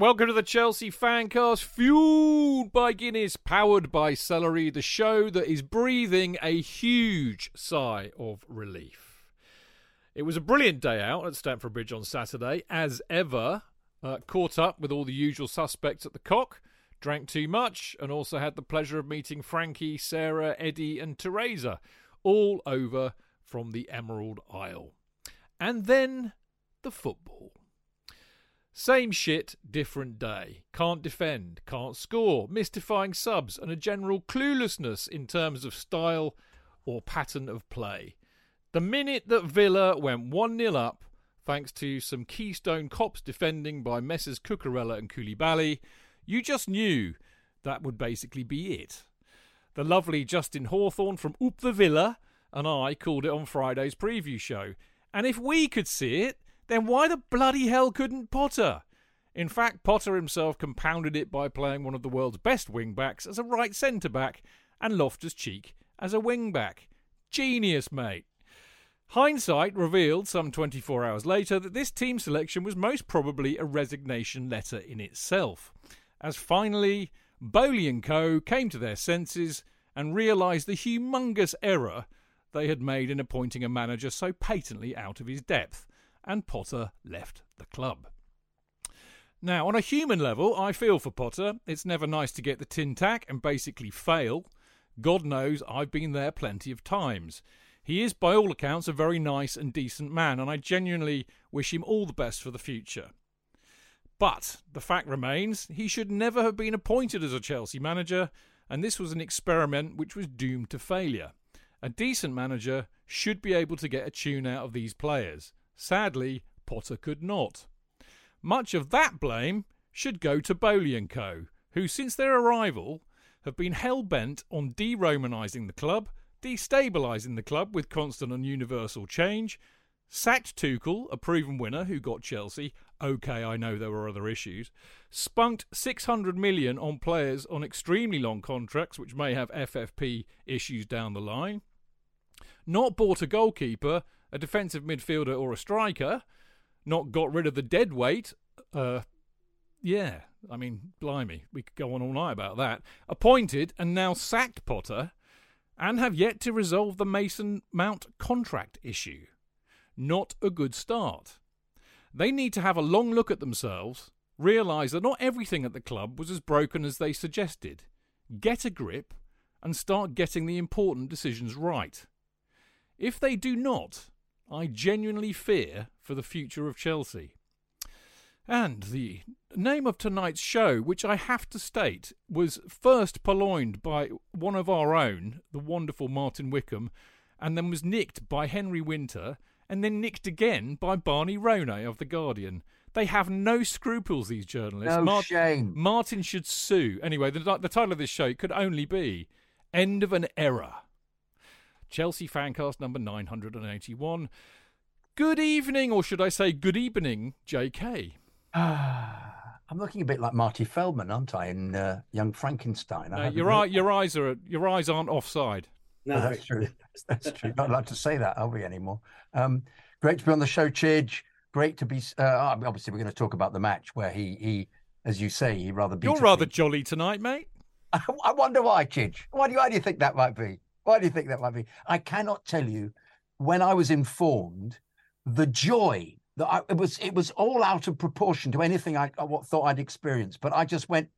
Welcome to the Chelsea Fancast, fueled by Guinness, powered by Celery, the show that is breathing a huge sigh of relief. It was a brilliant day out at Stamford Bridge on Saturday, as ever. Uh, caught up with all the usual suspects at the cock, drank too much, and also had the pleasure of meeting Frankie, Sarah, Eddie, and Teresa, all over from the Emerald Isle. And then the football. Same shit, different day. Can't defend, can't score, mystifying subs, and a general cluelessness in terms of style or pattern of play. The minute that Villa went 1 0 up, thanks to some Keystone Cops defending by Messrs Cucurella and Koulibaly, you just knew that would basically be it. The lovely Justin Hawthorne from Oop the Villa and I called it on Friday's preview show. And if we could see it, then why the bloody hell couldn't Potter? In fact, Potter himself compounded it by playing one of the world's best wing backs as a right centre back and Loftus Cheek as a wing back. Genius, mate. Hindsight revealed some 24 hours later that this team selection was most probably a resignation letter in itself, as finally Boehly and Co. came to their senses and realised the humongous error they had made in appointing a manager so patently out of his depth and Potter left the club. Now, on a human level, I feel for Potter. It's never nice to get the tin tack and basically fail. God knows I've been there plenty of times. He is, by all accounts, a very nice and decent man, and I genuinely wish him all the best for the future. But the fact remains, he should never have been appointed as a Chelsea manager, and this was an experiment which was doomed to failure. A decent manager should be able to get a tune out of these players. Sadly, Potter could not. Much of that blame should go to and Co., who, since their arrival, have been hell bent on de Romanising the club, destabilising the club with constant and universal change, sacked Tuchel, a proven winner who got Chelsea. Okay, I know there were other issues. Spunked 600 million on players on extremely long contracts, which may have FFP issues down the line. Not bought a goalkeeper a defensive midfielder or a striker, not got rid of the dead weight. Uh, yeah, I mean, blimey, we could go on all night about that. Appointed and now sacked Potter, and have yet to resolve the Mason Mount contract issue. Not a good start. They need to have a long look at themselves, realise that not everything at the club was as broken as they suggested. Get a grip and start getting the important decisions right. If they do not, I genuinely fear for the future of Chelsea. And the name of tonight's show, which I have to state was first purloined by one of our own, the wonderful Martin Wickham, and then was nicked by Henry Winter, and then nicked again by Barney Ronay of The Guardian. They have no scruples, these journalists. No Mart- shame. Martin should sue. Anyway, the, the title of this show could only be End of an Error. Chelsea Fancast number 981. Good evening, or should I say good evening, JK? I I'm looking a bit like Marty Feldman, aren't I, in uh, Young Frankenstein? I No, have your great- eye, your eyes are your eyes aren't offside. Oh, No, that's true. That's true. Not allowed to say that, are we anymore? Um, great to be on the show, Chidge. Great to be. Uh, obviously, we're going to talk about the match where he, he, as you say, he rather. Be. You're beautifully- rather jolly tonight, mate. I wonder why, Chidge. Why do you, why do you think that might be? Why do you think that might be? I cannot tell you. When I was informed, the joy that I, it was it was all out of proportion to anything I, thought I'd experienced. But I just went,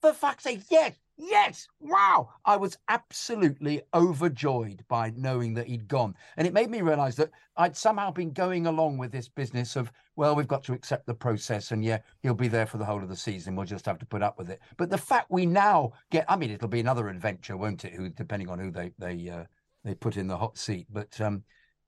for fuck's sake, yes, yes, wow! I was absolutely overjoyed by knowing that he'd gone, and it made me realise that I'd somehow been going along with this business of well, we've got to accept the process, and yeah, he'll be there for the whole of the season. We'll just have to put up with it. But the fact we now get, I mean, it'll be another adventure, won't it? Who, depending on who they they uh, they put in the hot seat, but um,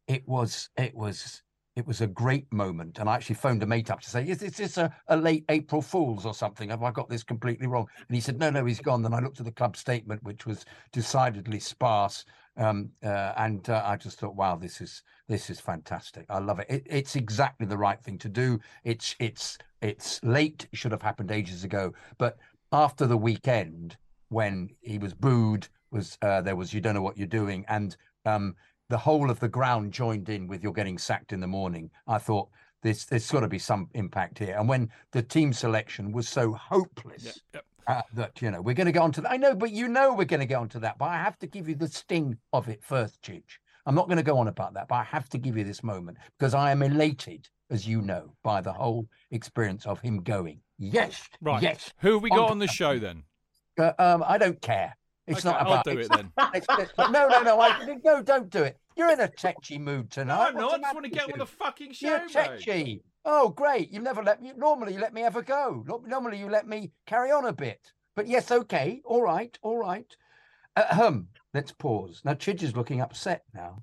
it was it was it was a great moment. And I actually phoned a mate up to say, is, is this a, a late April Fool's or something? Have I got this completely wrong? And he said, no, no, he's gone. Then I looked at the club statement, which was decidedly sparse. Um, uh, and uh, I just thought, wow, this is this is fantastic. I love it. it. It's exactly the right thing to do. It's it's it's late. It should have happened ages ago. But after the weekend, when he was booed, was uh, there was you don't know what you're doing, and um, the whole of the ground joined in with you're getting sacked in the morning. I thought this there's got to be some impact here. And when the team selection was so hopeless Yep. uh, that you know we're going to get onto that. I know, but you know we're going to get onto that. But I have to give you the sting of it first, Chidge. I'm not going to go on about that, but I have to give you this moment because I am elated, as you know, by the whole experience of him going. Yes, Right. yes. Who have we got On on the show then? Uh, um, I don't care. It's Okay, not I'll about. do it's it then. not- it's- it's- no, no, no. I, no, don't do it. You're in a tetchy mood No, tonight. I'm What's not. I just want to get on the fucking show, You're mate. Oh, great. You never let me. Normally, you let me ever go. Normally, you let me carry on a bit. But yes, okay. All right. All right. Uh, hum. Let's pause. Now, Chidge is looking upset now.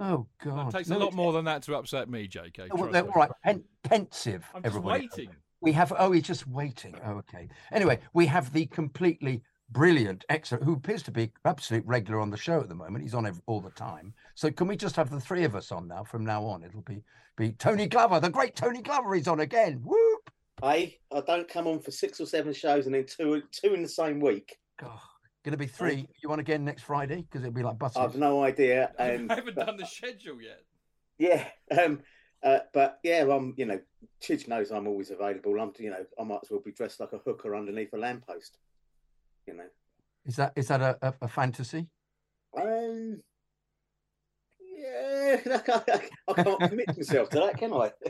Oh, God. It takes No, a lot more than that to upset me, JK. Oh, well, all right. Pen- pensive. I'm just everybody. waiting. We have. Oh, he's just waiting. Oh, okay. Anyway, we have the completely brilliant, excellent, who appears to be absolute regular on the show at the moment. He's on ev- all the time. So can we just have the three of us on now? From now on, it'll be be Tony Glover, the great Tony Glover. He's on again. Whoop! I I don't come on for six or seven shows and then two two in the same week. God, gonna be three. You on again next Friday? Because it'll be like buses. I've no idea. And I haven't done the schedule yet. yeah, um, uh, but yeah, I'm you know, Chidge knows I'm always available. I'm you know, I might as well be dressed like a hooker underneath a lamppost. You know, Is that is that a, a, a fantasy? um, yeah, I can't commit myself to that, can I?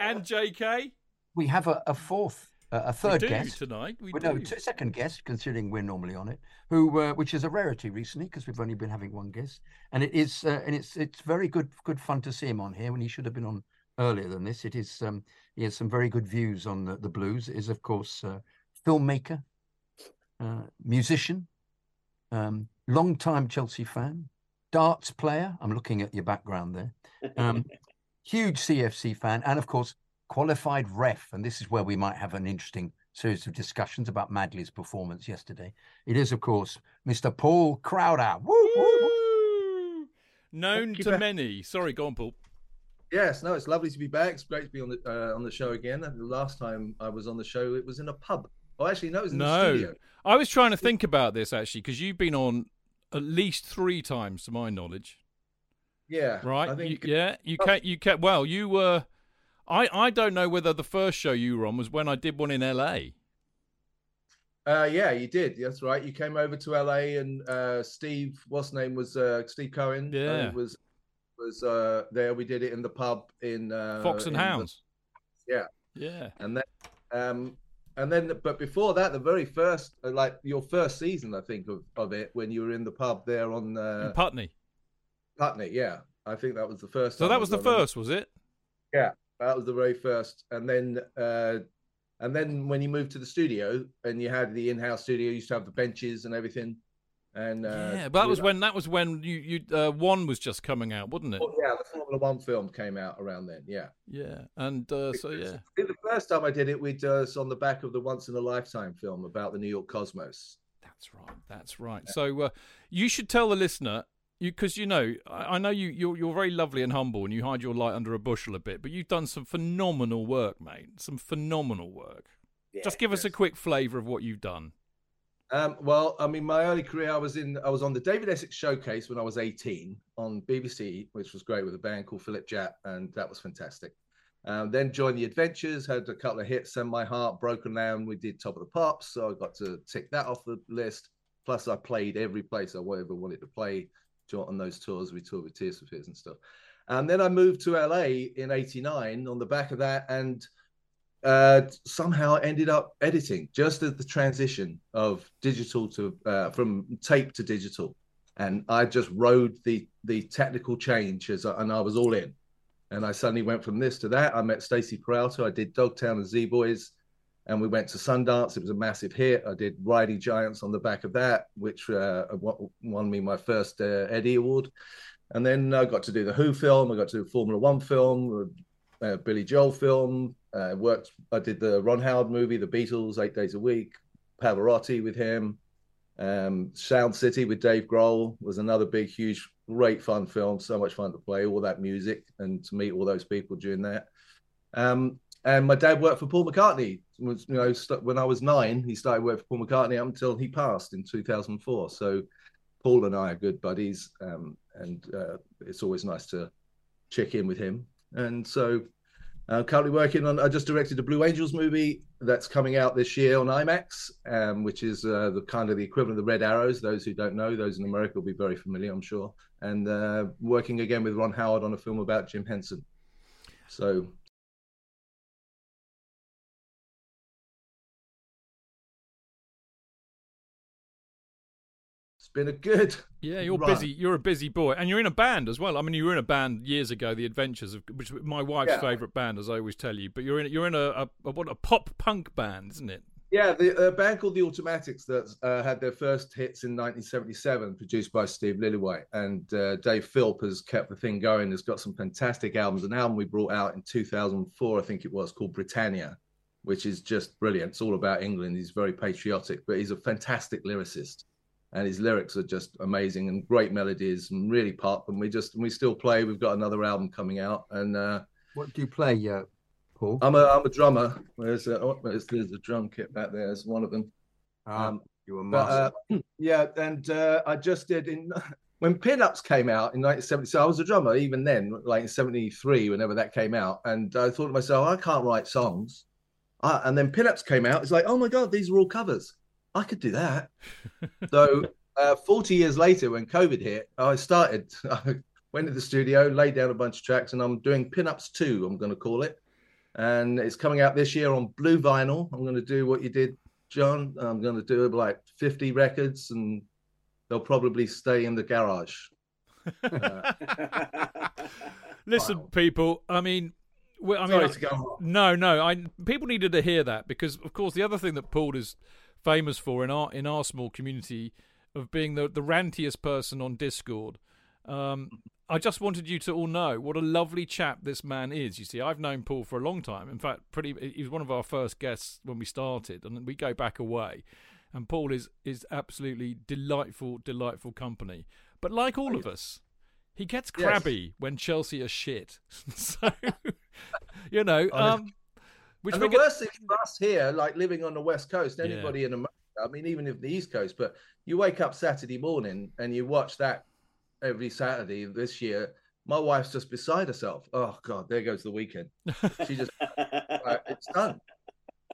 And JK, We have a, a fourth, uh, a we third do guest. tonight. We Well, do. no, t- second guest, considering we're normally on it, who uh, which is a rarity recently because we've only been having one guest, and it is uh, and it's it's very good good fun to see him on here when he should have been on earlier than this. It is um, he has some very good views on the, the blues. It is of course uh, filmmaker, uh, musician, um, long time Chelsea fan, darts player. I'm looking at your background there. Um, huge CFC fan, and of course, qualified ref. And this is where we might have an interesting series of discussions about Madley's performance yesterday. It is, of course, Mr. Paul Crowder. Woo, woo, woo. Woo! Known to very- many. Sorry, go on, Paul. Yes, no, it's lovely to be back. It's great to be on the uh, on the show again. And the last time I was on the show, it was in a pub. Oh, actually, no, it was in the No, studio. I was trying to think about this actually because you've been on at least three times, to my knowledge. Yeah, Right? I think You- yeah, you kept. You can Well, you were. I I don't know whether the first show you were on was when I did one in LA. Uh, yeah, you did. That's right. You came over to LA, and uh, Steve, what's his name was uh, Steve Cohen. uh, Yeah. was was uh, there. We did it in the pub in uh, Fox and in the- Hounds. yeah. Yeah. and then um and then but before that the very first uh, like your first season i think of, of it when you were in the pub there on In uh Putney. putney yeah i think that was the first So that was the first, was it? Yeah, that was the very first and then uh and then when you moved to the studio and you had the in-house studio you used to have the benches and everything and uh yeah, but that you- was when that was when you you uh, one was just coming out, wasn't it? oh, yeah the formula one film came out around then yeah Yeah, and uh, so yeah. The first time I did it, we did us on the back of the Once in a Lifetime film about the New York Cosmos. That's right. That's right. So uh, you should tell the listener, you because you know, I, I know you you're, you're very lovely and humble, and you hide your light under a bushel a bit, but you've done some phenomenal work, mate. Some phenomenal work. Yeah, Just give us a quick flavour of what you've done. Um, well, I mean, my early career, I was in, I was on the David Essex Showcase when I was 18 on BBC, which was great with a band called Philip Jap, and that was fantastic. Um, then joined the Adventures, had a couple of hits, Send My Heart, Broken Land. We did Top of the Pops, so I got to tick that off the list. Plus, I played every place I ever wanted to play on those tours. We toured with Tears for Fears and stuff. And then I moved to LA in '89 on the back of that, and uh, somehow ended up editing just at the transition of digital to uh, from tape to digital, and I just rode the the technical change as and I was all in, and I suddenly went from this to that. I met Stacy Peralta. I did Dogtown and Z Boys, and we went to Sundance. It was a massive hit. I did Riding Giants on the back of that, which uh, won me my first uh, Eddie Award. And then I got to do the Who film. I got to do a Formula One film, uh, Billy Joel film. Uh, worked. I did the Ron Howard movie, The Beatles, eight days a week. Pavarotti with him. Um, Sound City with Dave Grohl was another big, huge, great fun film. So much fun to play all that music and to meet all those people during that. Um, and my dad worked for Paul McCartney. Was you know st- when I was nine, he started working for Paul McCartney up until he passed in 2004. So Paul and I are good buddies, um, and uh, it's always nice to check in with him. And so, uh, currently working on. I just directed a Blue Angels movie that's coming out this year on IMAX, um, which is uh, the kind of the equivalent of the Red Arrows. Those who don't know, those in America will be very familiar, I'm sure. And uh, working again with Ron Howard on a film about Jim Henson. So been a good. Yeah, you're run. busy. You're a busy boy, and you're in a band as well. I mean, you were in a band years ago, The Adventures, of, which was my wife's Yeah. favourite band, as I always tell you. But you're in you're in a, a, a what a pop punk band, isn't it? Yeah, the a band called the Automatics that uh, had their first hits in 1977, produced by Steve Lillywhite, and uh, Dave Philp has kept the thing going. Has got some fantastic albums. An album we brought out in 2004, I think it was, called Britannia, which is just brilliant. It's all about England. He's very patriotic, but he's a fantastic lyricist, and his lyrics are just amazing and great melodies and really pop. And we just we still play. We've got another album coming out, and uh, What do you play, uh, Paul? I'm a I'm a drummer. There's a, oh, there's, there's a drum kit back there. There's one of them. Ah, Um, you were but, master. uh, yeah, and uh, I just did in when Pinups came out in 1970. So I was a drummer even then, like in '73, whenever that came out. And I thought to myself, I can't write songs. Uh, and then Pinups came out. It's like, oh my god, these are all covers. I could do that. so uh, 40 years later, when COVID hit, I started. I went to the studio, laid down a bunch of tracks, and I'm doing Pinups 2. I'm going to call it. And it's coming out this year on blue vinyl. I'm going to do what you did John. I'm going to do like 50 records and they'll probably stay in the garage. Uh, Listen, people. I mean, we- I mean, Sorry I- to go. No, no. I people needed to hear that because, of course, the other thing that Paul is famous for in our in our small community of being the the rantiest person on Discord. Um, I just wanted you to all know what a lovely chap this man is. You see, I've known Paul for a long time. In fact, pretty he was one of our first guests when we started, and we go back away. And Paul is is absolutely delightful, delightful company. But like all of us, he gets Yes. crabby when Chelsea are shit. so, you know, um, which and the worst thing for us here, like living on the West Coast, anybody in America, I mean, even if the East Coast, but you wake up Saturday morning and you watch that every Saturday this year. My wife's just beside herself. Oh, God, there goes the weekend. She just, it's done.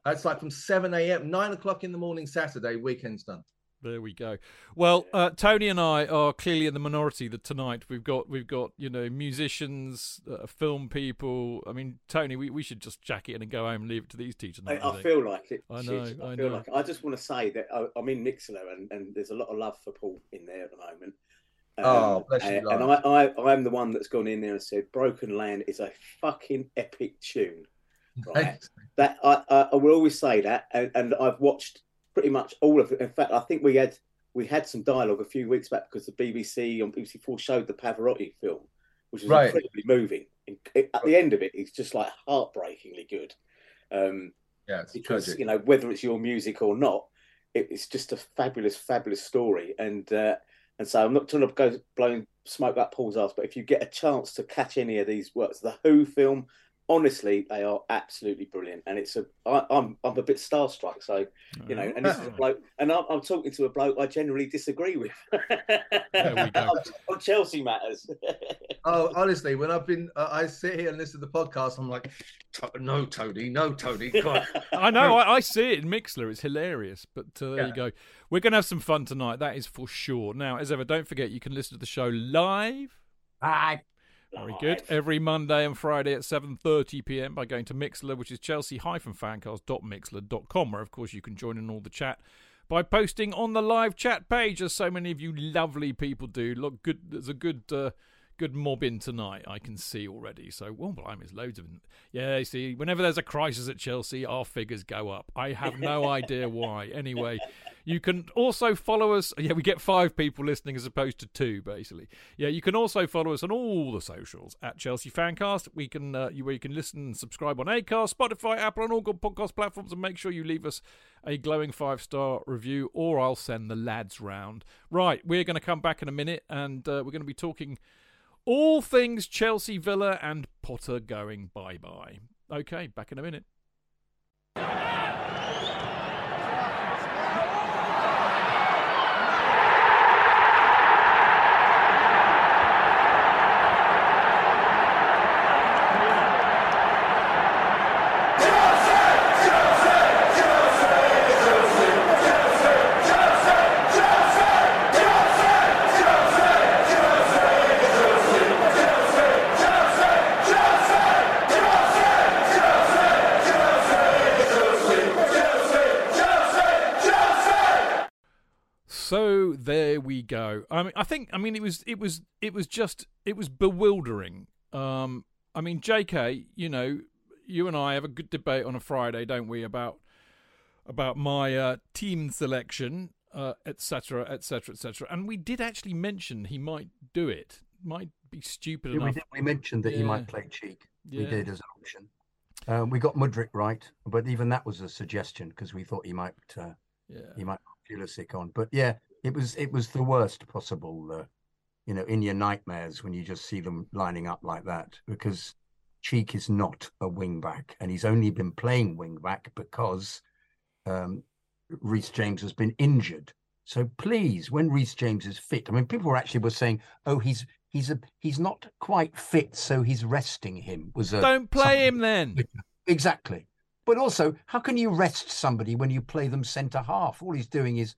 It's like from 7 a.m., 9 o'clock in the morning, Saturday, weekend's done. There we go. Well, uh, Tony and I are clearly in the minority that tonight. We've got we've got you know musicians, uh, film people. I mean, Tony, we, we should just jack it in and go home and leave it to these two I, tonight. I think. feel like it. I Chidge. know, I, I feel know. like it. I just want to say that I, I'm in Mixler and, and there's a lot of love for Paul in there at the moment. Um, Oh, bless you, and, and I, I I am the one that's gone in there and said, "Broken Land is a fucking epic tune." Right. that I, I, I will always say that, and, and I've watched pretty much all of it. In fact, I think we had we had some dialogue a few weeks back because the BBC on BBC Four showed the Pavarotti film, which is Right. incredibly moving. At the end of it, it's just like heartbreakingly good. Um, yeah, it's because tragic. you know whether it's your music or not, it, it's just a fabulous, fabulous story. And uh, and so I'm not trying to go blowing smoke up Paul's ass, but if you get a chance to catch any of these works, the Who film, honestly, they are absolutely brilliant, and it's a I, I'm I'm a bit starstruck. So you know, and this is a bloke, and I'm, I'm talking to a bloke I generally disagree with There we go. on, on Chelsea matters. Oh, honestly, when I've been, uh, I sit here and listen to the podcast, I'm like, no, Tony, no, Tony. I know. I, I see it in Mixler. It's hilarious. But uh, there Yeah. you go. We're going to have some fun tonight. That is for sure. Now, as ever, don't forget you can listen to the show live. I Very good. Every Monday and Friday at 7.30 p.m. by going to Mixler, which is chelsea-fancast.mixler.com, where, of course, you can join in all the chat by posting on the live chat page, as so many of you lovely people do. Look, good. There's a good... Uh, Good mob in tonight, I can see already. So, well, blimey, there's loads of them. Yeah, you see, whenever there's a crisis at Chelsea, our figures go up. I have no idea why. Anyway, you can also follow us. Yeah, we get five people listening as opposed to two, basically. Yeah, you can also follow us on all the socials at Chelsea Fancast. We can, uh, you, where you can listen and subscribe on Acast, Spotify, Apple, and all good podcast platforms. And make sure you leave us a glowing five star review, or I'll send the lads round. Right, we're going to come back in a minute, and uh, we're going to be talking all things Chelsea, Villa, and Potter going bye bye. Okay, back in a minute. Go. I mean, I think. I mean, it was. It was. It was just. It was bewildering. Um. I mean, J.K. You know, you and I have a good debate on a Friday, don't we? About about my uh, team selection, uh, etc., etc., etc. And we did actually mention he might do it. Might be stupid we, enough. did, we mentioned that he might play Cheek. We did as an option. Um, we got Mudryk right, but even that was a suggestion because we thought he might uh, Yeah. he might Pulisic on. But yeah, it was it was the worst possible. Uh, you know, in your nightmares when you just see them lining up like that because Cheek is not a wing back, and he's only been playing wing back because um, Reece James has been injured. So please, when Reece James is fit, I mean, people were actually were saying, "Oh, he's he's a he's not quite fit, so he's resting him." Was a Don't play him then. Exactly. But also, how can you rest somebody when you play them centre half? All he's doing is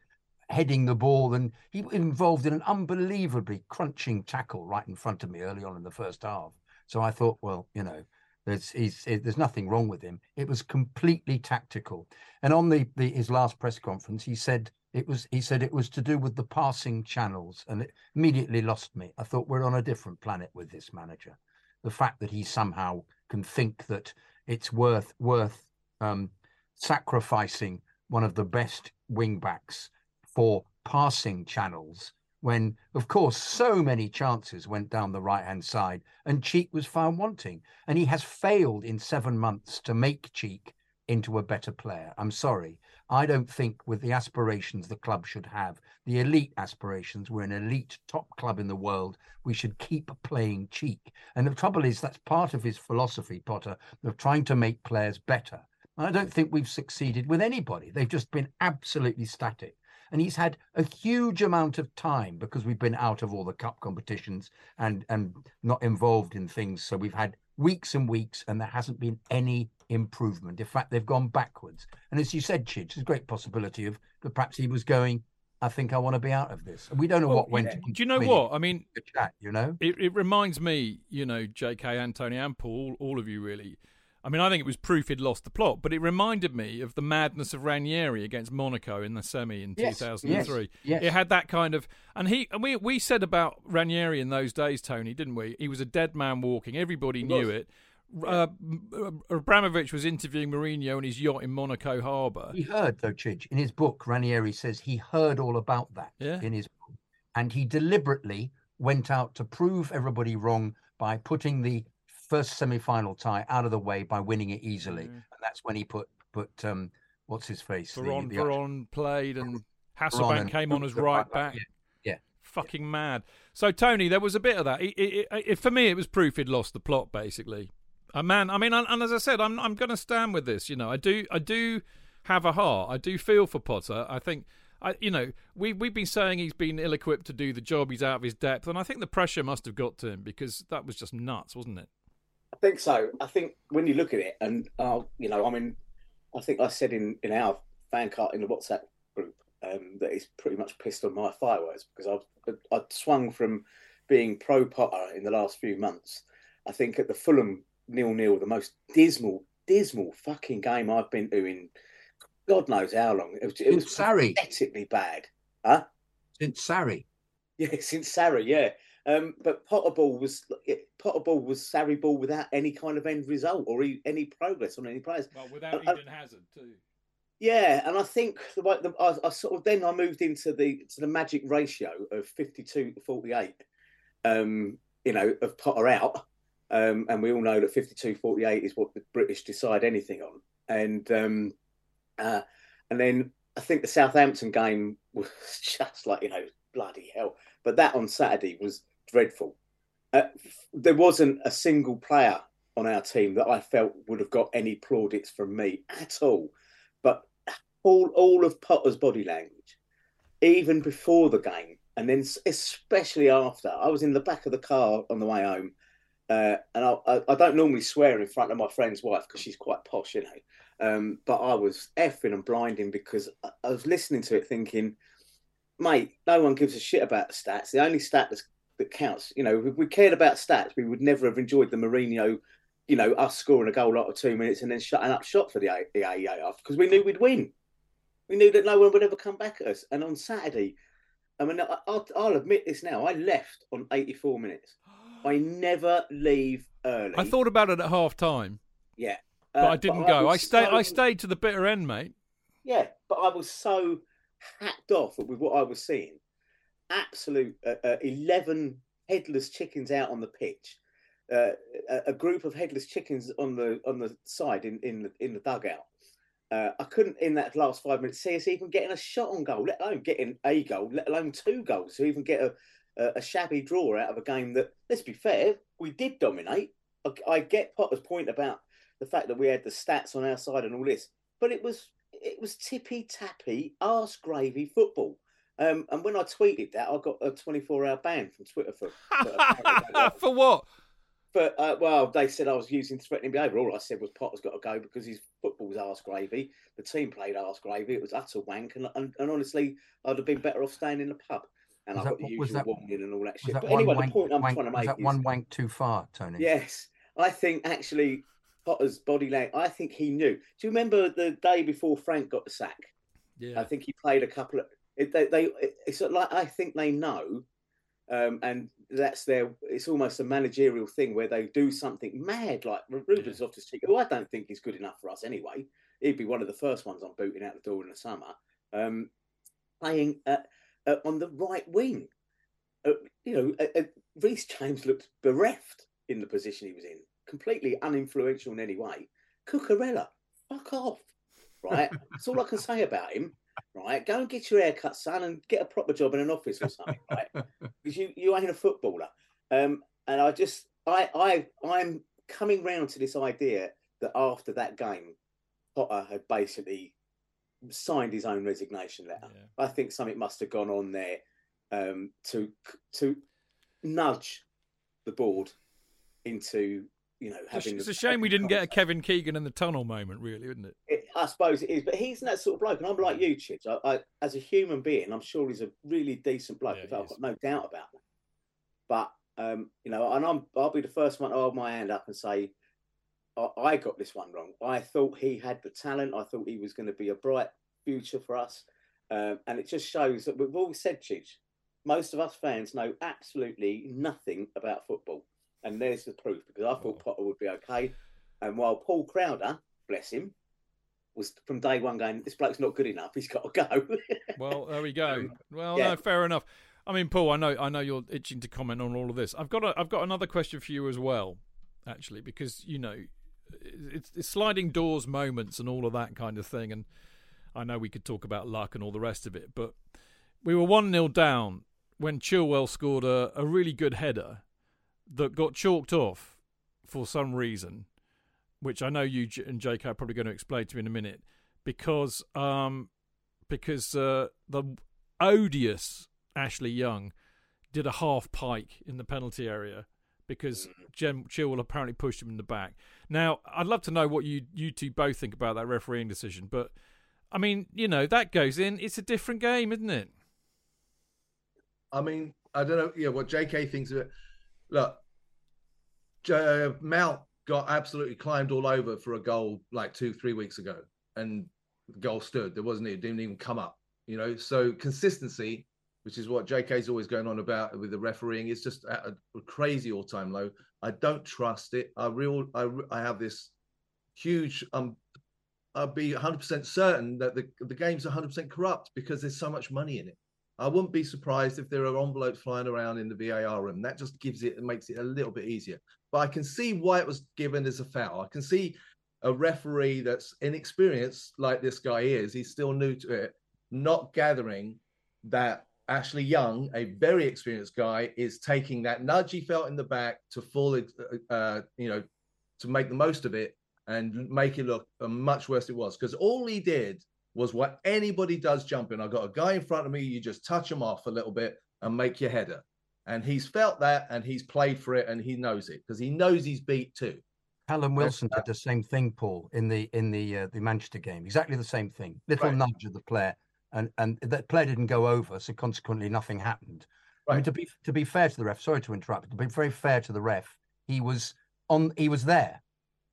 heading the ball, and he was involved in an unbelievably crunching tackle right in front of me early on in the first half. So I thought, well, you know, there's there's nothing wrong with him. It was completely tactical. And on the, the his last press conference, he said it was he said it was to do with the passing channels, and it immediately lost me. I thought we're on a different planet with this manager. The fact that he somehow can think that it's worth worth um, sacrificing one of the best wing backs for passing channels when, of course, so many chances went down the right hand side and Cheek was found wanting. And he has failed in seven months to make Cheek into a better player. I'm sorry. I don't think, with the aspirations the club should have, the elite aspirations, we're an elite top club in the world, we should keep playing Cheek. And the trouble is, that's part of his philosophy, Potter, of trying to make players better. And I don't think we've succeeded with anybody. They've just been absolutely static. And he's had a huge amount of time because we've been out of all the cup competitions and and not involved in things. So we've had weeks and weeks, and there hasn't been any improvement. In fact, they've gone backwards. And as you said, Chidge, there's a great possibility of that perhaps he was going. I think I want to be out of this. And we don't know Well, what went. yeah. Do you know what? I mean, chat, you know. it, it reminds me, you know, J.K. and Tony and Paul, all of you really. I mean, I think it was proof he'd lost the plot, but it reminded me of the madness of Ranieri against Monaco in the semi in Yes, 2003. yes, yes. It had that kind of, and he, and we we said about Ranieri in those days, Tony, didn't we? He was a dead man walking. Everybody knew was. it. Uh, Abramovich was interviewing Mourinho on his yacht in Monaco Harbour. He heard, though, Chidge, in his book, Ranieri says he heard all about that Yeah. in his book. And he deliberately went out to prove everybody wrong by putting the first semi final tie out of the way by winning it easily. Yeah. And that's when he put, put um, what's his face? The- Veron, the- Veron played and Hasselbaink and- came on as right back. Yeah. yeah. Fucking mad. So Tony, there was a bit of that. It, it, it- for me, it was proof he'd lost the plot, basically. A man. I mean, and, and as I said, I'm I'm going to stand with this. You know, I do I do have a heart. I do feel for Potter. I think. I, you know, we we've been saying he's been ill-equipped to do the job. He's out of his depth, and I think the pressure must have got to him because that was just nuts, wasn't it? I think so. I think when you look at it, and uh, you know, I mean, I think I said in in our Fancast in the WhatsApp group um, that he's pretty much pissed on my fireworks because I've I've swung from being pro Potter in the last few months. I think at the Fulham nil nil, the most dismal, dismal fucking game I've been to in God knows how long. It was, it was pathetically bad. Huh? Since Sarri. Yeah, since Sarri, yeah. Um, but Potterball was Potter ball was Sarri ball without any kind of end result or any progress on any players. Well, without Eden Hazard too. Yeah, and I think the way the, I, I, sort of then I moved into the to the magic ratio of fifty two to forty eight. Um, you know, of Potter out, um, and we all know that 52-48 is what the British decide anything on. And um, uh, and then I think the Southampton game was just like you know bloody hell. But that on Saturday was dreadful. Uh, there wasn't a single player on our team that I felt would have got any plaudits from me at all. But all all of Potter's body language, even before the game, and then especially after, I was in the back of the car on the way home. Uh, and I, I, don't normally swear in front of my friend's wife because she's quite posh, you know. Um, but I was effing and blinding because I, I, was listening to it thinking, mate, no one gives a shit about the stats. The only stat that's, that counts, you know, if we cared about stats, we would never have enjoyed the Mourinho, you know, us scoring a goal after two minutes and then shutting up shop for the, the AEA after because we knew we'd win. We knew that no one would ever come back at us. And on Saturday, I mean, I'll, I'll admit this now, I left on 84 minutes. I never leave early. I thought about it at half time. Yeah. Uh, but I didn't but go. I, I stayed. So, I stayed to the bitter end, mate. Yeah, but I was so hacked off with what I was seeing. Absolute uh, uh, eleven headless chickens out on the pitch. Uh, a, a, group of headless chickens on the on the side in in the, in the dugout. Uh, I couldn't in that last five minutes see us even getting a shot on goal, let alone getting a goal, let alone two goals to even get a, a, a shabby draw out of a game that, let's be fair, we did dominate. I, I get Potter's point about the fact that we had the stats on our side and all this, but it was it was tippy tappy, arse gravy football. Um, and when I tweeted that, I got a 24 hour ban from Twitter for for, for what? But uh, well, they said I was using threatening behaviour. All I said was Potter's got to go because his football was arse gravy. The team played arse gravy. It was utter wank, and, and, and honestly, I'd have been better off staying in the pub. And was I got that, the usual that, warning and all that shit. That but anyway, wank, the point I'm wank, trying to make was that is, one wank too far, Tony. Yes, I think actually Potter's body language. I think he knew. Do you remember the day before Frank got the sack? Yeah. I think he played a couple of. They, they it's like I think they know, um, and that's their. It's almost a managerial thing where they do something mad, like Ruben's yeah. off to speak. Who I don't think is good enough for us anyway. He'd be one of the first ones I'm booting out the door in the summer. Um, playing uh, uh, on the right wing. Uh, you know, uh, uh Reece James looked bereft in the position he was in completely uninfluential in any way. Cucurella, fuck off. Right? That's all I can say about him. Right? Go and get your hair cut, son, and get a proper job in an office or something, right? Because you, you ain't a footballer. Um, and I just I I I'm coming round to this idea that after that game, Potter had basically signed his own resignation letter. Yeah. I think something must have gone on there um, to to nudge the board into you know, having. It's, a shame we didn't get a Kevin Keegan in the tunnel moment, really, isn't it? it? I suppose it is, but he's that sort of bloke, and I'm like you, Chidge. I, I, as a human being, I'm sure he's a really decent bloke. Yeah, I've got no doubt about that. But um, you know, and I'm, I'll be the first one to hold my hand up and say, I, I got this one wrong. I thought he had the talent. I thought he was going to be a bright future for us, um, and it just shows that we've always said, Chidge. Most of us fans know absolutely nothing about football. And there's the proof because I thought oh. Potter would be okay. And while Paul Crowder, bless him, was from day one going, this bloke's not good enough. He's got to go. well, there we go. Well, yeah. no, fair enough. I mean, Paul, I know, I know you're itching to comment on all of this. I've got, a, I've got another question for you as well, actually, because you know, it's, it's sliding doors moments and all of that kind of thing. And I know we could talk about luck and all the rest of it, but we were one 0 down when Chilwell scored a, a really good header that got chalked off for some reason. which I know you and JK are probably going to explain to me in a minute, because um, because uh, the odious Ashley Young did a half pike in the penalty area because Ben Chilwell apparently pushed him in the back. Now, I'd love to know what you you two both think about that refereeing decision, but I mean, you know, that goes in. It's a different game, isn't it? I mean, I don't know. Yeah, what JK thinks of it. Look, uh, Mount got absolutely climbed all over for a goal like two, three weeks ago, and the goal stood. There wasn't it didn't even come up. You know, so consistency, which is what JK's always going on about with the refereeing, is just at a, crazy all-time low. I don't trust it. I real I I have this huge um I'd be 100% certain that the, the game's 100% corrupt because there's so much money in it. I wouldn't be surprised if there are envelopes flying around in the VAR room. That just gives it, makes it a little bit easier. But I can see why it was given as a foul. I can see a referee that's inexperienced, like this guy is, he's still new to it, not gathering that Ashley Young, a very experienced guy, is taking that nudge he felt in the back to fall, uh, you know, to make the most of it and make it look much worse it was. Because all he did was what anybody does jumping. I've got a guy in front of me, you just touch him off a little bit and make your header. And he's felt that and he's played for it and he knows it because he knows he's beat too. Callum Wilson did the same thing, Paul, in the in the uh, the Manchester game. Exactly the same thing. Little Right. nudge of the player, and and that player didn't go over, so consequently nothing happened. I mean, to be to be fair to the ref, sorry to interrupt, but to be very fair to the ref, he was on. He was there.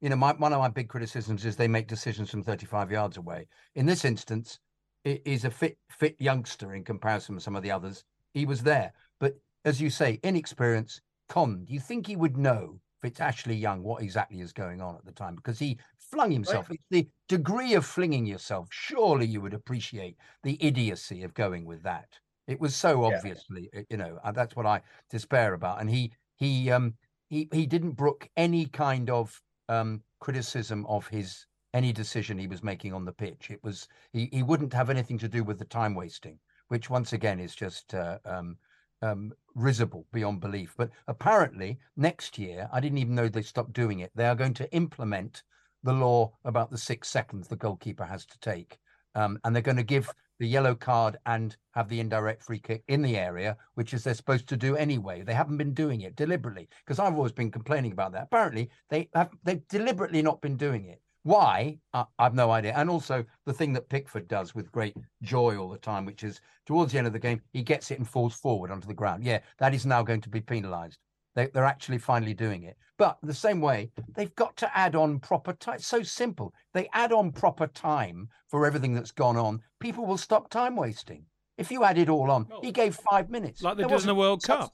You know, my, one of my big criticisms is they make decisions from 35 yards away. In this instance, it is a fit fit youngster in comparison to some of the others. He was there, but as you say, inexperience. Con, do you think he would know if it's Ashley Young what exactly is going on at the time? Because he flung himself. It's the degree of flinging yourself. Surely you would appreciate the idiocy of going with that. It was so obviously, uh, you know, uh, that's what I despair about. And he he um he he didn't brook any kind of um criticism of his any decision he was making on the pitch. It was he he wouldn't have anything to do with the time wasting, which once again is just uh, um um, risible beyond belief. But apparently, next year, I didn't even know they stopped doing it. They are going to implement the law about the six seconds the goalkeeper has to take. Um, and they're going to give the yellow card and have the indirect free kick in the area, which is they're supposed to do anyway. They haven't been doing it deliberately because I've always been complaining about that. Apparently, they have they've deliberately not been doing it. Why? I, I've no idea. And also the thing that Pickford does with great joy all the time, which is towards the end of the game, he gets it and falls forward onto the ground. Yeah, that is now going to be penalised. They, they're actually finally doing it. But the same way, they've got to add on proper time. It's so simple. They add on proper time for everything that's gone on. People will stop time wasting. If you add it all on, he gave five minutes. Like they There did in the wasn't World Cup.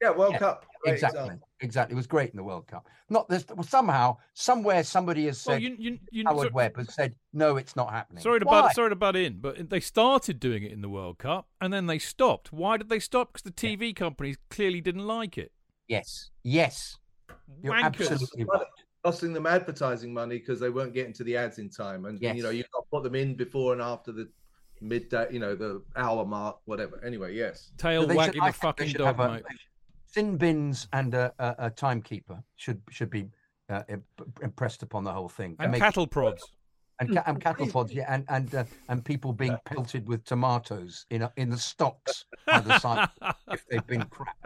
Yeah, World Yeah, Cup. great Exactly. example. Exactly. It was great in the World Cup. Not this. Well, somehow, somewhere, somebody has Well, said. you, you, you, Howard so- Webb has said, no, it's not happening. Sorry to Why? butt, sorry to butt in, but they started doing it in the World Cup and then they stopped. Why did they stop? Because the TV companies clearly didn't like it. Yes. Yes. You're Wankers. absolutely right. Costing them advertising money because they weren't getting to the ads in time, and Yes. you know you've got to put them in before and after the midday, you know, the hour mark, whatever. Anyway, yes. Tail So they should- wagging I the fucking should dog, have a- mate. Sin bins and a, a, a timekeeper should should be uh, impressed upon the whole thing. And make- cattle prods. and, ca- and cattle pods, yeah, and and uh, and people being pelted with tomatoes in a, in the stocks by the side if they've been crap.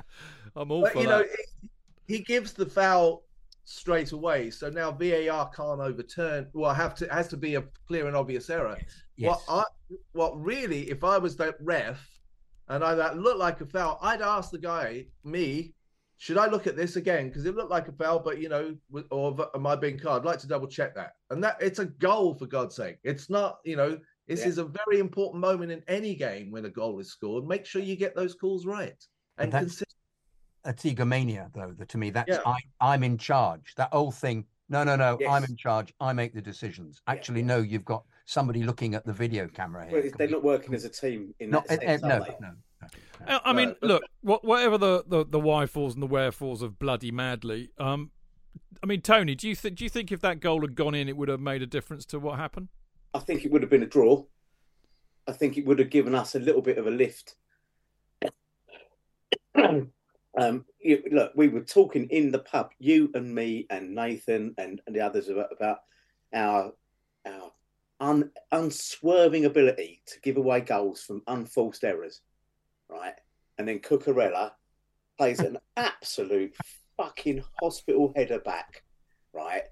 I'm all But for you know, that. it, he gives the foul straight away, so now VAR can't overturn. Well, have to has to be a clear and obvious error. Yes. What I, what really, if I was that ref, and I that looked like a foul, I'd ask the guy, me, should I look at this again because it looked like a foul, but you know, or v- am I being card? I'd like to double check that. And that it's a goal for God's sake. It's not, you know, this Yeah. is a very important moment in any game when a goal is scored. Make sure you get those calls right and that's- consistent. That's egomania, though. That to me, that's Yeah. I I'm in charge. That old thing. No, no, no. I'm in charge. I make the decisions. Actually, yeah. no. You've got somebody looking at the video camera here. Well, they're not working as a team in Not, that sense, uh, are no, no, no. Uh, I mean, No. look, wha- whatever the, the, the why falls and the where falls of bloody Madley. Um, I mean, Tony, do you think do you think if that goal had gone in, it would have made a difference to what happened? I think it would have been a draw. I think it would have given us a little bit of a lift. Um, you, look, we were talking in the pub, you and me and Nathan and, and the others about, about our our un, unswerving ability to give away goals from unforced errors, right? And then Cucurella plays an absolute fucking hospital header back, right?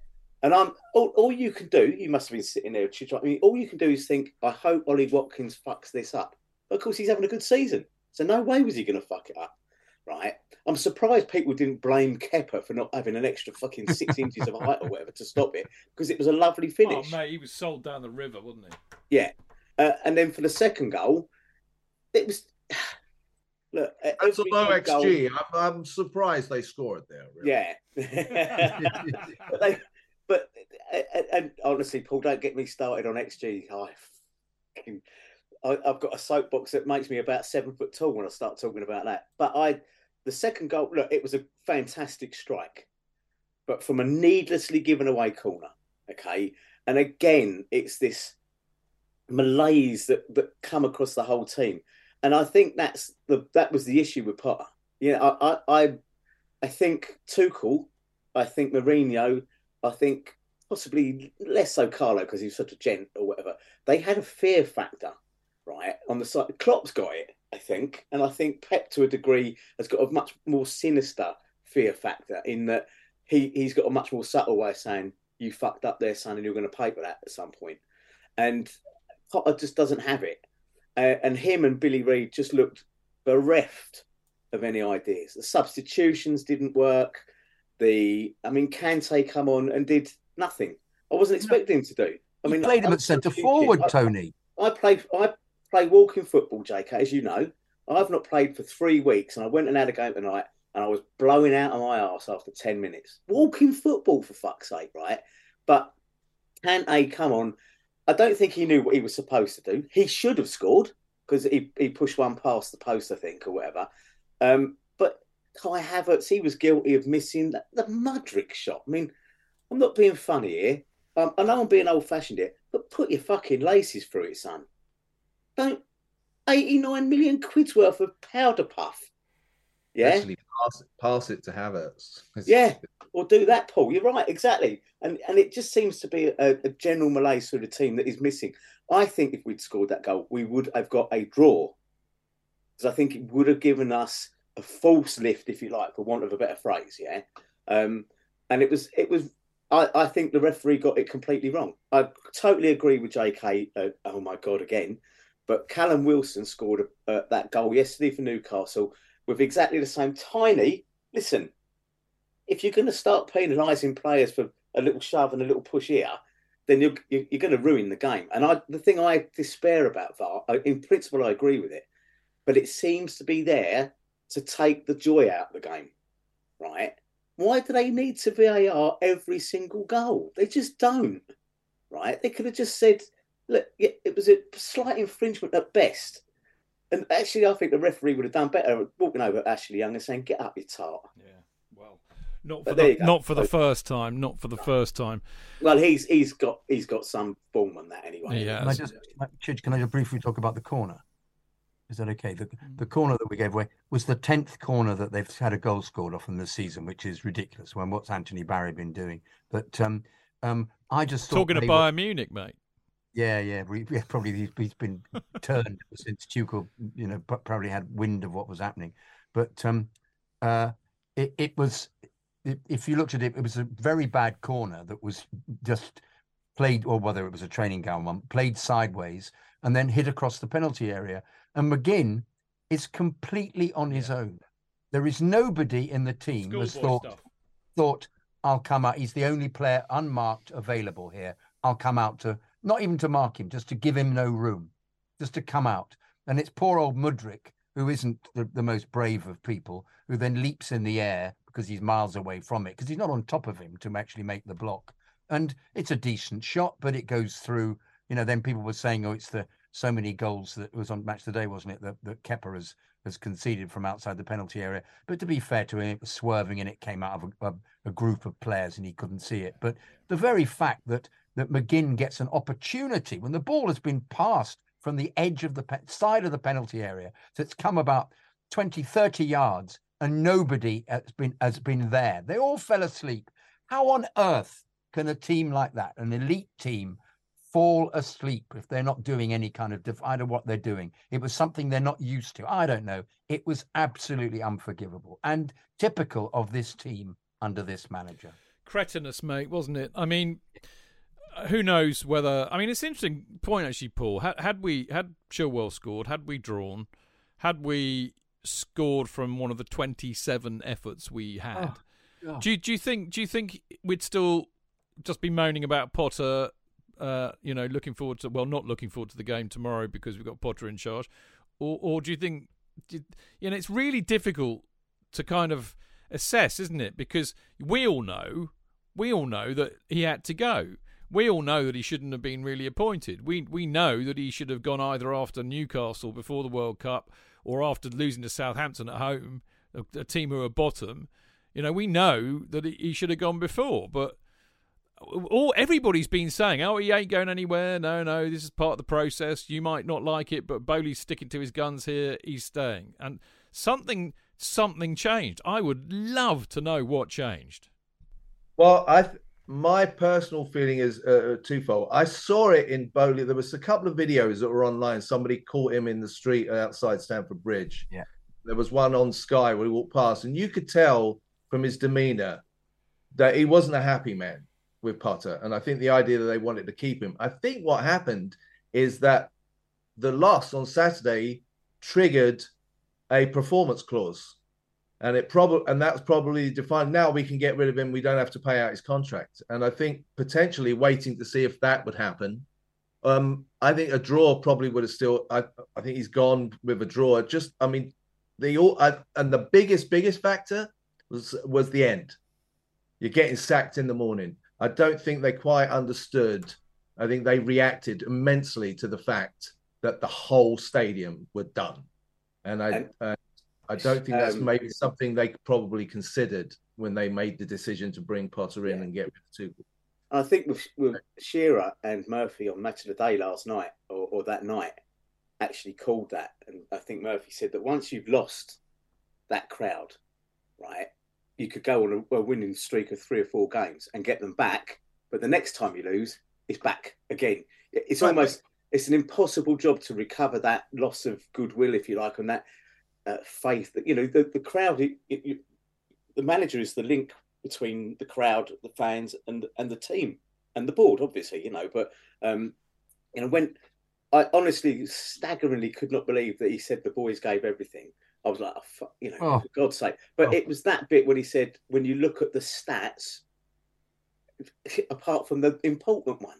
And I'm all, all you can do. You must have been sitting there. I mean, all you can do is think, I hope Ollie Watkins fucks this up. But of course, he's having a good season, so no way was he going to fuck it up, right? I'm surprised people didn't blame Kepa for not having an extra fucking six inches of height or whatever to stop it because it was a lovely oh, finish. Oh mate, he was sold down the river, wasn't he? Yeah, uh, and then for the second goal, it was. Look, that's a low XG. Goal... I'm, I'm, surprised they scored there. Really. Yeah, but they, but and, and, honestly, Paul, don't get me started on XG. I, I, I've got a soapbox that makes me about seven foot tall when I start talking about that. But I the second goal, look, it was a fantastic strike, but from a needlessly given away corner. Okay. And again, it's this malaise that, that come across the whole team. And I think that's the that was the issue with Potter. Yeah, I I I think Tuchel, I think Mourinho, I think possibly less so Carlo because he's such a gent or whatever. They had a fear factor, right, on the side. Klopp's got it. I think. And I think Pep, to a degree, has got a much more sinister fear factor in that he, he's got a much more subtle way of saying, You fucked up there, son, and you're going to pay for that at some point. And Potter just doesn't have it. Uh, and him and Billy Reid just looked bereft of any ideas. The substitutions didn't work. The, I mean, Kante come on and did nothing. I wasn't expecting him to do. I mean, played him at centre forward, Tony. I, I played. I play walking football, JK, as you know. I've not played for three weeks, and I went and had a game tonight, and I was blowing out of my arse after ten minutes. Walking football, for fuck's sake, right? But can Kante come on. I don't think he knew what he was supposed to do. He should have scored because he, he pushed one past the post, I think, or whatever. Um, but Kai Havertz, he was guilty of missing the, the Mudryk shot. I mean, I'm not being funny here. Um, I know I'm being old fashioned here, but put your fucking laces through it, son. Don't 89 million quid's worth of powder puff. Yeah. Actually, pass it, pass it to Havertz. yeah. Or do that, Paul. You're right, exactly. And and it just seems to be a, a general malaise for the team that is missing. I think if we'd scored that goal, we would have got a draw. Because I think it would have given us a false lift, if you like, for want of a better phrase. Yeah. Um, and it was it was I, I think the referee got it completely wrong. I totally agree with JK. Uh, oh my god, again. But Callum Wilson scored a, uh, that goal yesterday for Newcastle with exactly the same tiny. Listen, if you're going to start penalising players for a little shove and a little push here, then you're you're going to ruin the game. And I, the thing I despair about VAR, in principle, I agree with it, but it seems to be there to take the joy out of the game, right? Why do they need to VAR every single goal? They just don't, right? They could have just said look, it was a slight infringement at best. And actually, I think the referee would have done better walking over Ashley Young and saying, "Get up, you tart." Yeah, well, not for the, not for the first time. Not for the first time. Well, he's he's got he's got some form on that anyway. Yeah. Can I just, Chidge, can I just briefly talk about the corner? Is that okay? The, the corner that we gave away was the tenth corner that they've had a goal scored off in the season, which is ridiculous. When what's Anthony Barry been doing? But um, um, I just thought. talking to Bayern Munich, mate. Yeah, yeah, yeah. Probably he's, he's been turned since Tuchel, you know, probably had wind of what was happening. But um, uh, it, it was, if you looked at it, it was a very bad corner that was just played, or whether it was a training ground one, played sideways and then hit across the penalty area. And McGinn is completely on his own. There is nobody in the team Schoolboy has thought stuff. thought I'll come out. He's the only player unmarked available here. I'll come out to not even to mark him, just to give him no room, just to come out. And it's poor old Mudryk, who isn't the, the most brave of people, who then leaps in the air because he's miles away from it, because he's not on top of him to actually make the block. And it's a decent shot, but it goes through. You know, then people were saying, "Oh, it's the so many goals that was on match today, wasn't it? That that Kepa has has conceded from outside the penalty area. But to be fair to him, it was swerving and it came out of a, a, a group of players and he couldn't see it. But the very fact that that McGinn gets an opportunity when the ball has been passed from the edge of the pe- side of the penalty area. So it's come about 20, 30 yards and nobody has been has been there. They all fell asleep. How on earth can a team like that, an elite team, fall asleep if they're not doing any kind of define of what they're doing. It was something they're not used to. I don't know. It was absolutely unforgivable and typical of this team under this manager. Cretinous, mate, wasn't it? I mean, who knows whether? I mean, it's an interesting point actually, Paul. Had, had we had Chilwell scored, had we drawn, had we scored from one of the twenty-seven efforts we had, oh, do you, do you think do you think we'd still just be moaning about Potter uh, you know, looking forward to well, not looking forward to the game tomorrow because we've got Potter in charge, or or do you think, you know, it's really difficult to kind of assess, isn't it? Because we all know, we all know that he had to go. We all know that he shouldn't have been really appointed. We we know that he should have gone either after Newcastle before the World Cup or after losing to Southampton at home, a, a team who are bottom. You know, we know that he should have gone before, but all everybody's been saying, "Oh, he ain't going anywhere. No, no, this is part of the process. You might not like it, but Boehly's sticking to his guns here. He's staying." And something, something changed. I would love to know what changed. Well, I, my personal feeling is uh, uh, twofold. I saw it in Boehly. There was a couple of videos that were online. Somebody caught him in the street outside Stamford Bridge. Yeah. There was one on Sky where he walked past, and you could tell from his demeanor that he wasn't a happy man with Potter, and I think the idea that they wanted to keep him. I think what happened is that the loss on Saturday triggered a performance clause, and it probably and that's probably defined. Now we can get rid of him. We don't have to pay out his contract, and I think potentially waiting to see if that would happen. Um, I think a draw probably would have still. I I think he's gone with a draw. Just I mean, the all and the biggest biggest factor was was the end. You're getting sacked in the morning I don't think they quite understood. I think they reacted immensely to the fact that the whole stadium were done, and I and, uh, I don't think that's um, maybe something they probably considered when they made the decision to bring Potter in yeah. and get rid of Tuchel. I think with, with Shearer and Murphy on Match of the Day last night or, or that night actually called that, and I think Murphy said that once you've lost that crowd, right, you could go on a, a, winning streak of three or four games and get them back, but the next time you lose, it's back again. It's almost it's an impossible job to recover that loss of goodwill, if you like, and that uh, faith that you know the the crowd. It, it, the manager is the link between the crowd, the fans, and and the team and the board, obviously, you know. But um, you know when I honestly staggeringly could not believe that he said the boys gave everything. I was like, oh, you know, oh. for God's sake. But oh. it was that bit when he said, when you look at the stats, apart from the important one.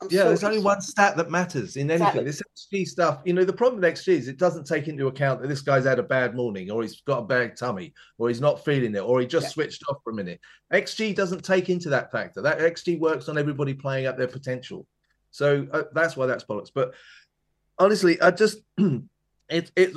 I'm yeah, there's only one stat that matters in anything. Exactly. This XG stuff, you know, the problem with XG is it doesn't take into account that this guy's had a bad morning or he's got a bad tummy or he's not feeling it or he just yeah. switched off for a minute. XG doesn't take into that factor. That XG works on everybody playing up their potential. So uh, that's why that's bollocks. But honestly, I just, it, it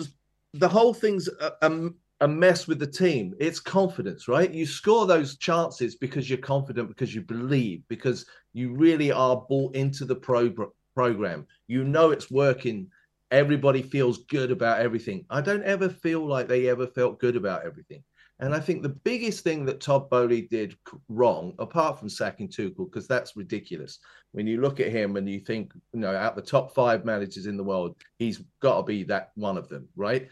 the whole thing's a, a, a, mess with the team. It's confidence, right? You score those chances because you're confident, because you believe, because you really are bought into the pro- program. You know it's working. Everybody feels good about everything. I don't ever feel like they ever felt good about everything. And I think the biggest thing that Todd Boehly did wrong, apart from sacking Tuchel, because that's ridiculous. When you look at him and you think, you know, out the top five managers in the world, he's got to be that one of them, right?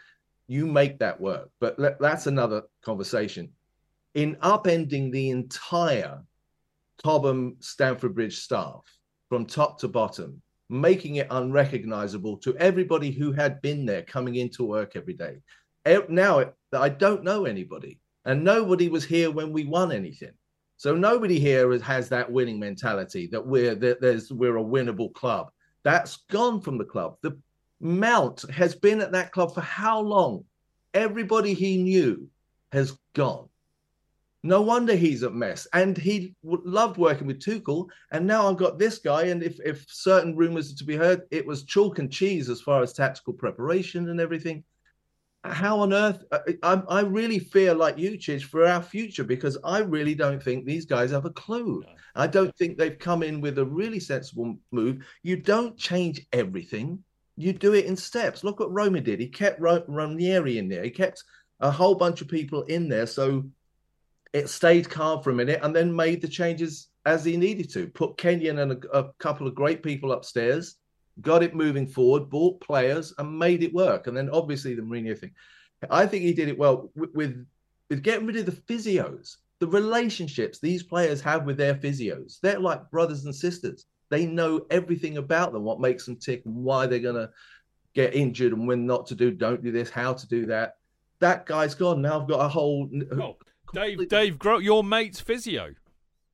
You make that work. But that's another conversation. In upending the entire Cobham Stamford Bridge staff from top to bottom, making it unrecognizable to everybody who had been there coming into work every day now I don't know anybody, and nobody was here when we won anything. So nobody here has that winning mentality that we're that there's we're a winnable club. That's gone from the club. The Mount has been at that club for how long? Everybody he knew has gone. No wonder he's a mess. And he loved working with Tuchel. And now I've got this guy. And if, if certain rumors are to be heard, it was chalk and cheese as far as tactical preparation and everything how on earth uh, I, I really fear, like you Chidge for our future because I really don't think these guys have a clue. No. I don't think they've come in with a really sensible move. You don't change everything. You do it in steps. Look what Roma did. He kept Ranieri in there. He kept a whole bunch of people in there. So it stayed calm for a minute and then made the changes as he needed to. Put Kenyon and a, a couple of great people upstairs, got it moving forward, bought players, and made it work. And then obviously the Mourinho thing. I think he did it well with, with, with getting rid of the physios, the relationships these players have with their physios. They're like brothers and sisters. They know everything about them, what makes them tick, and why they're going to get injured and when not to do, don't do this, how to do that. That guy's gone. Now I've got a whole. Oh, Dave, Dave Grohl, your mate's physio.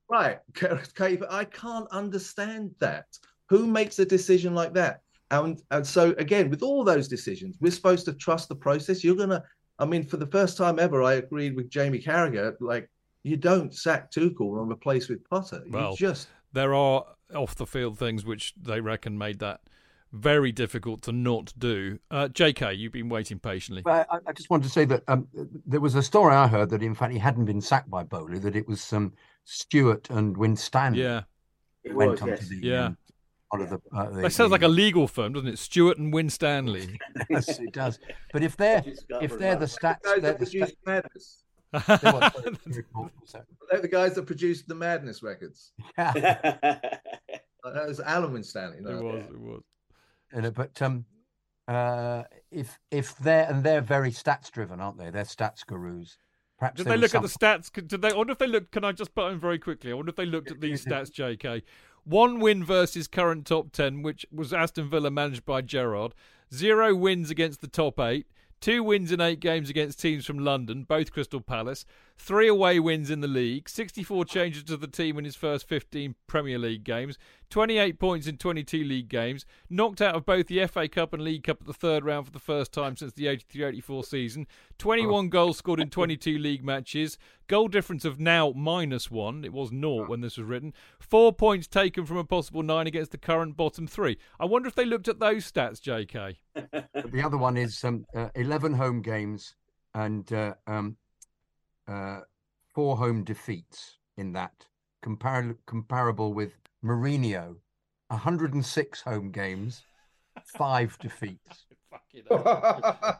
Right. Okay, but I can't understand that. Who makes a decision like that? And, and so, again, with all those decisions, we're supposed to trust the process. You're going to, I mean, for the first time ever, I agreed with Jamie Carragher. Like, you don't sack Tuchel and replace with Potter. You just. There are off the field things which they reckon made that very difficult to not do. Uh, JK, you've been waiting patiently. I, I just wanted to say that um, there was a story I heard that, in fact, he hadn't been sacked by Boehly, that it was um, Stewart and Winstanley. Yeah. It went was, on yes. to the, Yeah. um, one of the, uh, the, That sounds the- like a legal firm, doesn't it? Stewart and Winstanley. yes, it does. But if they're if they're the stats, they're the produced stats. Madness. they're what- sorry, sorry, Paul, what's that? They're the guys that produced the Madness records. Yeah. Uh, That was Alan Winstanley. it No, was. It was. You know, but um, uh, if if they're and they're very stats driven, aren't they? They're stats gurus. Perhaps Did there they was look at the stats? Could- Did they? I wonder if they look. Can I just put in very quickly? I wonder if they looked at these stats, JK. One win versus current top ten, which was Aston Villa managed by Gerrard. Zero wins against the top eight. Two wins in eight games against teams from London, both Crystal Palace. Three away wins in the league. 64 changes to the team in his first 15 Premier League games. 28 points in 22 league games. Knocked out of both the FA Cup and League Cup at the third round for the first time since the 83 84 season. 21 goals scored in 22 league matches. Goal difference of now minus one. It was naught when this was written. Four points taken from a possible nine against the current bottom three. I wonder if they looked at those stats, JK. The other one is um, uh, 11 home games and uh, um, uh, four home defeats in that, Compar- comparable with Mourinho, 106 home games, five defeats.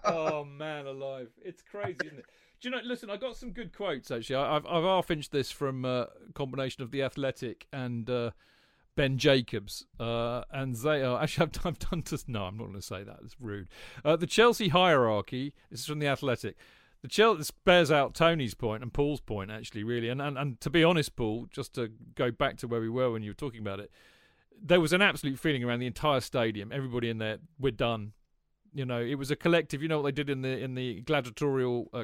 Oh man, alive! It's crazy, isn't it? Do you know? Listen, I got some good quotes actually. I- I've I've half inched this from uh, a combination of the Athletic and uh, Ben Jacobs, uh, and they are actually I've, I've done this. No, I'm not going to say that. It's rude. Uh, the Chelsea hierarchy. This is from the Athletic. The Chelsea bears out Tony's point and Paul's point actually, really. And, and and to be honest, Paul, just to go back to where we were when you were talking about it, there was an absolute feeling around the entire stadium. Everybody in there, we're done. You know, it was a collective. You know what they did in the in the gladiatorial uh,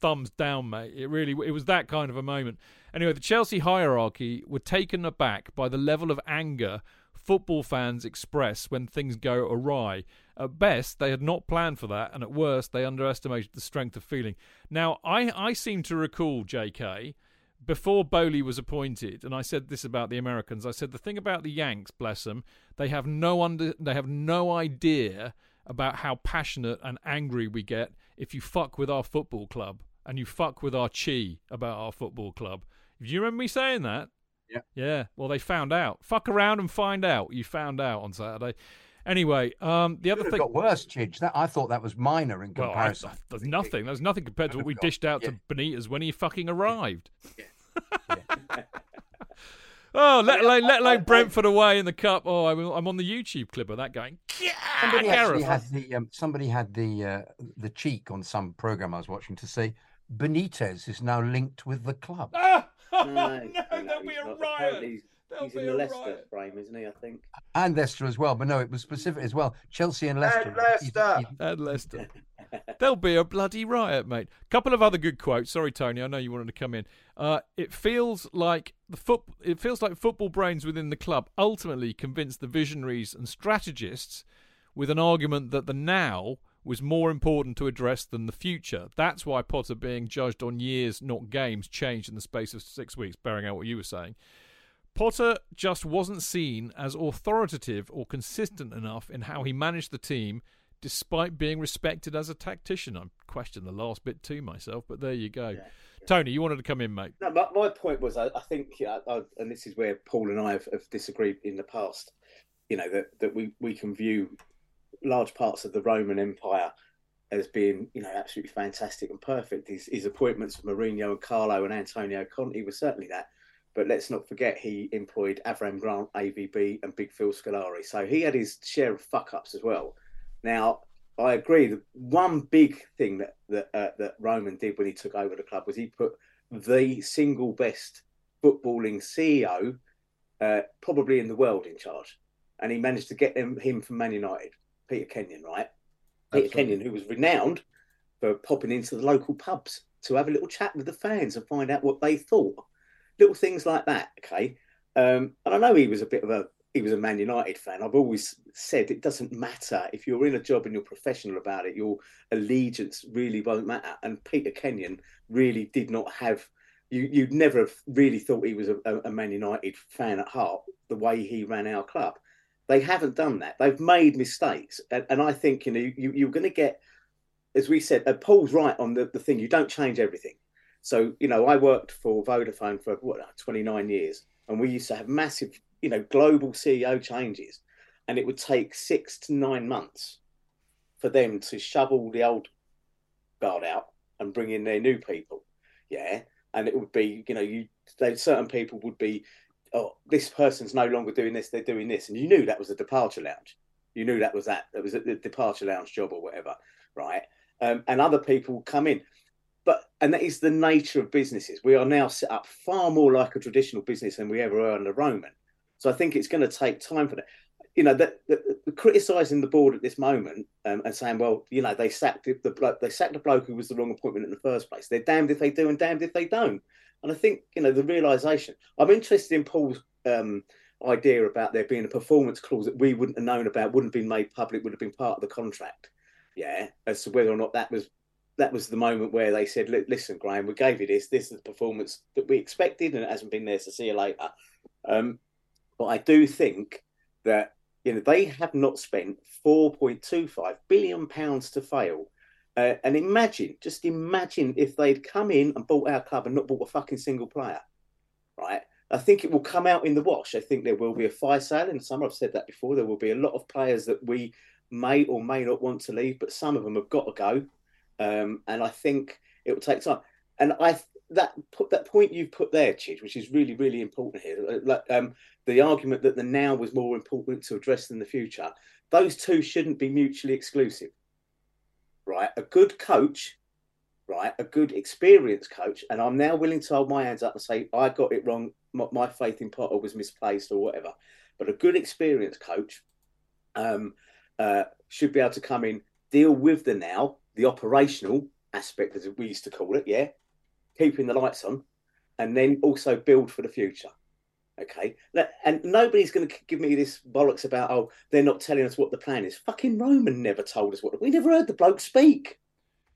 thumbs down, mate. It really it was that kind of a moment. Anyway, the Chelsea hierarchy were taken aback by the level of anger football fans express when things go awry. At best, they had not planned for that, and at worst, they underestimated the strength of feeling. Now, I I seem to recall, J.K. Before Boehly was appointed, and I said this about the Americans. I said the thing about the Yanks, bless them, they have no under, they have no idea about how passionate and angry we get if you fuck with our football club and you fuck with our chi about our football club. Do you remember me saying that? Yeah. Yeah. Well, they found out. Fuck around and find out. You found out on Saturday. Anyway, um, the other thing. got worse, Chidge. That I thought that was minor in Well, I, comparison. there's nothing. There's nothing compared to what we dished out to Benitez when he fucking arrived. oh, let alone let alone Brentford away in the cup. Oh, I'm, I'm on the YouTube clip of that going. "Yeah, Somebody actually Gareth." had the um, somebody had the uh, the cheek on some program I was watching to say Benitez is now linked with the club. Ah! Oh, No, no, no, there'll be a riot. Apparently He's, There'll he's in the Leicester riot. frame, isn't he? I think. and Leicester as well. But no, it was specific as well. Chelsea and Leicester. And Leicester. He's- And Leicester. There'll be a bloody riot, mate. Couple of other good quotes. Sorry, Tony. I know you wanted to come in. Uh, it feels like the foot. It feels like football brains within the club ultimately convinced the visionaries and strategists with an argument that the now was more important to address than the future. That's why Potter being judged on years, not games, changed in the space of six weeks. Bearing out what you were saying. Potter just wasn't seen as authoritative or consistent enough in how he managed the team, despite being respected as a tactician. I question the last bit too myself, but there you go. Tony, you wanted to come in, mate. No, but my point was, I, I think, yeah, I, and this is where Paul and I have, have disagreed in the past. You know that that we we can view large parts of the Roman Empire as being, you know, absolutely fantastic and perfect. His, his appointments of Mourinho and Carlo and Antonio Conte were certainly that. But let's not forget he employed Avram Grant, AVB, and Big Phil Scolari. So he had his share of fuck ups as well. Now, I agree. The one big thing that that, uh, that Roman did when he took over the club was he put the single best footballing CEO, uh, probably in the world, in charge, and he managed to get him, him from Man United, Peter Kenyon, right? Peter Kenyon, who was renowned for popping into the local pubs to have a little chat with the fans and find out what they thought. Little things like that, okay. Um, and I know he was a bit of a he was a Man United fan. I've always said it doesn't matter if you're in a job and you're professional about it. Your allegiance really won't matter. And Peter Kenyon really did not have. You you'd never have really thought he was a, a Man United fan at heart. The way he ran our club, they haven't done that. They've made mistakes, and, and I think you know you, you're going to get, as we said, uh, Paul's right on the, the thing. You don't change everything. So you know, I worked for Vodafone for what 29 years, and we used to have massive, you know, global CEO changes, and it would take six to nine months for them to shovel the old guard out and bring in their new people. Yeah, and it would be, you know, you certain people would be oh, this person's no longer doing this, they're doing this. And you knew that was a departure lounge. You knew that was that, that was a departure lounge job or whatever, right? Um, and other people come in. But, and that is the nature of businesses. We are now set up far more like a traditional business than we ever were under Roman. So I think it's going to take time for that. You know, the, the, the criticising the board at this moment um, and saying, well, you know, they sacked the, the they sacked the bloke who was the wrong appointment in the first place. They're damned if they do and damned if they don't. And I think, you know, the realization, I'm interested in Paul's um, idea about there being a performance clause that we wouldn't have known about, wouldn't have been made public, would have been part of the contract. Yeah. As to whether or not that was that was the moment where they said, listen, Graham, we gave you this. This is the performance that we expected, and it hasn't been there. So see you later. Um, but I do think that you know they have not spent 4.25 billion pounds to fail uh, and imagine, just imagine if they'd come in and bought our club and not bought a fucking single player, right? I think it will come out in the wash. I think there will be a fire sale in the summer. I've said that before. There will be a lot of players that we may or may not want to leave, but some of them have got to go. Um, and I think it will take time. And I that that point you've put there, Chidge, which is really really important here. Uh, like um, the argument that the now was more important to address than the future. Those two shouldn't be mutually exclusive right? A good coach, right? A good experienced coach. And I'm now willing to hold my hands up and say, I got it wrong. My, my faith in Potter was misplaced or whatever. But a good experienced coach um, uh, should be able to come in, deal with the now, the operational aspect, as we used to call it, yeah, keeping the lights on, and then also build for the future. Okay, and nobody's going to give me this bollocks about oh they're not telling us what the plan is. Fucking Roman never told us what we never heard the bloke speak.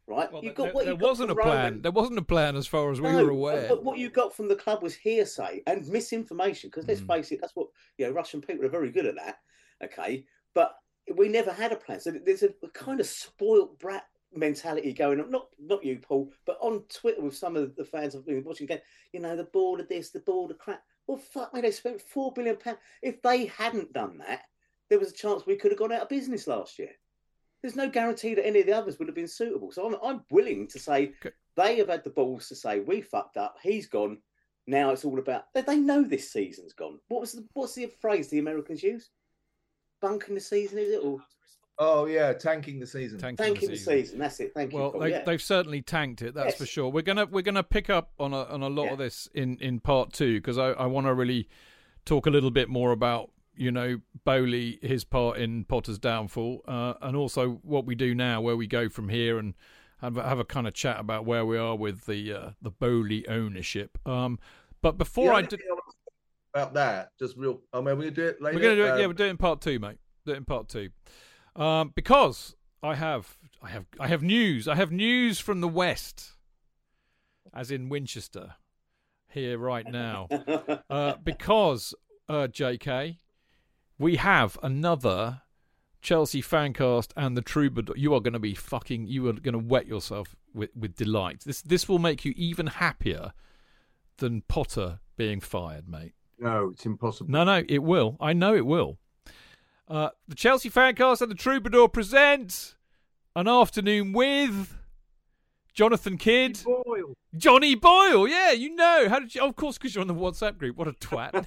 Right, well, you got there, what there wasn't a Roman. plan. There wasn't a plan as far as no, we were aware. But what you got from the club was hearsay and misinformation. Because let's mm. face it, that's what you know. Russian people are very good at that. Okay, but we never had a plan. So there's a, a kind of spoilt brat mentality going on. Not not you, Paul, but on Twitter with some of the fans I've been watching. Again, you know, the board of this, the board of crap. Well, fuck me, they spent four billion pounds. If they hadn't done that, there was a chance we could have gone out of business last year. There's no guarantee that any of the others would have been suitable. So I'm, I'm willing to say okay. they have had the balls to say we fucked up. He's gone. Now it's all about. They know this season's gone. What was the what's the phrase the Americans use? Bunking the season, is it? Or Oh yeah, tanking the season. Tanking, tanking the, season. the, season. That's it. Thank you. Well, they, yeah. they've certainly tanked it. That's yes. for sure. We're gonna we're gonna pick up on a on a lot yeah. of this in in part two because I I want to really talk a little bit more about you know Boehly his part in Potter's downfall uh, and also what we do now, where we go from here and. Have, have a kind of chat about where we are with the uh, the Boehly ownership. Um, but before I do about that, just real. I mean, we do it later. We're gonna do it. Um, yeah, we're doing part two, mate. Do it in part two um, because I have I have I have news. I have news from the west, as in Winchester, here right now. uh, because uh, J.K. we have another Chelsea fancast and the Troubadour. You are going to be fucking. You are going to wet yourself with with delight. This this will make you even happier than Potter being fired, mate. No, it's impossible. No, no, it will. I know it will. Uh, the Chelsea Fancast and the Troubadour present an afternoon with Jonathan Kydd. Boyle. Johnny Boyle, yeah, you know. How did you? Oh, of course, because you're on the WhatsApp group. What a twat!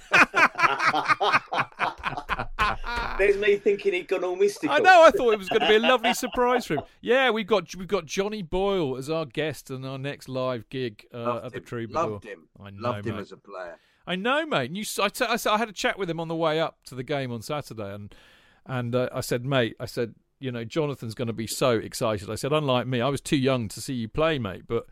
There's me thinking he'd gone all mystical. I know. I thought it was going to be a lovely surprise for him. Yeah, we've got we've got Johnny Boyle as our guest on our next live gig uh, at the. Troubadour. Loved him. I know, Loved him mate. as a player. I know, mate. You, I, t- I, said- I had a chat with him on the way up to the game on Saturday, and and uh, I said, mate, I said, you know, Jonathan's going to be so excited. I said, unlike me, I was too young to see you play, mate, but.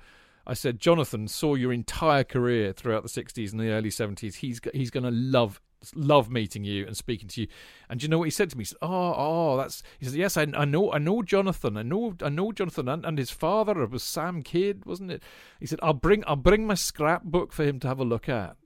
I said, Jonathan saw your entire career throughout the '60s and the early '70s. He's he's going to love love meeting you and speaking to you. And do you know what he said to me? He said, "Oh, oh, that's." He said, "Yes, I, I know, I know Jonathan. I know, I know Jonathan, and, and his father was Sam Kydd, wasn't it?" He said, "I'll bring, I'll bring my scrapbook for him to have a look at."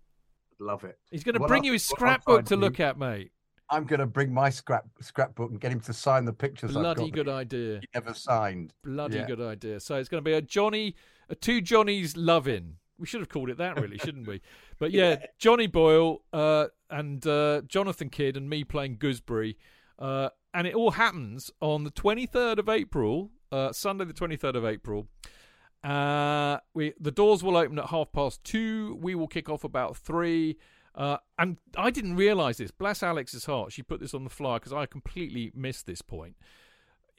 Love it. He's going to bring you his scrapbook to look at, mate. I'm going to bring my scrap scrapbook and get him to sign the pictures I've Bloody good idea. he never signed. Bloody Yeah. good idea. So it's going to be a Johnny, a two Johnnies loving. We should have called it that, really, shouldn't we? But yeah, Johnny Boyle uh, and uh, Jonathan Kydd and me playing Gooseberry. Uh, and it all happens on the 23rd of April, uh, Sunday, the 23rd of April. Uh, we the doors will open at half past two. We will kick off about three. Uh, and I didn't realise this. Bless Alex's heart. She put this on the flyer because I completely missed this point.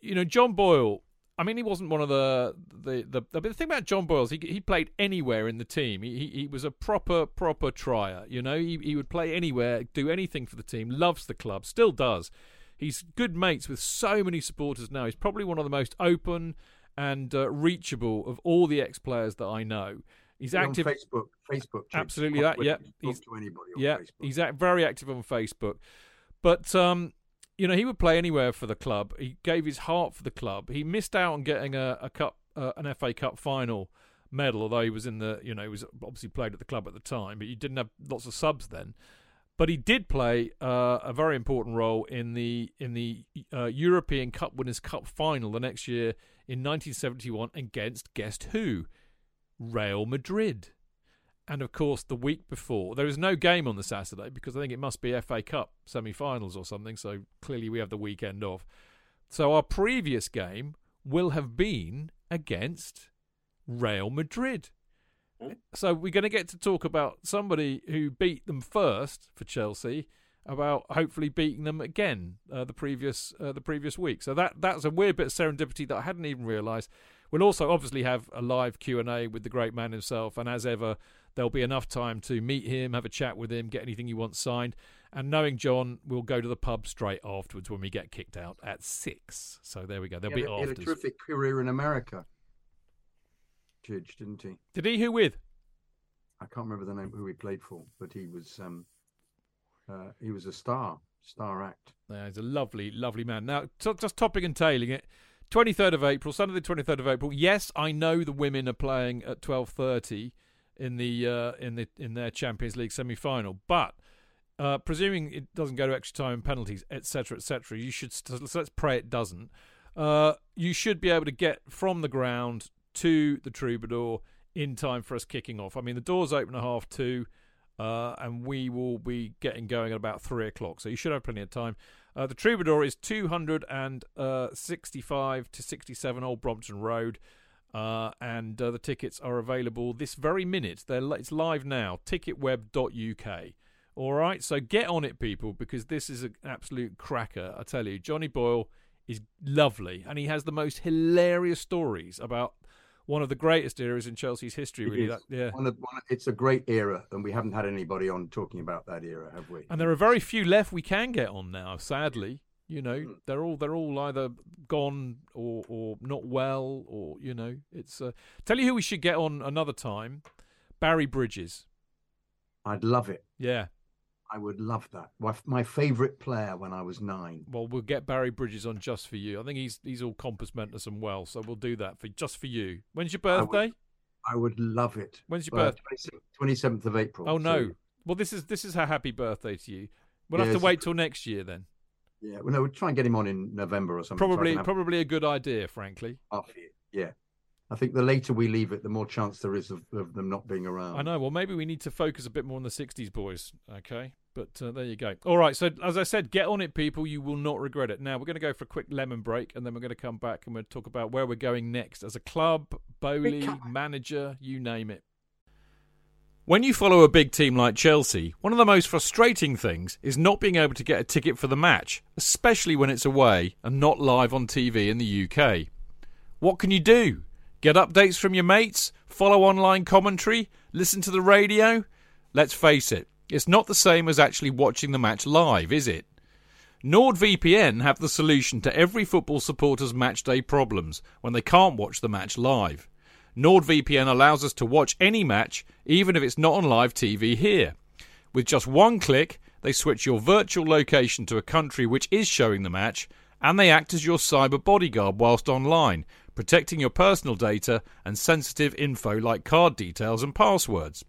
You know, John Boyle. I mean, he wasn't one of the the the. But the thing about John Boyle is he he played anywhere in the team. He he, he was a proper proper trier. You know, he he would play anywhere, do anything for the team. Loves the club, still does. He's good mates with so many supporters now. He's probably one of the most open and uh, reachable of all the ex players that I know. He's On active. Facebook. Facebook. Jake. Absolutely that, yeah. He's- to anybody on yeah, Facebook. he's very active on Facebook. But um, you know, he would play anywhere for the club. He gave his heart for the club. He missed out on getting a, a cup, uh, an FA Cup final medal, although he was in the, you know, he was obviously played at the club at the time, but he didn't have lots of subs then. But he did play uh, a very important role in the in the uh, European Cup Winners' Cup final the next year in 1971 against guest who, Real Madrid. And of course, the week before, there is no game on the Saturday because I think it must be FA Cup semi finals or something. So clearly, we have the weekend off. So our previous game will have been against Real Madrid. So we're going to get to talk about somebody who beat them first for Chelsea, about hopefully beating them again uh, the previous uh, the previous week. So that that's a weird bit of serendipity that I hadn't even realised. We'll also obviously have a live Q and A with the great man himself, and as ever, there'll be enough time to meet him, have a chat with him, get anything you want signed. And knowing John, we'll go to the pub straight afterwards when we get kicked out at six. So there we go. There'll he, be had a terrific career in America. Chidge, didn't he? Did he? Who with? I can't remember the name who he played for, but he was um, uh, he was a star, star act. Yeah, he's a lovely, lovely man. Now, t- just topping and tailing it. 23rd of April, Sunday the 23rd of April. Yes, I know the women are playing at 12:30 in the uh, in the in their Champions League semi-final, but uh, presuming it doesn't go to extra time and penalties, etc., etc., you should st- let's pray it doesn't. Uh, you should be able to get from the ground to the Troubadour in time for us kicking off. I mean, the doors open at half two, uh, and we will be getting going at about three o'clock. So you should have plenty of time. Uh, the Troubadour is 265 to 67 Old Brompton Road, uh, and uh, the tickets are available this very minute. They're it's live now. Ticketweb.uk. All right, so get on it, people, because this is an absolute cracker. I tell you, Johnny Boyle is lovely, and he has the most hilarious stories about one of the greatest eras in Chelsea's history. Really, that, yeah. One of, one, it's a great era, and we haven't had anybody on talking about that era, have we? And there are very few left we can get on now. Sadly, you know, Mm. they're all they're all either gone or or not well, or you know, it's. Uh, tell you who we should get on another time, Barry Bridges. I'd love it. Yeah, I would love that. My, my favourite player when I was nine. well, we'll get Barry Bridges on just for you. I think he's he's all compos mentis and well, so we'll do that for just for you. When's your I would- birthday? I would love it. When's your Uh, birthday? 27th of April. Oh no. So, Well, this is this is a happy birthday to you. We'll Yeah, have to wait till next year then. yeah, well, no, we'll try and get him on in November or something. Probably have probably a good idea, frankly. half a year. Yeah. I think the later we leave it, the more chance there is of, of them not being around. I know. Well, maybe we need to focus a bit more on the '60s boys, okay? But uh, there you go. All right. So as I said, get on it, people. You will not regret it. Now we're going to go for a quick lemon break, and then we're going to come back and we'll talk about where we're going next as a club, Boehly, manager, you name it. When you follow a big team like Chelsea, one of the most frustrating things is not being able to get a ticket for the match, especially when it's away and not live on TV in the UK. What can you do? Get updates from your mates? Follow online commentary? Listen to the radio? Let's face it, it's not the same as actually watching the match live, is it? NordVPN have the solution to every football supporter's matchday problems when they can't watch the match live. NordVPN allows us to watch any match, even if it's not on live TV here. With just one click, they switch your virtual location to a country which is showing the match, and they act as your cyber bodyguard whilst online, protecting your personal data and sensitive info like card details and passwords.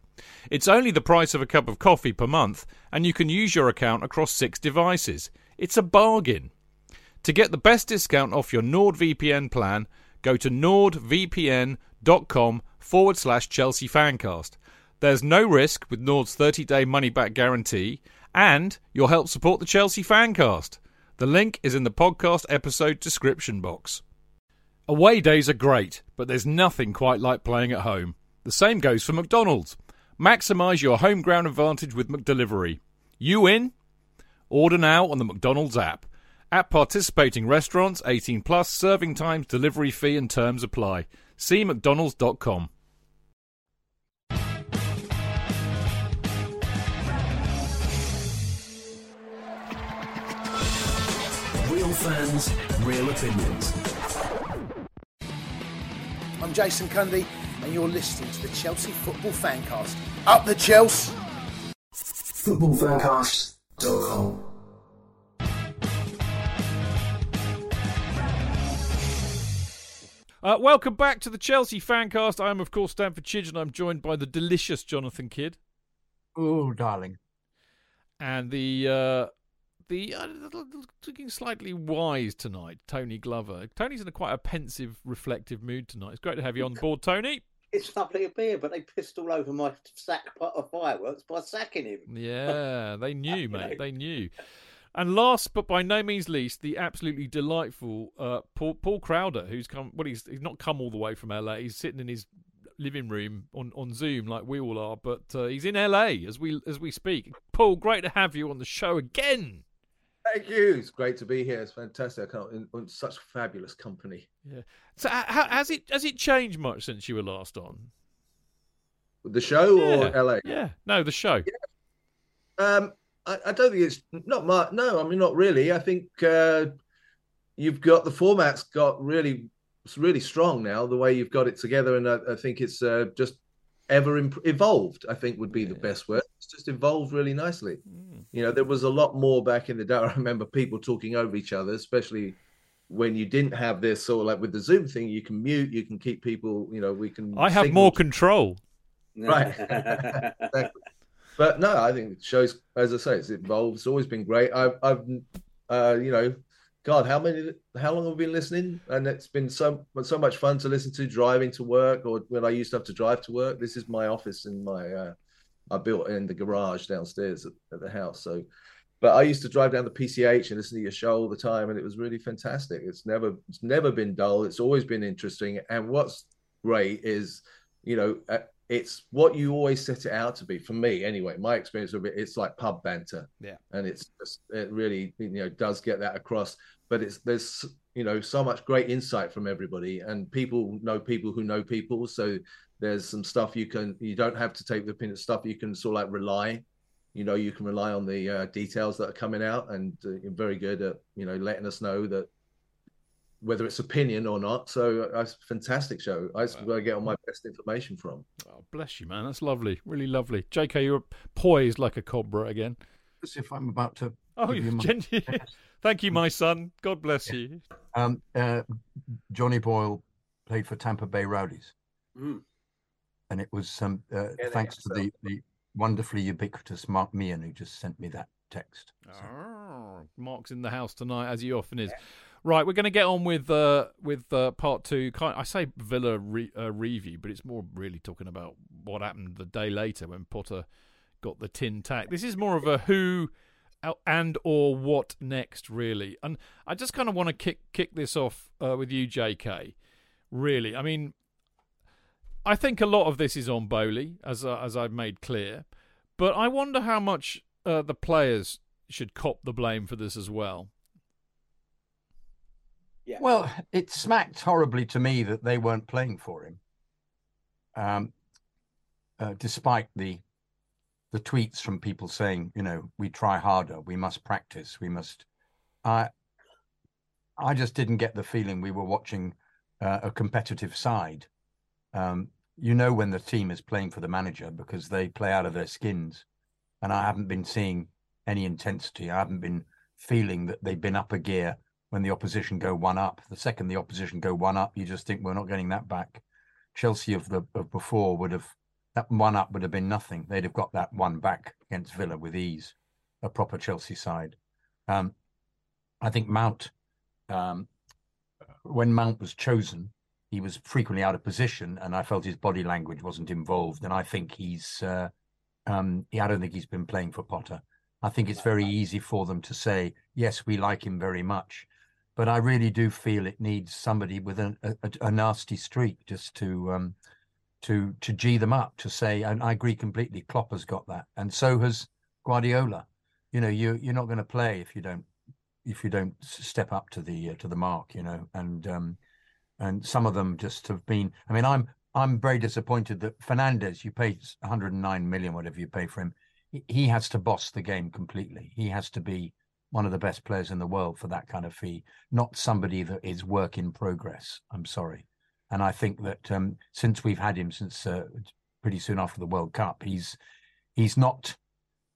It's only the price of a cup of coffee per month, and you can use your account across six devices. It's a bargain. To get the best discount off your NordVPN plan, go to nordvpn.com forward slash Chelsea Fancast. There's no risk with Nord's 30 day money back guarantee, and you'll help support the Chelsea Fancast. The link is in the podcast episode description box. Away days are great, but there's nothing quite like playing at home. The same goes for McDonald's. Maximise your home ground advantage with McDelivery. You in? Order now on the McDonald's app. At participating restaurants, 18 plus, serving times, delivery fee and terms apply. See mcdonalds.com. Real fans, real opinions. I'm Jason Cundy, and you're listening to the Chelsea Football Fancast. Up the Chelsea! Footballfancast.com. Uh, welcome back to the Chelsea Fancast. I am, of course, Stamford Chidge, and I'm joined by the delicious Jonathan Kydd. Oh, darling. And the uh, the uh, looking slightly wise tonight, Tony Glover. Tony's in a quite a pensive, reflective mood tonight. It's great to have you on board, Tony. It's lovely to be here, but they pissed all over my sack pot of fireworks by sacking him. Yeah, they knew, mate. They knew. And last but by no means least, the absolutely delightful uh, Paul, Paul Crowder, who's come. Well, he's he's not come all the way from LA. He's sitting in his living room on, on Zoom like we all are, but uh, he's in LA as we as we speak. Paul, great to have you on the show again. Thank you. It's great to be here. It's fantastic. I can't in, in such fabulous company. Yeah. So uh, how, has it has it changed much since you were last on? The show Yeah. or LA? Yeah. No, the show. Um, I, I don't think it's not much. No, I mean not really. I think uh, you've got the format's got really, it's really strong now. The way you've got it together, and I, I think it's uh, just ever imp- evolved. I think would be the best word. It's just evolved really nicely. You know, there was a lot more back in the day. I remember people talking over each other, especially when you didn't have this sort of like with the Zoom thing. You can mute, you can keep people. You know, we can. I have more control. Right. Exactly. But no, I think the show's, as I say, it's evolved. It's always been great. I've, I've, uh, you know, God, how many, how long have we been listening? And it's been so, so much fun to listen to driving to work, or when I used to have to drive to work. This is my office in my, uh, I built in the garage downstairs at, at the house. So, but I used to drive down the PCH and listen to your show all the time, and it was really fantastic. It's never, it's never been dull. It's always been interesting. And what's great is, you know, it's what you always set it out to be. For me, anyway, my experience of it, it's like pub banter. Yeah. and it's just, it really, you know, does get that across. But it's there's, you know, so much great insight from everybody, and people know people who know people. So there's some stuff you can, you don't have to take the pin stuff. You can sort of like rely you know you can rely on the uh, details that are coming out and uh, you're very good at you know letting us know that whether it's opinion or not so it's a fantastic show that's where i get all my best information from Oh, bless you, man. That's lovely. Really lovely. JK, you're poised like a cobra again. As if I'm about to. Oh, you you my- thank you, my son. God bless you. Um, uh, Johnny Boyle played for Tampa Bay Rowdies, Mm. and it was um, uh, Yeah, thanks to the, the wonderfully ubiquitous Mark Meehan who just sent me that text. So, Oh, Mark's in the house tonight, as he often is. Right, we're going to get on with uh, with uh, part two. I say Villa re- uh, review, but it's more really talking about what happened the day later when Potter got the tin tack. This is more of a who and or what next, really. And I just kind of want to kick kick this off uh, with you, J.K. Really, I mean, I think a lot of this is on Boehly, as uh, as I've made clear, but I wonder how much uh, the players should cop the blame for this as well. Yeah. Well, it smacked horribly to me that they weren't playing for him, um, uh, despite the the tweets from people saying, you know, we try harder, we must practice, we must. I I just didn't get the feeling we were watching uh, a competitive side. Um, you know when the team is playing for the manager because they play out of their skins, and I haven't been seeing any intensity. I haven't been feeling that they've been up a gear when the opposition go one up. The second the opposition go one up, you just think we're not getting that back. Chelsea of the of before would have that one up would have been nothing. They'd have got that one back against Villa with ease, a proper Chelsea side. Um, I think Mount, um, when Mount was chosen, he was frequently out of position, and I felt his body language wasn't involved. And I think he's, uh, um, I don't think he's been playing for Potter. I think it's very easy for them to say, yes, we like him very much, but I really do feel it needs somebody with a, a, a nasty streak just to um, to to g them up to say. And I agree completely. Klopp has got that, and so has Guardiola. You know, you you're not going to play if you don't if you don't step up to the uh, to the mark. You know, and um, and some of them just have been. I mean, I'm I'm very disappointed that Fernandez. You paid 109 million, whatever you pay for him. He has to boss the game completely. He has to be one of the best players in the world for that kind of fee, not somebody that is work in progress. I'm sorry. And I think that um, since we've had him since uh, pretty soon after the World Cup, he's he's not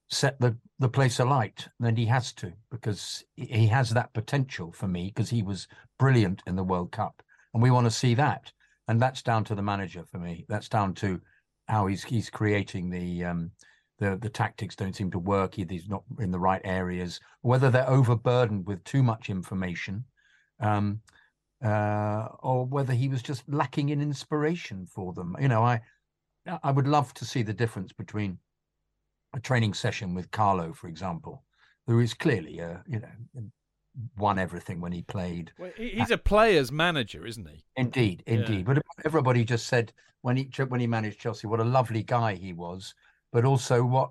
set the, the place alight. And he has to because he has that potential for me because he was brilliant in the World Cup, and we want to see that. And that's down to the manager for me. That's down to how he's he's creating the um, the the tactics don't seem to work. Either he's not in the right areas, whether they're overburdened with too much information, um, uh, or whether he was just lacking in inspiration for them. You know, I I would love to see the difference between a training session with Carlo, for example, who is clearly a you know won everything when he played. Well, he's a player's manager, isn't he? Indeed, indeed. Yeah. But everybody just said when he when he managed Chelsea, what a lovely guy he was but also what,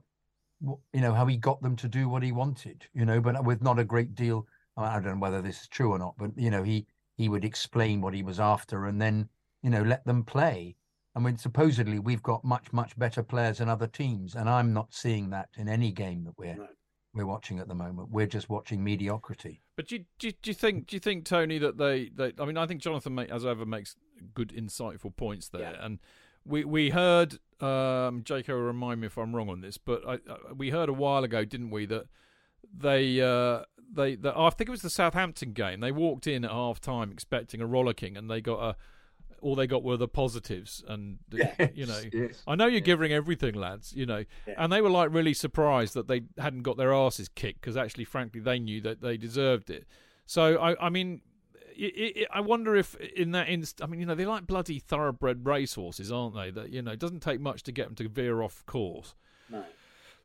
what, you know how he got them to do what he wanted you know but with not a great deal i don't know whether this is true or not but you know he he would explain what he was after and then you know let them play. I mean supposedly we've got much much better players than other teams and i'm not seeing that in any game that we're we're watching at the moment. We're just watching mediocrity. But do you, do you, do you think do you think tony that they, they i mean i think jonathan as ever makes good insightful points there. Yeah. and we we heard um, remind me if I'm wrong on this, but I, uh, we heard a while ago, didn't we, that they uh, they that I think it was the Southampton game. They walked in at half time expecting a rollicking, and they got a all they got were the positives, and yes, you know, yes, I know you're yes. giving everything, lads, you know, yeah. and they were like really surprised that they hadn't got their asses kicked because actually, frankly, they knew that they deserved it. So I, I mean, it, it, I wonder if in that inst, I mean, you know, they like bloody thoroughbred racehorses, aren't they? That you know, it doesn't take much to get them to veer off course. No.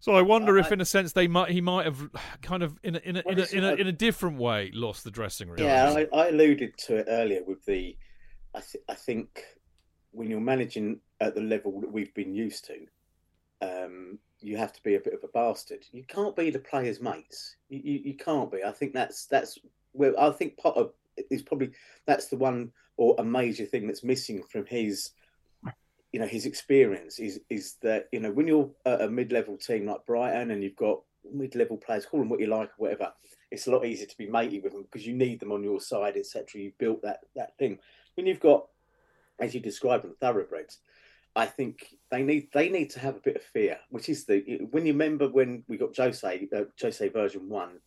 So I wonder if, in a sense, they might he might have kind of in a in a well, in, a, in, a, in a different way lost the dressing room. Yeah, I, I alluded to it earlier with the. I th- I think when you're managing at the level that we've been used to, um, you have to be a bit of a bastard. You can't be the players' mates. You, you, you can't be. I think that's that's where I think Potter is probably that's the one or a major thing that's missing from his you know his experience is is that you know when you're a mid-level team like Brighton and you've got mid-level players call them what you like or whatever it's a lot easier to be matey with them because you need them on your side etc you've built that that thing. When you've got as you described them thoroughbreds I think they need they need to have a bit of fear which is the when you remember when we got Jose uh, Jose version 1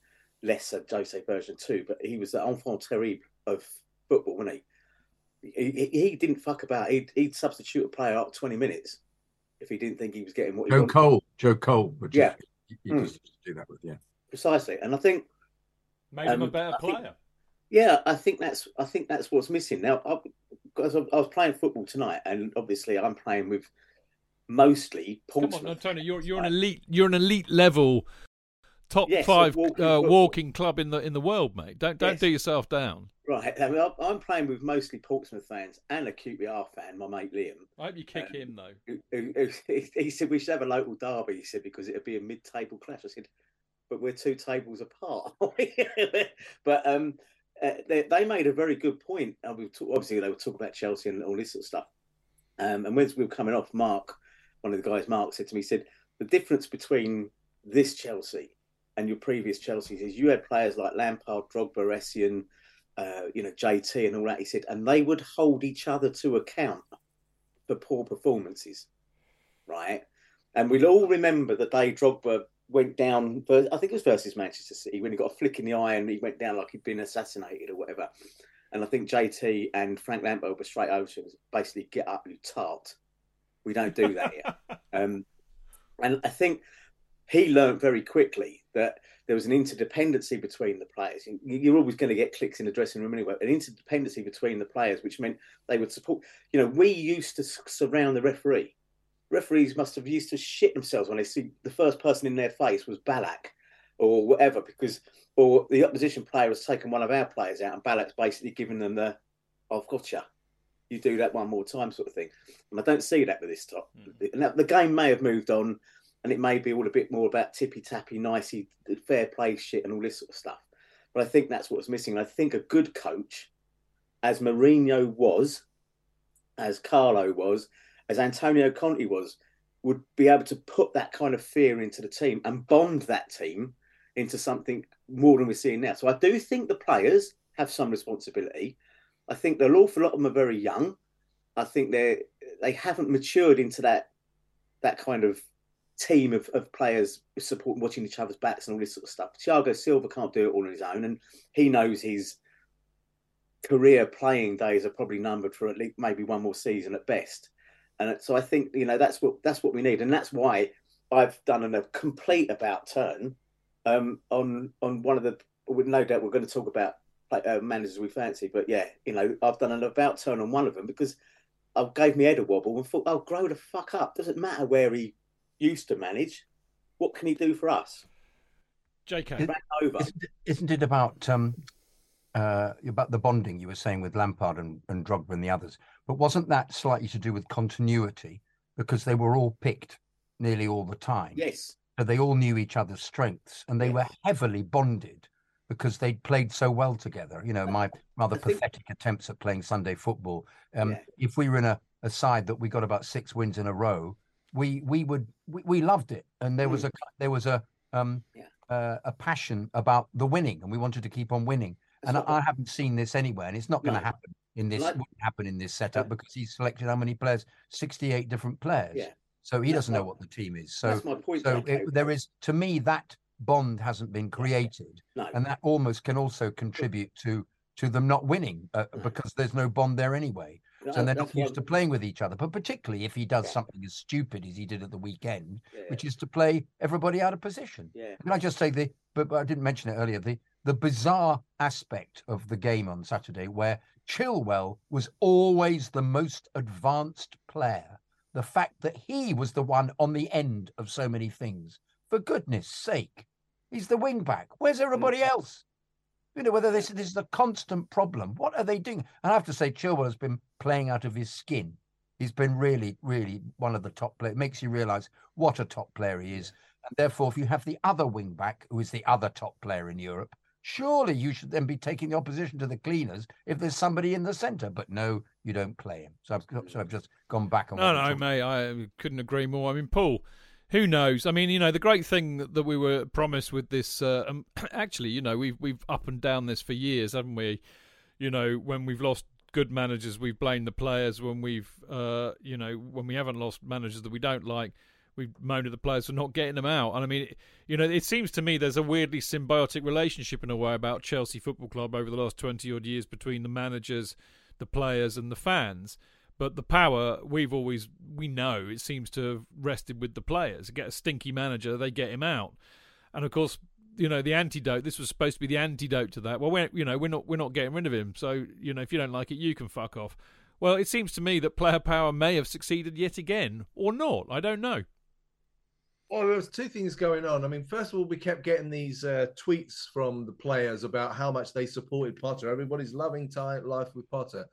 lesser Jose version two, but he was the enfant terrible of football, wasn't he? He, he, he didn't fuck about. He'd, he'd substitute a player up 20 minutes if he didn't think he was getting what he Joe wanted. Cole, Joe Cole, would yeah, you, mm. do that with, yeah, precisely. And I think made um, him a um, better I player. Think, yeah, I think that's I think that's what's missing now. I, because I, I was playing football tonight, and obviously I'm playing with mostly Come on, no, Tony, you're you're an elite you're an elite level top Yes, five walking uh, walking club in the in the world, mate. Don't don't Yes. do yourself down. Right, I mean, I'm- I'm playing with mostly Portsmouth fans and a QPR fan, my mate Liam. I hope you kick Um, him though. who, who, who, he said we should have a local derby. He said because it'd be a mid-table clash. I said, but we're two tables apart. but um, uh, they, they made a very good point. And we talk, obviously they were talking about Chelsea and all this sort of stuff. Um, and when we were coming off, Mark, one of the guys, Mark, said to me, he said the difference between this Chelsea and your previous Chelseas is you had players like Lampard, Drogba, Essien, uh, you know, JT, and all that. He said, and they would hold each other to account for poor performances, right? And we'll all remember the day Drogba went down. I think it was versus Manchester City when he got a flick in the eye and he went down like he'd been assassinated or whatever. And I think JT and Frank Lampard were straight over to him, basically, get up, you tart. We don't do that here. um, and I think he learned very quickly that there was an interdependency between the players. You- You're always going to get clicks in the dressing room anyway. An interdependency between the players, which meant they would support. You know, we used to surround the referee. Referees must have used to shit themselves when they see the first person in their face was Ballack or whatever, because or the opposition player has taken one of our players out and Ballack's basically given them the I've got you. You do that one more time, sort of thing. And I don't see that with this top. Hmm. That, the game may have moved on, and it may be all a bit more about tippy tappy, nicey, fair play shit, and all this sort of stuff. But I think that's what's missing. And I think a good coach, as Mourinho was, as Carlo was, as Antonio Conte was, would be able to put that kind of fear into the team and bond that team into something more than we're seeing now. So I do think the players have some responsibility. I think an awful lot of them are very young. I think they they haven't matured into that that kind of team of, of players supporting watching each other's backs and all this sort of stuff. Thiago Silva can't do it all on his own, and he knows his career playing days are probably numbered for at least maybe one more season at best. And so I think you know that's what that's what we need, and that's why I've done a complete about turn um, on on one of the. With no doubt, we're going to talk about uh, managers we fancy, but yeah, you know, I've done an about turn on one of them because I gave me head a wobble and thought, oh, grow the fuck up. Doesn't matter where he used to manage. What can he do for us? JK. Ran over. Isn't it, isn't it about um, uh, about the bonding you were saying with Lampard and, and Drogba and the others? But wasn't that slightly to do with continuity because they were all picked nearly all the time? Yes. So they all knew each other's strengths and they were heavily bonded because they'd played so well together. You know, my rather think- pathetic attempts at playing Sunday football. Um, Yeah. If we were in a, a side that we got about six wins in a row, we we would we, we loved it, and there was Mm. a there was a um Yeah. uh, a passion about the winning, and we wanted to keep on winning. That's and I, I haven't seen this anywhere, and it's not going to No. happen in this Like- wouldn't happen in this setup No. because he's selected how many players? Sixty eight different players. Yeah. So he That's doesn't know what the team is. So That's my point. so it, there is, to me, that bond hasn't been created, No. and that almost can also contribute to to them not winning uh, No. because there's no bond there anyway. So they're not used to playing with each other. But particularly if he does Yeah. something as stupid as he did at the weekend, Yeah. which is to play everybody out of position. Yeah. Can I just say the? But, but I didn't mention it earlier. The the bizarre aspect of the game on Saturday, where Chilwell was always the most advanced player. The fact that he was the one on the end of so many things. For goodness sake, he's the wing back. Where's everybody else? You know, whether this, this is a constant problem. What are they doing? And I have to say, Chilwell has been playing out of his skin. He's been really, really one of the top players. It makes you realise what a top player he is. And therefore, if you have the other wing back, who is the other top player in Europe, surely you should then be taking the opposition to the cleaners if there's somebody in the centre. But no, you don't play him. So I've, so I've just gone back on No, no, mate, I couldn't agree more. I mean, Paul, who knows? I mean, you know, the great thing that we were promised with this, uh, um, actually, you know, we've we've up and down this for years, haven't we? You know, when we've lost good managers, we've blamed the players. When we've, uh, you know, when we haven't lost managers that we don't like, we've moaned at the players for not getting them out. And I mean, you know, it seems to me there's a weirdly symbiotic relationship in a way about Chelsea Football Club over the last twenty odd years between the managers, the players, and the fans. But the power we've always we know it seems to have rested with the players. Get a stinky manager, they get him out, and of course, you know the antidote. This was supposed to be the antidote to that. Well, we're you know we're not we're not getting rid of him. So you know if you don't like it, you can fuck off. Well, it seems to me that player power may have succeeded yet again, or not. I don't know. Well, there was two things going on. I mean, first of all, we kept getting these uh, tweets from the players about how much they supported Potter. Everybody's loving time life with Potter,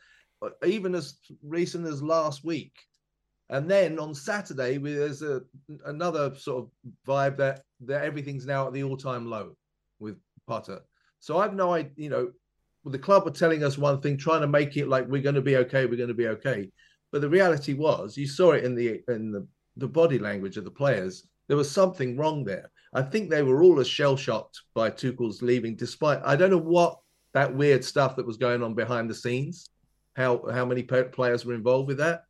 even as recent as last week. And then on Saturday, there's a, another sort of vibe that that everything's now at the all-time low with Potter. So I've no idea. You know, the club are telling us one thing, trying to make it like we're going to be okay, we're going to be okay. But the reality was, you saw it in the in the, the body language of the players there was something wrong there. I think they were all as shell shocked by Tuchel's leaving, despite I don't know what that weird stuff that was going on behind the scenes, how how many players were involved with that,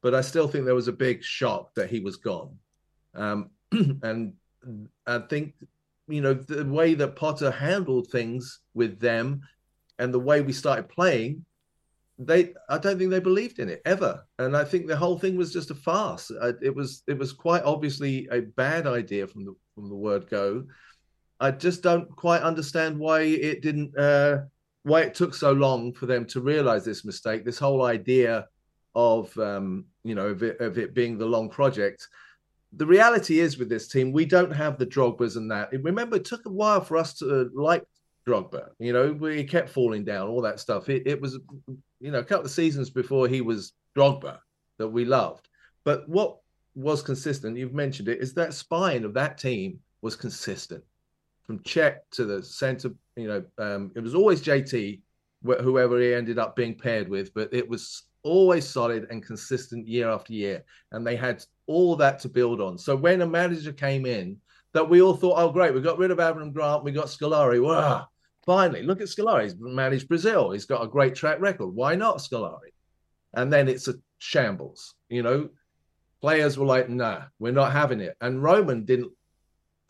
but I still think there was a big shock that he was gone, um, and I think you know the way that Potter handled things with them, and the way we started playing they i don't think they believed in it ever. And i think the whole thing was just a farce. It was it was quite obviously a bad idea from the from the word go. I just don't quite understand why it didn't uh why it took so long for them to realize this mistake this whole idea of um you know of it, of it being the long project the reality is with this team we don't have the drogbas and that remember it took a while for us to like Drogba. You know, we kept falling down, all that stuff. It, it was you know, a couple of seasons before he was Drogba that we loved. But what was consistent, you've mentioned it, is that spine of that team was consistent from Cech to the centre. You know, um, it was always JT, whoever he ended up being paired with, but it was always solid and consistent year after year. And they had all that to build on. So when a manager came in, that we all thought, oh, great, we got rid of Avram Grant, we got Scolari. Wow, Finally, look at Scolari. He's managed Brazil. He's got a great track record. Why not Scolari? And then it's a shambles. You know, players were like, nah, we're not having it. And Roman didn't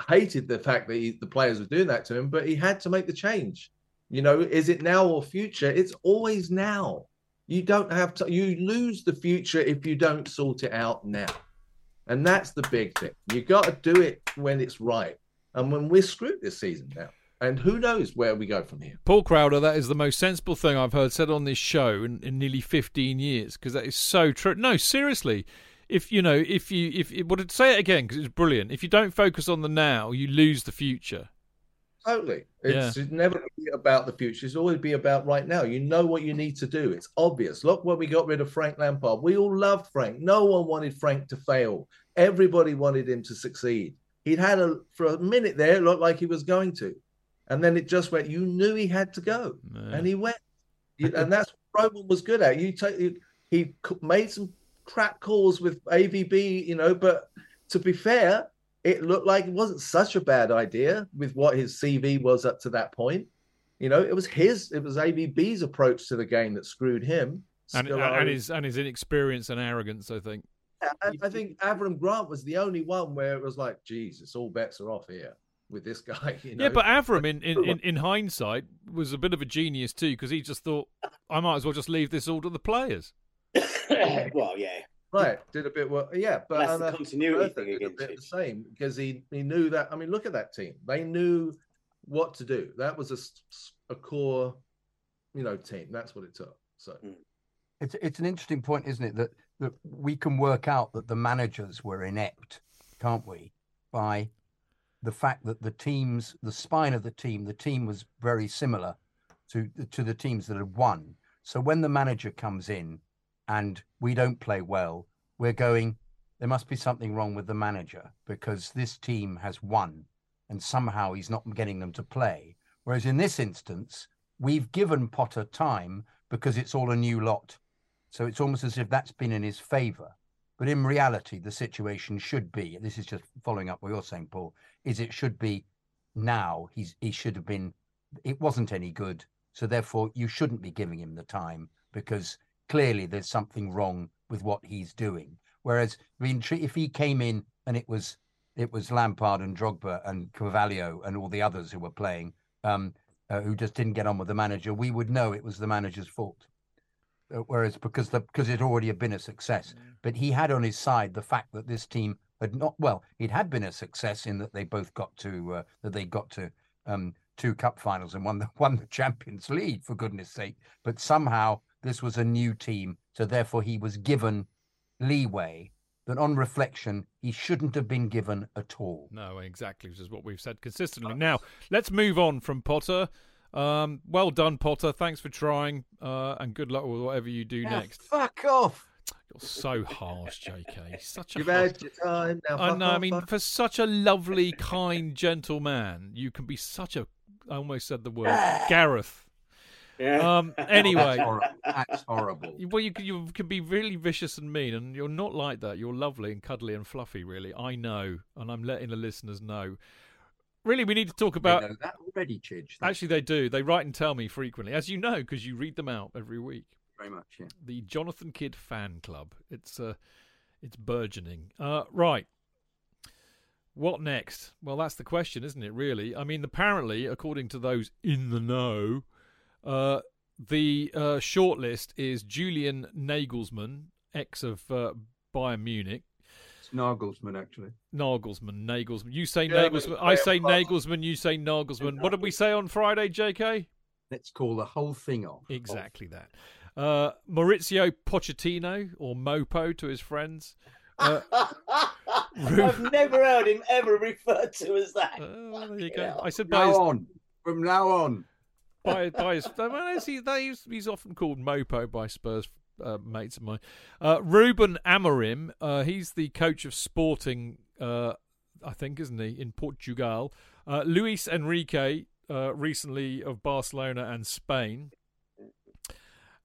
hated the fact that he, the players were doing that to him, but he had to make the change. You know, is it now or future? It's always now. You don't have to, you lose the future if you don't sort it out now. And that's the big thing. You got to do it when it's right. And when we're screwed this season now. And who knows where we go from here? Paul Crowder, that is the most sensible thing I've heard said on this show in, in nearly 15 years because that is so true. No, seriously. If you know, if you, if it would say it again because it's brilliant. If you don't focus on the now, you lose the future. Totally. It's yeah. never be about the future. It's always be about right now. You know what you need to do. It's obvious. Look when we got rid of Frank Lampard. We all loved Frank. No one wanted Frank to fail. Everybody wanted him to succeed. He'd had a for a minute there, it looked like he was going to and then it just went. You knew he had to go, and he went, and that's what Roman was good at. You take he made some crap calls with AVB, you know, but to be fair, it looked like it wasn't such a bad idea with what his CV was up to that point. You know, it was his, it was AVB's approach to the game that screwed him. And, and his and his inexperience and arrogance, I think. I, I think Avram Grant was the only one where it was like, Jesus, all bets are off here with this guy. You know? Yeah, but Avram, in, in, in, in, hindsight, was a bit of a genius too because he just thought, I might as well just leave this all to the players. well, yeah. Right, did a bit well, yeah, but that's the continuity thing again. The same because he he knew that. I mean, look at that team; they knew what to do. That was a, a core, you know, team. That's what it took. So, mm. it's it's an interesting point, isn't it? That that we can work out that the managers were inept, can't we? By the fact that the teams, the spine of the team, the team was very similar to to the teams that had won. So when the manager comes in and we don't play well, we're going. There must be something wrong with the manager because this team has won, and somehow he's not getting them to play. Whereas in this instance, we've given Potter time because it's all a new lot. So it's almost as if that's been in his favour. But in reality, the situation should be this is just following up what you're saying, Paul, is it should be now. He's he should have been it wasn't any good. So therefore you shouldn't be giving him the time because clearly there's something wrong with what he's doing. Whereas I mean, if he came in and it was it was Lampard and Drogba and Carvalho and all the others who were playing, um, uh, who just didn't get on with the manager, we would know it was the manager's fault. Uh, whereas because the because it already had been a success, mm. but he had on his side the fact that this team had not well, it had been a success in that they both got to uh, that they got to um, two cup finals and won the won the Champions League for goodness sake. But somehow this was a new team So therefore, he was given leeway that, on reflection, he shouldn't have been given at all. No, exactly, which is what we've said consistently. Now, let's move on from Potter. Um, well done, Potter. Thanks for trying, uh, and good luck with whatever you do Now, next. Fuck off. You're so harsh, JK. Such a You've harsh- had your time. Now I know. I mean, fuck. for such a lovely, kind, gentle man, you can be such a. I almost said the word Gareth. Yeah. Um. Anyway, That's, horrible. That's horrible. Well, you can, you can be really vicious and mean, and you're not like that. You're lovely and cuddly and fluffy, really. I know, and I'm letting the listeners know. Really, we need to talk about. know that already, Chidge. Actually, they do. They write and tell me frequently, as you know, because you read them out every week. very much. Yeah. The Jonathan Kydd fan club. It's uh, it's burgeoning. Uh, right. What next? Well, that's the question, isn't it? Really. I mean, apparently, according to those in the know, uh, the uh, shortlist is Julian Nagelsmann, ex of uh, Bayern Munich. It's Nagelsmann, actually. Nagelsmann, Nagelsmann. You say German Nagelsmann. I say class. Nagelsmann. You say Nagelsmann. What did we say on Friday, JK? Let's call the whole thing off. Exactly that. Uh, Mauricio Pochettino, or Mopo to his friends. Uh, I've never heard him ever referred to as that. uh, there you go. I said by Now his, on. From now on. By, by his. I he, he's, he's often called Mopo by Spurs uh, mates of mine. Uh, Ruben Amorim, uh, he's the coach of Sporting, uh, I think, isn't he, in Portugal. Uh, Luis Enrique, uh, recently of Barcelona and Spain.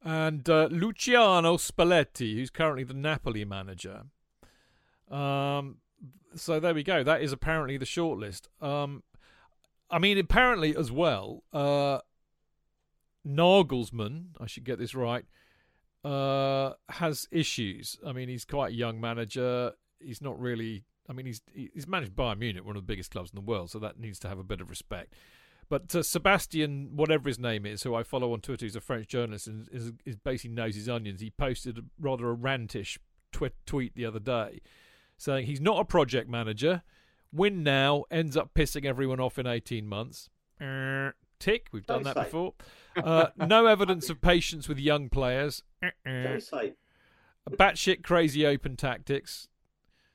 And Luciano Spalletti, who's currently the Napoli manager. Um, so there we go. That is apparently the shortlist. Um, I mean, apparently as well, uh, Nagelsmann, I should get this right, uh, has issues. I mean, he's quite a young manager. He's not really. I mean, he's he's managed Bayern Munich, one of the biggest clubs in the world, so that needs to have a bit of respect. But uh, Sebastian, whatever his name is, who I follow on Twitter, he's a French journalist and is, is basically knows his onions. He posted rather a rantish twi- tweet the other day saying he's not a project manager. Win now ends up pissing everyone off in 18 months. Tick, we've done that say. before. Uh, no evidence of patience with young players. Er, er. Don't say. Batshit crazy open tactics.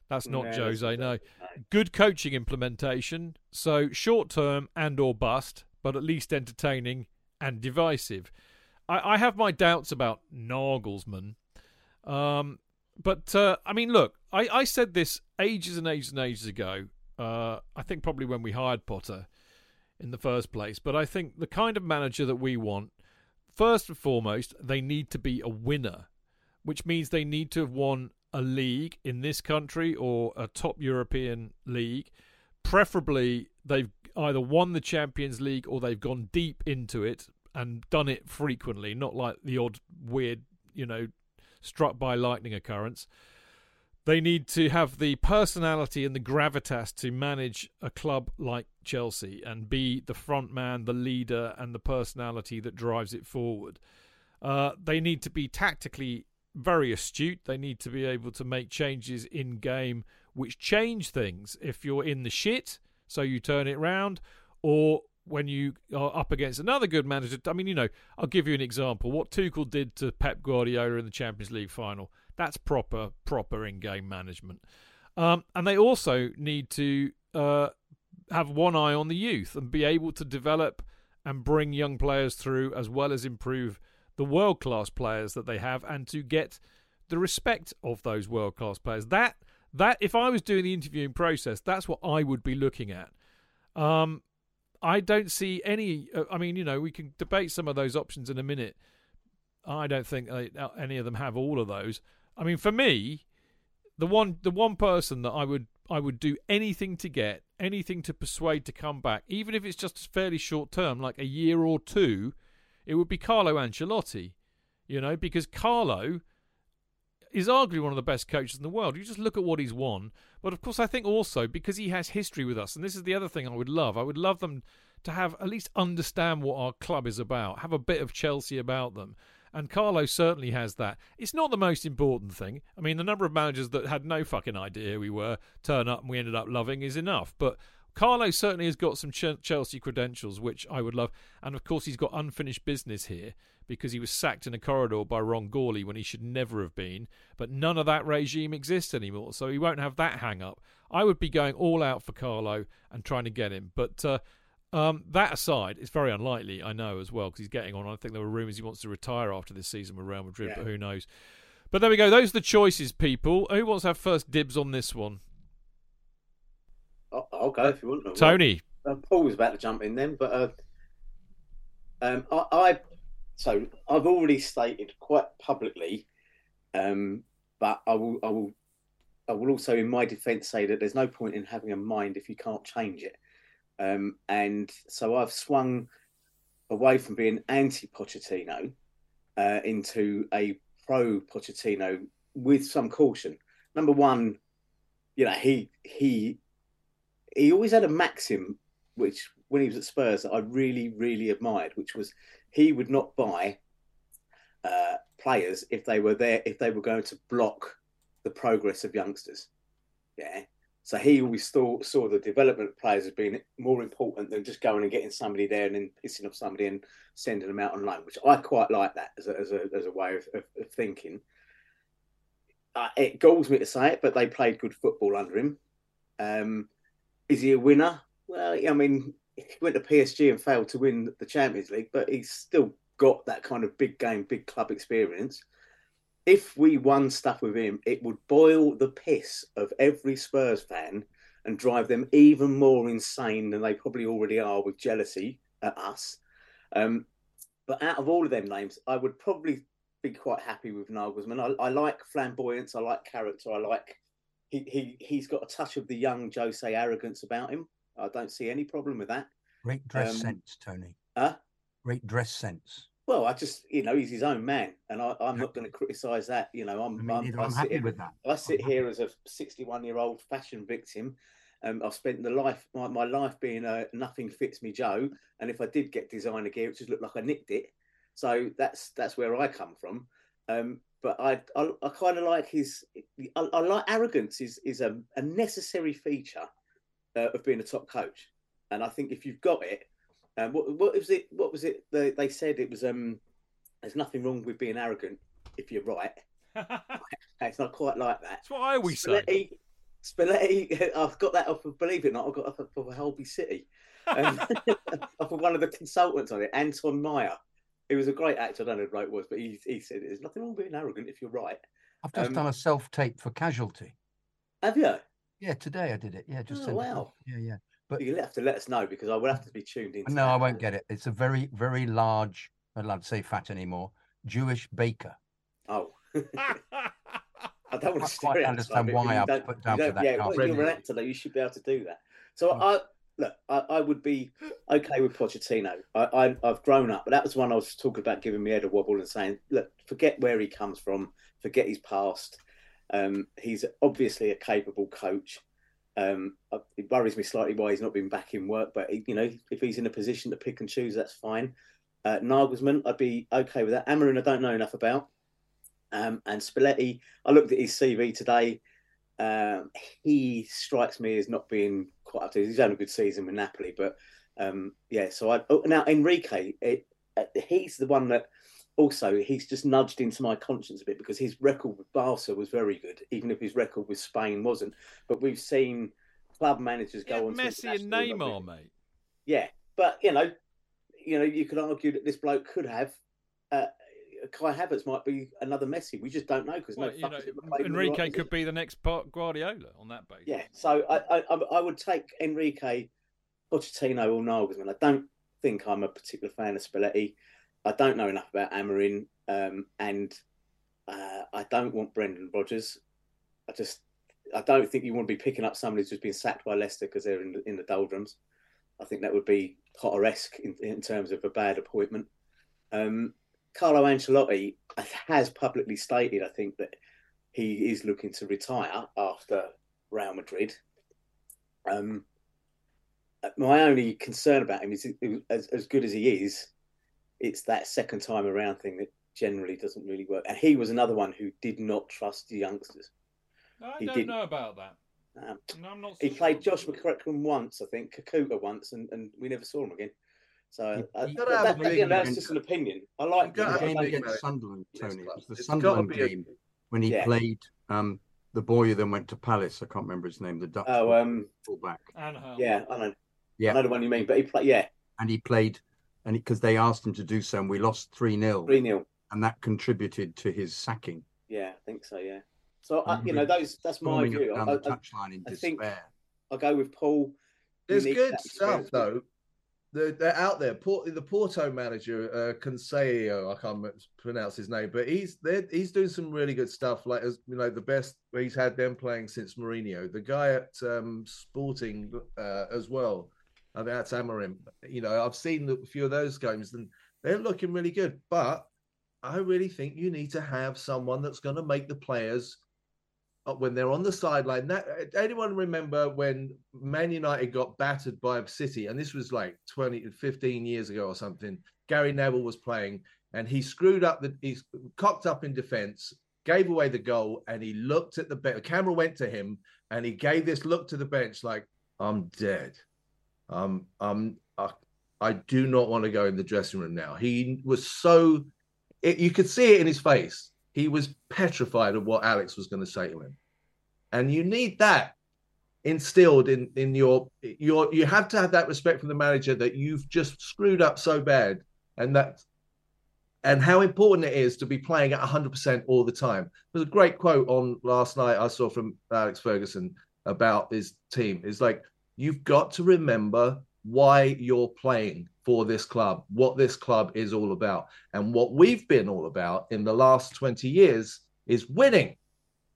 That's not No, Jose, no. Good coaching implementation. So short term and or bust, but at least entertaining and divisive. I, I have my doubts about Nagelsmann. Um, but uh, I mean, look, I, I said this ages and ages and ages ago. Uh, I think probably when we hired Potter in the first place. But I think the kind of manager that we want, first and foremost, they need to be a winner, which means they need to have won a league in this country or a top European league. Preferably, they've either won the Champions League or they've gone deep into it and done it frequently, not like the odd weird, you know, struck by lightning occurrence. They need to have the personality and the gravitas to manage a club like Chelsea and be the front man, the leader, and the personality that drives it forward. Uh, they need to be tactically very astute. They need to be able to make changes in game which change things. If you're in the shit, so you turn it round, or when you are up against another good manager. I mean, you know, I'll give you an example. What Tuchel did to Pep Guardiola in the Champions League final. That's proper, proper in-game management. Um, and they also need to uh, have one eye on the youth and be able to develop and bring young players through, as well as improve the world-class players that they have, and to get the respect of those world-class players. That that if I was doing the interviewing process, that's what I would be looking at. Um, I don't see any. Uh, I mean, you know, we can debate some of those options in a minute. I don't think uh, any of them have all of those. I mean, for me, the one the one person that I would I would do anything to get, anything to persuade to come back, even if it's just fairly short term, like a year or two, it would be Carlo Ancelotti. You know, because Carlo is arguably one of the best coaches in the world. You just look at what he's won. But of course, I think also because he has history with us, and this is the other thing I would love. I would love them to have at least understand what our club is about, have a bit of Chelsea about them. And Carlo certainly has that. It's not the most important thing. I mean, the number of managers that had no fucking idea we were turn up and we ended up loving is enough. But Carlo certainly has got some Ch- Chelsea credentials, which I would love. And of course, he's got unfinished business here, because he was sacked in a corridor by Ron Gourlay when he should never have been. But none of that regime exists anymore, so he won't have that hang up. I would be going all out for Carlo and trying to get him. But uh, um, that aside, it's very unlikely, I know, as well, because he's getting on. I think there were rumours he wants to retire after this season with Real Madrid, Yeah. but who knows. But there we go. Those are the choices, people. Who wants to have first dibs on this one? I'll, I'll go if you want. Tony. Uh, Paul was about to jump in then, but uh, um, I, I so I've already stated quite publicly, um, but I will, I will, I will also, in my defence, say that there's no point in having a mind if you can't change it. Um, and so I've swung away from being anti Pochettino uh, into a pro Pochettino with some caution. Number one, you know, he he he always had a maxim which when he was at Spurs that I really, really admired, which was he would not buy uh, players if they were there if they were going to block the progress of youngsters. Yeah. So he always saw, saw the development of players as being more important than just going and getting somebody there and then pissing off somebody and sending them out on loan, which I quite like that as a, as a, as a way of, of, of thinking. Uh, it galls me to say it, but they played good football under him. Um, is he a winner? Well, I mean, he went to PSG and failed to win the Champions League, but he's still got that kind of big game, big club experience. If we won stuff with him, it would boil the piss of every Spurs fan and drive them even more insane than they probably already are with jealousy at us. Um, but out of all of them names, I would probably be quite happy with Nagelsmann. I, I like flamboyance. I like character. I like he, he he's got a touch of the young Jose arrogance about him. I don't see any problem with that. Great dress Um, sense, Tony. Huh? Great dress sense. Well, I just you know he's his own man, and I, I'm not going to criticise that. You know, I'm I mean, I'm, I I'm sit happy here- with that. I sit I'm happy. here as a 61 year old fashion victim. Um, I've spent the life my, my life being a nothing fits me Joe, and if I did get designer gear, it just looked like I nicked it. So that's that's where I come from. Um, but I I, I kind of like his. I, I like arrogance is is a, a necessary feature uh, of being a top coach, and I think if you've got it, um, what what was it? What was it? They, they said it was um. There's nothing wrong with being arrogant if you're right. it's not quite like that. That's what I always say. Spalletti, Spalletti, I've got that off of, believe it or not, I've got off of Holby City. Um, off of one of the consultants on it, Anton Meyer. He was a great actor, I don't know who it was, but he, he said, There's nothing wrong with being arrogant if you're right. I've just Um, done a self tape for Casualty. Have you? Yeah, today I did it. Yeah, just Oh, sent it wow. Yeah, yeah. But You'll have to let us know because I will have to be tuned in. no, I won't get it. It's a very, very large. I'm not allowed to say fat anymore. Jewish baker. Oh. I don't want to quite understand it, why I was put down for that Yeah, well, you're an actor, though. You should be able to do that. So I look, I, I would be okay with Pochettino. I, I, I've grown up, but that was one I was talking about giving me head a wobble and saying, look, forget where he comes from, forget his past. Um, he's obviously a capable coach. Um, uh, it worries me slightly why he's not been back in work, but you know, if he's in a position to pick and choose, that's fine. Uh, Nagelsmann, I'd be okay with that. Amorim, I don't know enough about. Um, and Spalletti, I looked at his CV today. Um, he strikes me as not being quite up to. He's had a good season with Napoli, but um, yeah. So I oh, now Enrique, it, uh, he's the one that also he's just nudged into my conscience a bit because his record with Barca was very good, even if his record with Spain wasn't. But we've seen club managers Yeah, go on to Messi and Neymar, mate. Yeah, but you know, you know, you could argue that this bloke could have. Uh, Kai Havertz might be another Messi. We just don't know because Well, no know, fuckers ever played in the Enrique right could be the next part Guardiola on that basis. yeah, so I, I I- I would take Enrique, Pochettino, or Nagelsmann. I don't think I'm a particular fan of Spalletti. I don't know enough about Amorim, um, and uh, I don't want Brendan Rodgers. I just I don't think you want to be picking up somebody who's just been sacked by Leicester because they're in the, in the doldrums. I think that would be Potter-esque in, in terms of a bad appointment. Um, Carlo Ancelotti has publicly stated, I think, that he is looking to retire after Real Madrid. Um, my only concern about him is, as, as good as he is, it's that second time around thing that generally doesn't really work. And he was another one who did not trust the youngsters. I He don't didn't. know about that. Um, No, I'm not. he so played sure. Josh McEachran once, I think, Kakuta once, and, and we never saw him again. So uh, You that, that- again, that's just an opinion. I like The game against man. Sunderland, Yes, Tony. It was the It's Sunderland gotta a- game when he Yeah. played um, the boy who then went to Palace. I can't remember his name. The Dutch Oh, um, fullback. yeah, I know. Yeah. I know the one you mean, but he played, yeah, and he played, and because they asked him to do so, and we lost three 0 3 0. and that contributed to his sacking. Yeah, I think so, yeah. So, I, you know, those that's my view. down I, the I, touchline in I think- despair. I go with Paul. There's good stuff though. They're, they're out there. Port, the Porto manager, uh, Conseio, I can't pronounce his name, but he's he's doing some really good stuff. Like as you know, the best he's had them playing since Mourinho. The guy at um, Sporting uh, as well. That's Amarim. You know, I've seen a few of those games, and they're looking really good. But I really think you need to have someone that's going to make the players uh, when they're on the sideline. That anyone remember when Man United got battered by City, and this was like 20, 15 years ago or something. Gary Neville was playing, and he screwed up the he's cocked up in defence, gave away the goal, and he looked at the bench. The camera went to him, and he gave this look to the bench like, "I'm dead. Um, um, I, I do not want to go in the dressing room now." He was so it, you could see it in his face. He was petrified of what Alex was going to say to him, and you need that instilled in in your your. You have to have that respect from the manager that you've just screwed up so bad, and that and how important it is to be playing at 100% all the time. There's a great quote on last night I saw from Alex Ferguson about his team. It's like you've got to remember why you're playing for this club, what this club is all about. And what we've been all about in the last 20 years is winning.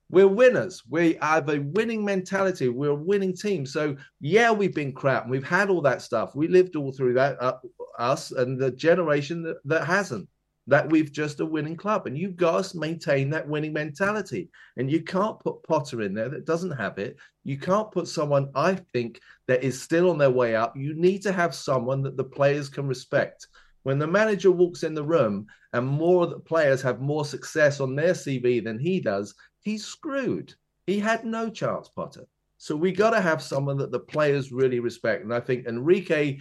We're winners. We have a winning mentality. We're a winning team. So, yeah, we've been crap we've had all that stuff. We lived all through that, uh, us and the generation that, that hasn't. That we've just a winning club. And you've got to maintain that winning mentality. And you can't put Potter in there that doesn't have it. You can't put someone, I think, that is still on their way up. You need to have someone that the players can respect. When the manager walks in the room and more of the players have more success on their CV than he does, he's screwed. He had no chance, Potter. So we got to have someone that the players really respect. And I think Enrique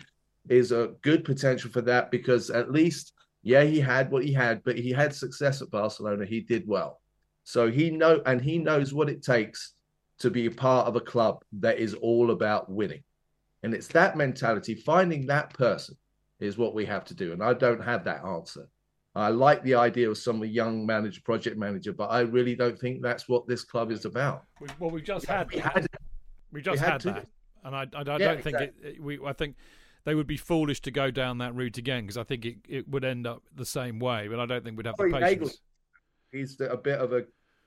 is a good potential for that because at least, yeah, he had what he had, but he had success at Barcelona. He did well. So he know and he knows what it takes to be a part of a club that is all about winning. And it's that mentality, finding that person is what we have to do. And I don't have that answer. I like the idea of some young manager, project manager, but I really don't think that's what this club is about. Well, we've just had We had We just had had, that, and I, I, I Yeah, don't think it, it- We, I think they would be foolish to go down that route again because I think it, it would end up the same way. But I don't think we'd have the patience. Nagel- He's a bit of a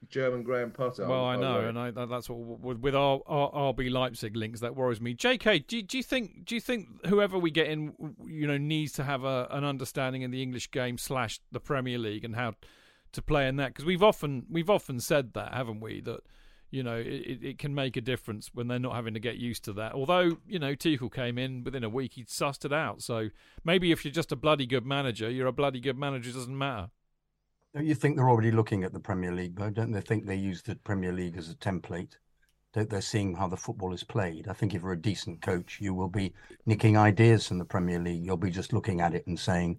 German Graham Potter. Well, I know, and I, that- that's what with, with our, our RB Leipzig links that worries me. J.K., do, you- do you think do you think whoever we get in, you know, needs to have a, an understanding in the English game slash the Premier League and how to play in that? Because we've often we've often said that, haven't we? That you know it, it can make a difference when they're not having to get used to that. Although you know Tuchel came in within a week, he'd sussed it out. So maybe if you're just a bloody good manager, you're a bloody good manager. It doesn't matter. Don't you think they're already looking at the Premier League, though? Don't they think they use the Premier League as a template? Don't they're seeing how the football is played? I think if you're a decent coach, you will be nicking ideas from the Premier League. You'll be just looking at it and saying,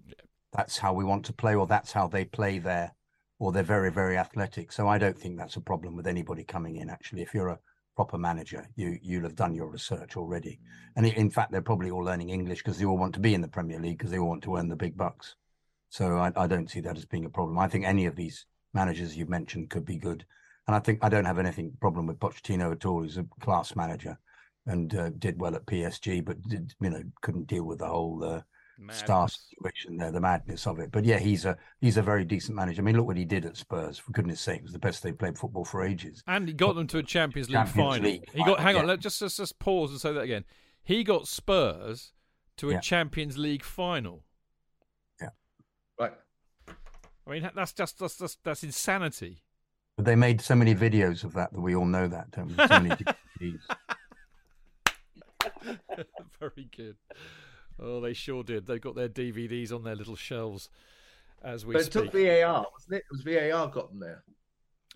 that's how we want to play, or that's how they play there, or they're very, very athletic. So I don't think that's a problem with anybody coming in, actually. If you're a proper manager, you, you'll have done your research already. And in fact, they're probably all learning English because they all want to be in the Premier League because they all want to earn the big bucks. So I, I don't see that as being a problem. I think any of these managers you've mentioned could be good, and I think I don't have anything problem with Pochettino at all. He's a class manager and uh, did well at PSG, but did, you know couldn't deal with the whole uh, star Madness. situation there, the madness of it. But yeah, he's a he's a very decent manager. I mean, look what he did at Spurs. For goodness' sake, it was the best they played football for ages. And he got them to a Champions League Champions final. League he got. final, Hang on. yeah. Let just, just just pause and say that again. He got Spurs to a Yeah. Champions League final. Yeah. Right. I mean, that's just that's that's, that's insanity. But they made so many videos of that that we all know that, don't we? So many Very good. Oh, they sure did. They've got their DVDs on their little shelves as we But it speak. took VAR, wasn't it? It was VAR got them there.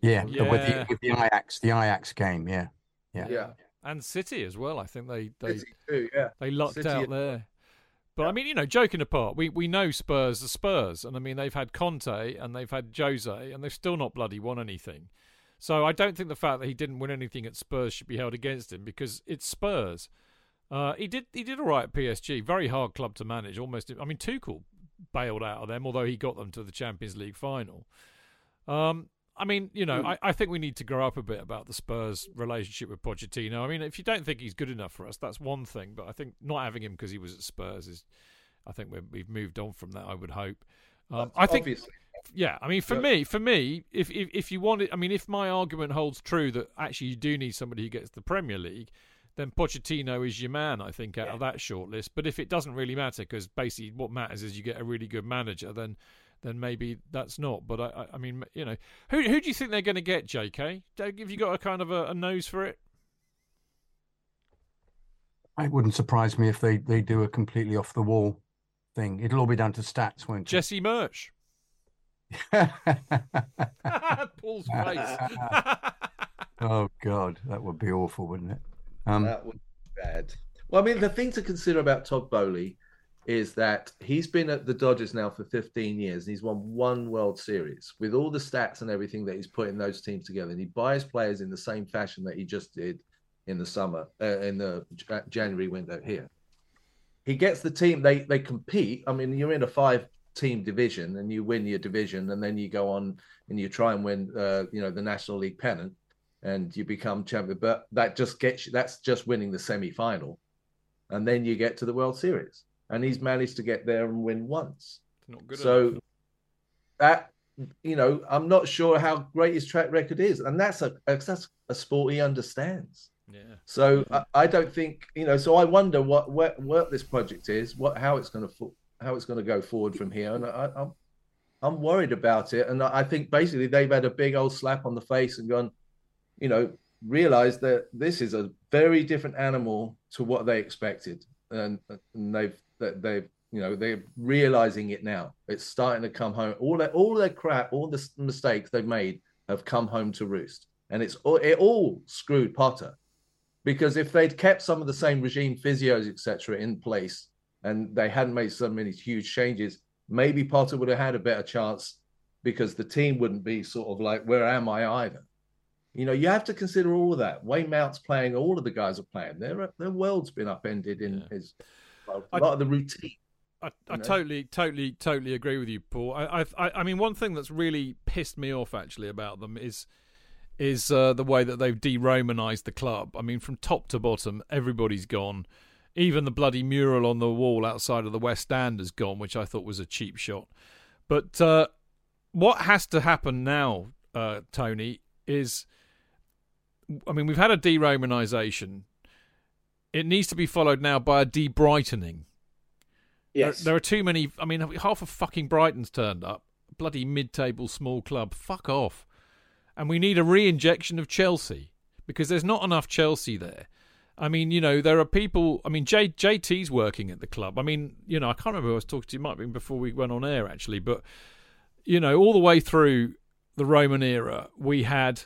Yeah, with Yeah. the with the Ajax, the Ajax game. Yeah, yeah. Yeah. and City as well. I think they they City too, yeah. they lucked City- out there. But I mean, you know, joking apart, we, we know Spurs are Spurs, and I mean they've had Conte and they've had Jose, and they've still not bloody won anything. So I don't think the fact that he didn't win anything at Spurs should be held against him because it's Spurs. Uh, he did he did all right at PSG. Very hard club to manage. Almost, I mean, Tuchel bailed out of them, although he got them to the Champions League final. Um, I mean, you know, I, I think we need to grow up a bit about the Spurs relationship with Pochettino. I mean, if you don't think he's good enough for us, that's one thing. But I think not having him because he was at Spurs is, I think we've, we've moved on from that. I would hope. Um, I think, Obviously. yeah. I mean, for me, for me, if, if if you want it, I mean, if my argument holds true that actually you do need somebody who gets the Premier League, then Pochettino is your man. I think out of that shortlist. But if it doesn't really matter, because basically what matters is you get a really good manager, then then maybe that's not. But I, I, I mean, you know, who who do you think they're going to get, J.K.? Have you got a kind of a, a nose for it? It wouldn't surprise me if they, they do a completely off the wall thing. It'll all be down to stats, won't it? Jesse Marsch. Paul's face. oh God, that would be awful, wouldn't it? Um, that be bad. Well, I mean, the thing to consider about Todd Boehly is that he's been at the Dodgers now for 15 years and he's won one World Series with all the stats and everything that he's putting those teams together. And he buys players in the same fashion that he just did in the summer, uh, in the January window here. He gets the team, they, they compete. I mean, you're in a five team division and you win your division and then you go on and you try and win, uh, you know, the National League pennant and you become champion. But that just gets you, that's just winning the semi final. And then you get to the World Series and he's managed to get there and win once. Not good so enough. that you know, I'm not sure how great his track record is, and that's a that's a sport he understands. Yeah. So I, I don't think you know. So I wonder what what, what this project is, what how it's going to how it's going to go forward from here, and I, I'm I'm worried about it, and I think basically they've had a big old slap on the face and gone, you know, realized that this is a very different animal to what they expected, and, and they've they've you know they're realizing it now. It's starting to come home. All that all their crap, all the mistakes they've made have come home to roost, and it's all, it all screwed Potter because if they'd kept some of the same regime physios etc in place and they hadn't made so many huge changes maybe potter would have had a better chance because the team wouldn't be sort of like where am i either you know you have to consider all of that wayne mount's playing all of the guys are playing their their world's been upended in Yeah. his a I- lot of the routine I, I totally, totally, totally agree with you, Paul. I, I, I- I mean, one thing that's really pissed me off actually about them is, is uh, the way that they've de-Romanized the club. I mean, from top to bottom, everybody's gone. Even the bloody mural on the wall outside of the West Stand has gone, which I thought was a cheap shot. But uh, what has to happen now, uh, Tony, is, I mean, we've had a de-Romanization. It needs to be followed now by a de-Brightoning. Yes. There, there are too many. I mean, half of fucking Brighton's turned up. Bloody mid-table small club. Fuck off. And we need a re-injection of Chelsea because there's not enough Chelsea there. I mean, you know, there are people. I mean, J, JT's working at the club. I mean, you know, I can't remember who I was talking to. It might have been before we went on air, actually. But you know, all the way through the Roman era, we had,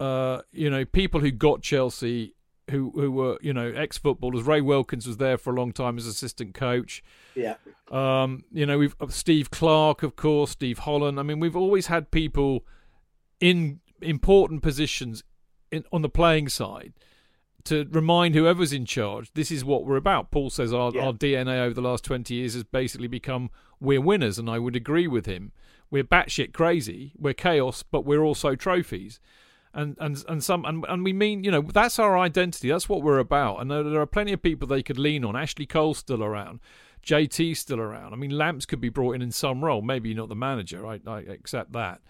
uh, you know, people who got Chelsea, who who were, you know, ex-footballers. Ray Wilkins was there for a long time as assistant coach. yeah. Um, you know, we've uh, Steve Clarke, of course, Steve Holland. I mean, we've always had people in important positions in, on the playing side to remind whoever's in charge this is what we're about. Paul says our, Yeah. our DNA over the last 20 years has basically become we're winners, and I would agree with him. We're batshit crazy, we're chaos, but we're also trophies. And and and some and, and we mean you know that's our identity. That's what we're about. And there, are plenty of people they could lean on. Ashley Cole's still around. JT's still around. I mean, Lamps could be brought in in some role. Maybe not the manager. I, I accept that.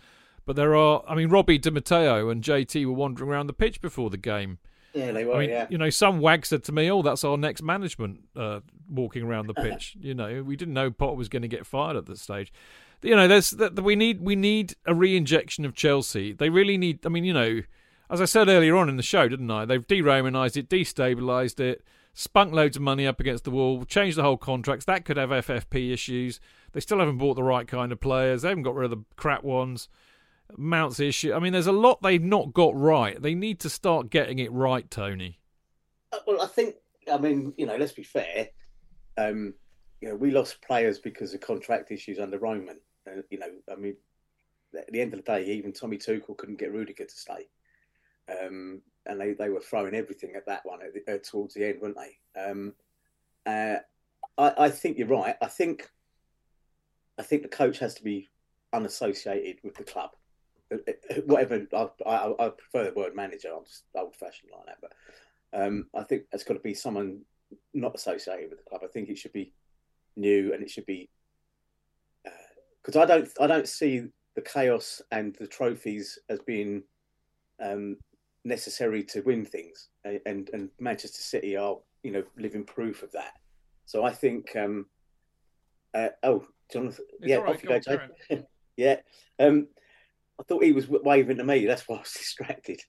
But there are. I mean, Robbie Di Matteo and JT were wandering around the pitch before the game. Yeah, they were. I mean, yeah. you know, some wag said to me, "Oh, that's our next management uh, walking around the pitch." you know, we didn't know Potter was going to get fired at this stage. You know, there's that we need we need a re-injection of Chelsea. They really need. I mean, you know, as I said earlier on in the show, didn't I? They've de-Romanized it, destabilized it, spunk loads of money up against the wall, changed the whole contracts. That could have FFP issues. They still haven't bought the right kind of players. They haven't got rid of the crap ones. Mount's issue. I mean, there's a lot they've not got right. They need to start getting it right, Tony. Uh, Well, I think, I mean, you know, let's be fair. Um, you know, we lost players because of contract issues under Roman. And you know, I mean, at the end of the day, even Tommy Tuchel couldn't get Rudiger to stay, um, and they, they were throwing everything at that one at the, uh, towards the end, weren't they? Um, uh, I, I think you're right. I think I think the coach has to be unassociated with the club. Uh, uh, Whatever, I, I, I prefer the word manager. I'm just old fashioned like that, but um, I think it's got to be someone not associated with the club. I think it should be new and it should be because I don't I don't see the chaos and the trophies as being um, necessary to win things, and, and Manchester City are you know living proof of that. So I think um, uh, oh Jonathan It's yeah right, off you go go yeah um, I thought he was waving to me. That's why I was distracted.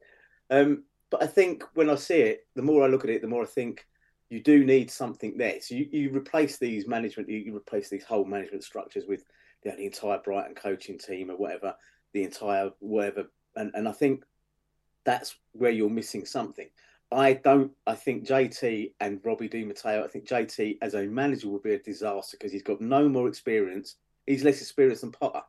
Um, but I think when I see it, the more I look at it, the more I think you do need something there. So you, you replace these management, you, you replace these whole management structures with you know, the entire Brighton coaching team or whatever, the entire whatever. And, and I think that's where you're missing something. I don't. I think JT and Robbie Di Matteo. I think JT as a manager would be a disaster because he's got no more experience. He's less experienced than Potter,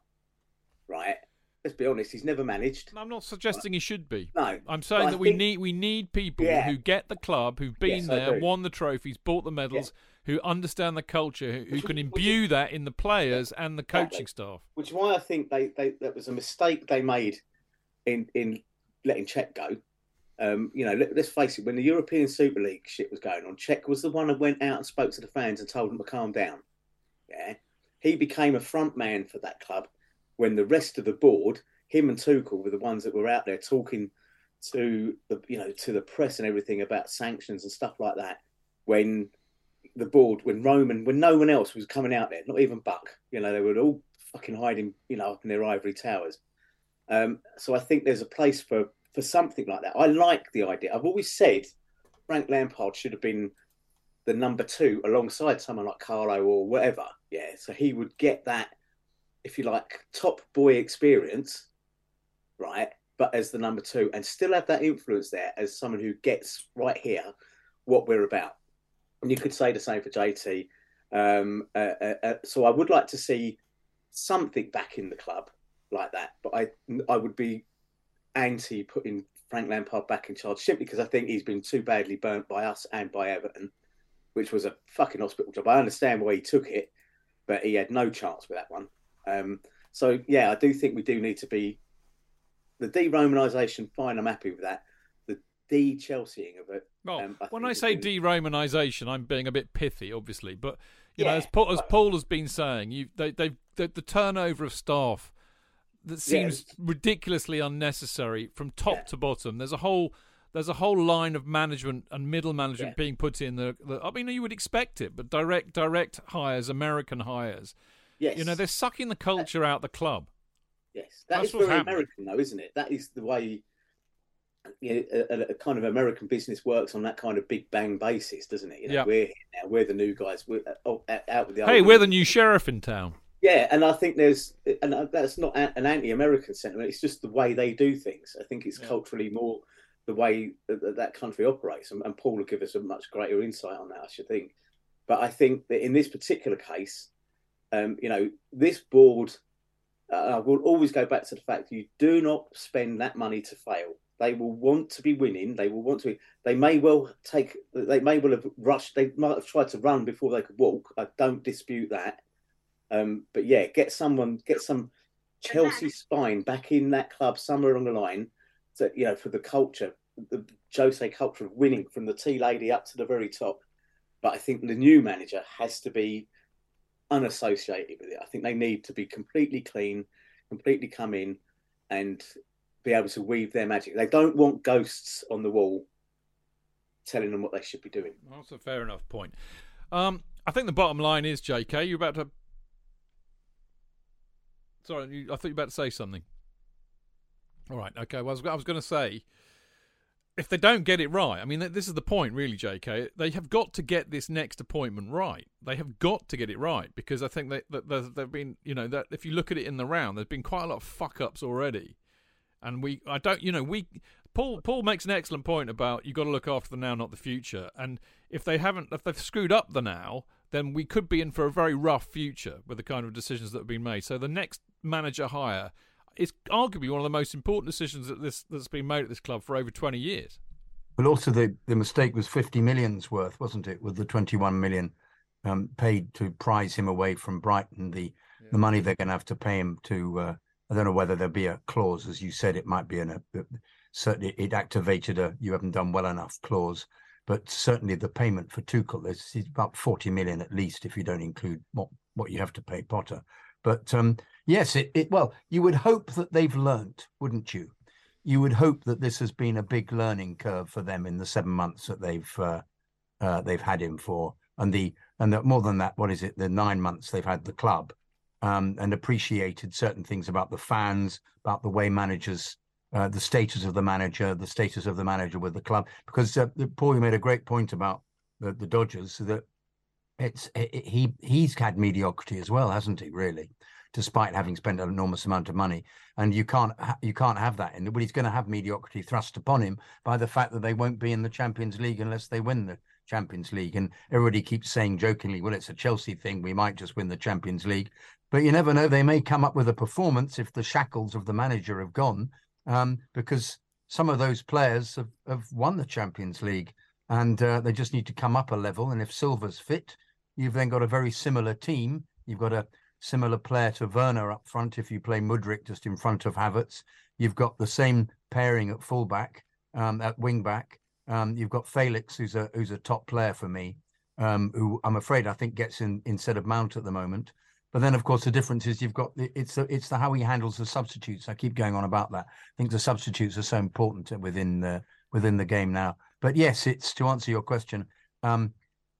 right? Let's be honest. He's never managed. I'm not suggesting he should be. No, I'm saying that I we think- need we need people Yeah. who get the club, who've been Yes, I there, won the trophies, bought the medals, who understand the culture, who, who Which- can which imbue that in the players and the coaching staff. which is why I think they, they that was a mistake they made in in letting Cech go. Um, you know, let, us face it. When the European Super League shit was going on, Cech was the one that went out and spoke to the fans and told them to calm down. Yeah, he became a front man for that club when the rest of the board, him and Tuchel, were the ones that were out there talking to the you know to the press and everything about sanctions and stuff like that. When the board, when Roman, when no one else was coming out there, not even Buck, you know, they were all fucking hiding, you know, up in their ivory towers. Um, so I think there's a place for for something like that. I like the idea. I've always said Frank Lampard should have been the number two alongside someone like Carlo or whatever. Yeah, so he would get that, if you like, top boy experience, right? But as the number two, and still have that influence there as someone who gets right here what we're about. And you could say the same for JT. Um, uh, uh, uh, so I would like to see something back in the club like that. But I I would be anti putting Frank Lampard back in charge simply because I think he's been too badly burnt by us and by Everton, which was a fucking hospital job. I understand why he took it, but he had no chance with that one. Um, so yeah, I do think we do need to be the de-Romanisation. Fine, I'm happy with that. The de-Chelseaing of it. Well, um, when I say gonna- de-Romanisation, I'm being a bit pithy, obviously, but you know, as Paul, as Paul has been saying, you they they the, the turnover of staff that seems Yes. ridiculously unnecessary from top Yeah. to bottom. There's a whole there's a whole line of management and middle management Yeah. being put in. The, the I mean, you would expect it, but direct direct hires, American hires, yes, you know, they're sucking the culture out the club. Yes, that That's is very happening. American, though, isn't it? That is the way you know, a, a- kind of American business works on that kind of big bang basis, doesn't it? You know, Yeah. we're here now, we're the new guys, we're uh, oh, out- with the Hey, we're ones. the new sheriff in town. Yeah, and I think there's, and that's not an anti-American sentiment. It's just the way they do things. I think it's Yeah. culturally more the way that that, that country operates, and, and Paul will give us a much greater insight on that. I should think, but I think that in this particular case, um, you know, this board, uh, I will always go back to the fact you do not spend that money to fail. They will want to be winning. They will want to. They may well take. They may well have rushed. They might have tried to run before they could walk. I don't dispute that. Um, but yeah, get someone, get some Chelsea spine back in that club somewhere along the line. So you know, for the culture, the Jose culture of winning from the tea lady up to the very top. But I think the new manager has to be unassociated with it. I think they need to be completely clean, completely come in and be able to weave their magic. They don't want ghosts on the wall telling them what they should be doing. That's a fair enough point. Um, I think the bottom line is, J.K., you're about to. Sorry, I thought you were about to say something. All right, okay. Well, I was, I was going to say, if they don't get it right, I mean, this is the point, really, J.K. They have got to get this next appointment right. They have got to get it right because I think that that there's- there've been, you know, that if you look at it in the round, there's been quite a lot of fuck ups already, and we, I don't, you know, we. Paul Paul makes an excellent point about you've got to look after the now, not the future. And if they haven't, if they've screwed up the now, then we could be in for a very rough future with the kind of decisions that have been made. So the next manager hire is arguably one of the most important decisions that this that's been made at this club for over 20 years. But also the, the mistake was 50 million's worth, wasn't it? With the 21 million um, paid to prize him away from Brighton, the yeah. the money they're going to have to pay him to. Uh, I don't know whether there'll be a clause, as you said, it might be in a certainly it activated a you haven't done well enough clause. But certainly the payment for Tuchel is about 40 million at least if you don't include what what you have to pay Potter. But um, yes, it, it well, you would hope that they've learnt, wouldn't you? You would hope that this has been a big learning curve for them in the seven months that they've uh, uh, they've had him for, and the and that more than that, what is it? The nine months they've had the club, um, and appreciated certain things about the fans, about the way managers, uh, the status of the manager, the status of the manager with the club. Because uh, Paul, you made a great point about the, the Dodgers that it's it, he he's had mediocrity as well, hasn't he? Really, despite having spent an enormous amount of money, and you can't you can't have that. And but he's going to have mediocrity thrust upon him by the fact that they won't be in the Champions League unless they win the Champions League. And everybody keeps saying jokingly, well, it's a Chelsea thing. We might just win the Champions League. But you never know. They may come up with a performance if the shackles of the manager have gone, um, because some of those players have, have won the Champions League and uh, they just need to come up a level. And if Silva's fit, you've then got a very similar team. You've got a similar player to Werner up front if you play Mudryk just in front of Havertz. You've got the same pairing at fullback, um, at wing back. Um, you've got Felix, who's a who's a top player for me, um, who I'm afraid I think gets in instead of Mount at the moment. But then, of course, the difference is you've got it's the, it's the how he handles the substitutes. I keep going on about that. I think the substitutes are so important within the within the game now. But yes, it's to answer your question. Um,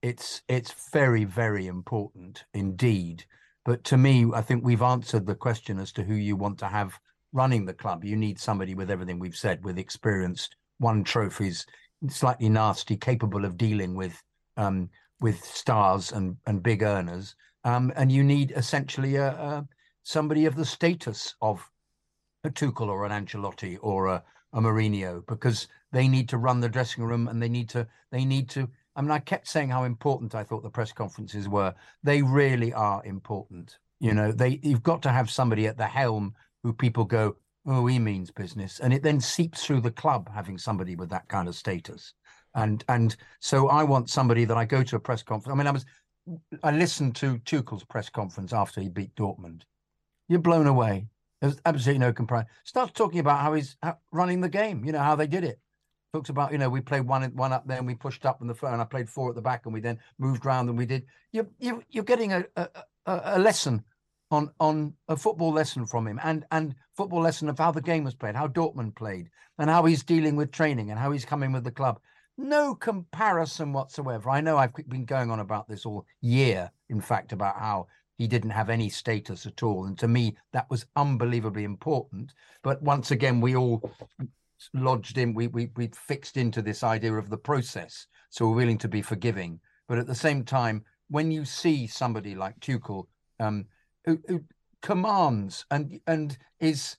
it's it's very very important indeed. But to me, I think we've answered the question as to who you want to have running the club. You need somebody with everything we've said, with experienced, won trophies, slightly nasty, capable of dealing with um, with stars and and big earners, um, and you need essentially a, a, somebody of the status of a Tuchel or an Ancelotti or a, a Mourinho because they need to run the dressing room and they need to they need to. I mean, I kept saying how important I thought the press conferences were. They really are important. You know, they you've got to have somebody at the helm who people go, oh, he means business, and it then seeps through the club having somebody with that kind of status. And and so I want somebody that I go to a press conference. I mean, I was I listened to Tuchel's press conference after he beat Dortmund. You're blown away. There's absolutely no comparison. Starts talking about how he's running the game. You know how they did it. Talks about you know we played one one up there and we pushed up in the front and I played four at the back and we then moved round and we did. You you you're getting a, a, a lesson on on a football lesson from him and and football lesson of how the game was played, how Dortmund played, and how he's dealing with training and how he's coming with the club. No comparison whatsoever. I know I've been going on about this all year, in fact, about how he didn't have any status at all. And to me, that was unbelievably important. But once again, we all lodged in, we we we fixed into this idea of the process. So we're willing to be forgiving. But at the same time, when you see somebody like Tuchel um, who, who commands and and is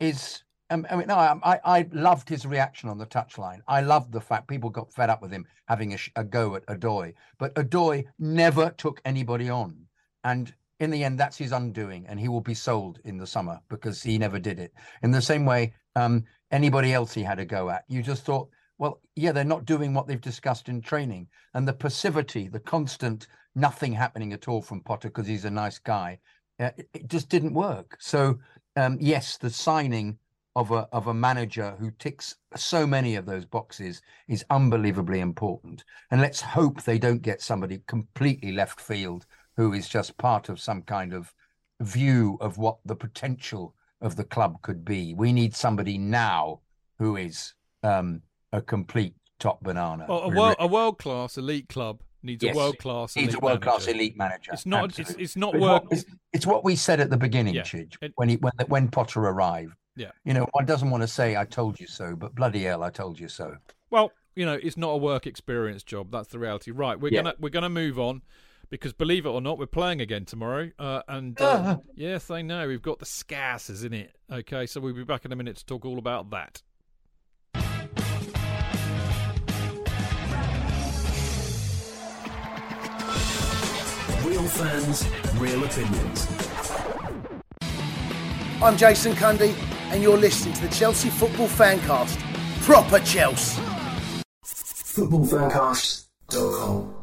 is um, I mean, no, I, I loved his reaction on the touchline. I loved the fact people got fed up with him having a, a go at Odoi, but Odoi never took anybody on, and in the end, that's his undoing, and he will be sold in the summer because he never did it. In the same way, um, anybody else he had a go at, you just thought, well, yeah, they're not doing what they've discussed in training, and the passivity, the constant nothing happening at all from Potter because he's a nice guy, uh, it, it, just didn't work. So um, yes, the signing of a of a manager who ticks so many of those boxes is unbelievably important. And let's hope they don't get somebody completely left field who is just part of some kind of view of what the potential of the club could be. We need somebody now who is um, a complete top banana. Well, a, world, a world class elite club needs yes, a world class needs a world class elite manager. It's not. It's, it's, not work. It's, it's, what we said at the beginning, yeah. Chidge, it, when he when when Potter arrived. Yeah. You know, one doesn't want to say I told you so, but bloody hell, I told you so. Well, you know, it's not a work experience job. That's the reality. Right. We're yeah. gonna we're gonna move on because believe it or not, we're playing again tomorrow. Uh, and uh, yes, I know we've got the Scousers in it. Okay, so we'll be back in a minute to talk all about that. Real fans, real opinions. I'm Jason Cundy, and you're listening to the Chelsea Football Fancast. Proper Chelsea. Footballfancast.com.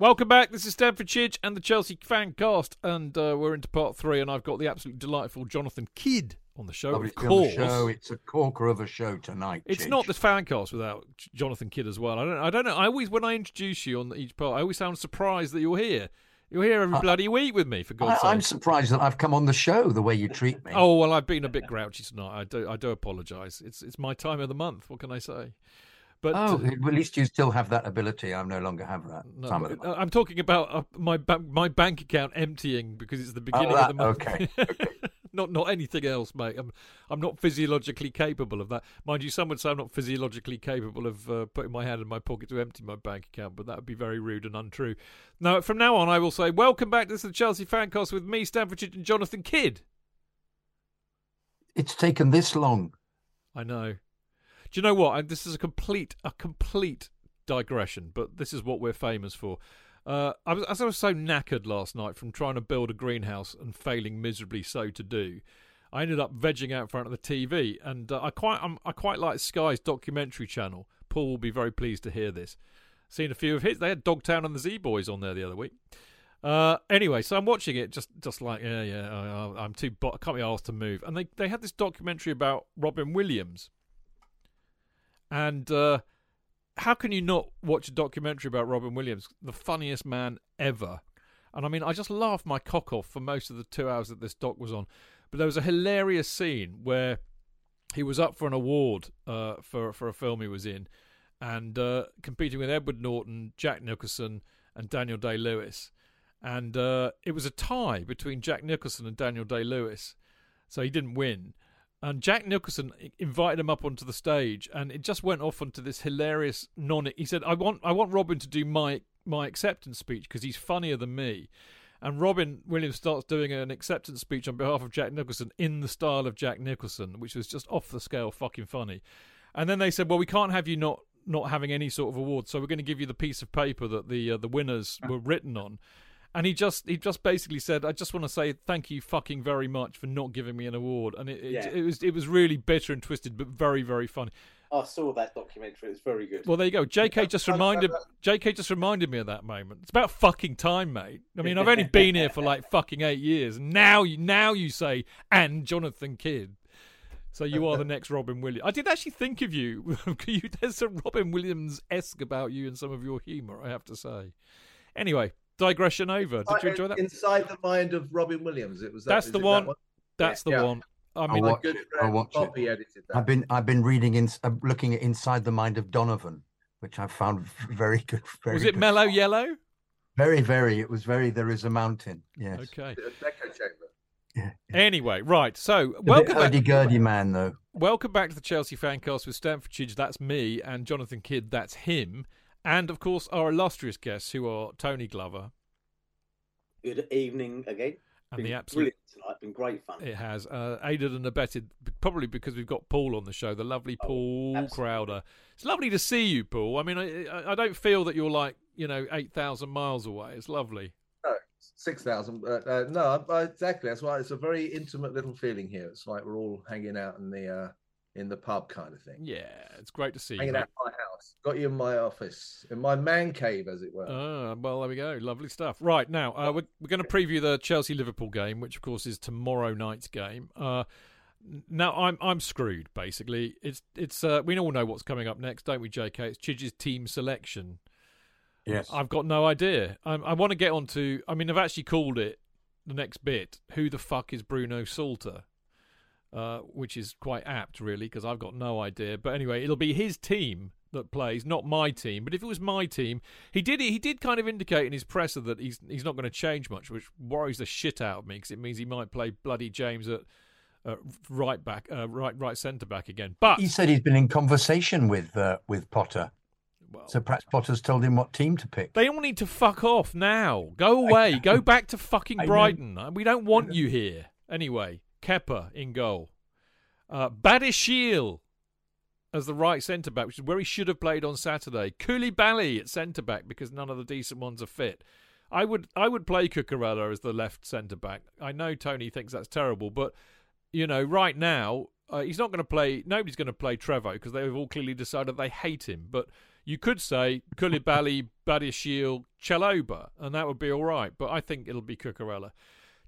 Welcome back. This is Stamford Chidge and the Chelsea fan cast, and uh, we're into part three. And I've got the absolutely delightful Jonathan Kydd on the show. Lovely of course, show. It's a corker of a show tonight. it's Chidge. not the fan cast without Jonathan Kydd as well. I don't. I don't know. I always, when I introduce you on each part, I always sound surprised that you're here. You're here every bloody week with me, for God's sake. I'm surprised that I've come on the show the way you treat me. Oh well, I've been a bit grouchy tonight. I do. I do apologise. It's it's my time of the month. What can I say? But Oh, at least you still have that ability. I no longer have that. No, Some of but, them. uh, I'm talking about uh, my ba- my bank account emptying because it's the beginning that- of the month. okay, not not anything else, mate. I'm I'm not physiologically capable of that. Mind you, some would say I'm not physiologically capable of uh, putting my hand in my pocket to empty my bank account, but that would be very rude and untrue. Now, from now on, I will say, welcome back to the Chelsea Fancast with me, Stamford and Jonathan Kydd. It's taken this long. I know. Do you know what? And this is a complete, a complete digression, but this is what we're famous for. Uh, I was, as I was so knackered last night from trying to build a greenhouse and failing miserably so to do, I ended up vegging out in front of the TV, and uh, I quite, I'm, I quite like Sky's documentary channel. Paul will be very pleased to hear this. Seen a few of his. They had Dogtown and the Z Boys on there the other week. Uh, anyway, so I'm watching it, just just like yeah, yeah. I, I'm too, bo- I can't be asked to move. And they they had this documentary about Robin Williams, and uh, how can you not watch a documentary about Robin Williams, the funniest man ever? And I mean, I just laughed my cock off for most of the two hours that this doc was on. But there was a hilarious scene where he was up for an award uh, for for a film he was in, and uh, competing with Edward Norton, Jack Nicholson, and Daniel Day Lewis. And uh, it was a tie between Jack Nicholson and Daniel Day Lewis, so he didn't win. And Jack Nicholson invited him up onto the stage, and it just went off onto this hilarious non. He said, "I want, I want Robin to do my my acceptance speech because he's funnier than me." And Robin Williams starts doing an acceptance speech on behalf of Jack Nicholson in the style of Jack Nicholson, which was just off the scale, fucking funny. And then they said, "Well, we can't have you not not having any sort of award, so we're going to give you the piece of paper that the uh, the winners were written on." And he just he just basically said, "I just want to say thank you fucking very much for not giving me an award." And it it, Yeah. it was it was really bitter and twisted, but very very funny. I saw that documentary. It's very good. Well, there you go. JK just reminded JK just reminded me of that moment. It's about fucking time, mate. I mean, I've only been here for like fucking eight years. Now you now you say and Jonathan Kydd. So you are the next Robin Williams. I did actually think of you. you there's some Robin Williams esque about you and some of your humour, I have to say. Anyway, digression over. Did you enjoy that? Inside the mind of Robin Williams. It was. That, That's the one. That That's the Yeah. one. I I'll mean, My watch good it. I'll friend watch it. Poppy edited that. I've been I've been reading in uh, looking at inside the mind of Donovan, which I found very good. Very was it good. mellow yellow? Very very. It was very. There is a mountain. Yes. Okay. Echo chamber. Yeah. Anyway, right. So A welcome bit back. hurdy-gurdy man though. Welcome back to the Chelsea Fancast with Stamford Chidge, that's me, and Jonathan Kydd, that's him. And of course, our illustrious guests, who are Tony Glover Good evening again. and Been the absolute. brilliant tonight. Been great fun. It has uh, aided and abetted, probably because we've got Paul on the show, the lovely Oh, Paul absolutely. Crowder. It's lovely to see you, Paul. I mean, I, I- I don't feel that you're like you know eight thousand miles away. It's lovely. No, six thousand. Uh, uh, no, I, I, exactly. That's why it's a very intimate little feeling here. It's like we're all hanging out in the uh, in the pub kind of thing. Yeah, it's great to see you. Hanging out in my house. Got you in my office, in my man cave, as it were. Ah, well, there we go. Lovely stuff. Right now, uh, we're we're going to preview the Chelsea Liverpool game, which of course is tomorrow night's game. Uh, now I'm I'm screwed. Basically, it's it's uh, we all know what's coming up next, don't we, J.K.? It's Chidge's team selection. Yes. I've got no idea. I, I want to get on to. I mean, I've actually called it the next bit. Who the fuck is Bruno Saltor? Uh, which is quite apt, really, because I've got no idea. But anyway, it'll be his team that plays, not my team. But if it was my team, he did he did kind of indicate in his presser that he's he's not going to change much, which worries the shit out of me because it means he might play bloody James at. Uh, right back, uh, right, right centre back again. But He said he's been in conversation with uh, with Potter. well, So perhaps Potter's told him what team to pick. They all need to fuck off now. Go away. Go back to fucking. Brighton. We don't want you here. Anyway, Kepa in goal. Uh, as the right centre back, which is where he should have played on Saturday. Koulibaly at centre back because none of the decent ones are fit. I would I would play Cucurella as the left centre back. I know Tony thinks that's terrible, but you know, right now uh, he's not going to play. Nobody's going to play Trevoh because they've all clearly decided they hate him. But you could say Koulibaly, Badiashile, Chalobah, and that would be all right. But I think it'll be Cucurella.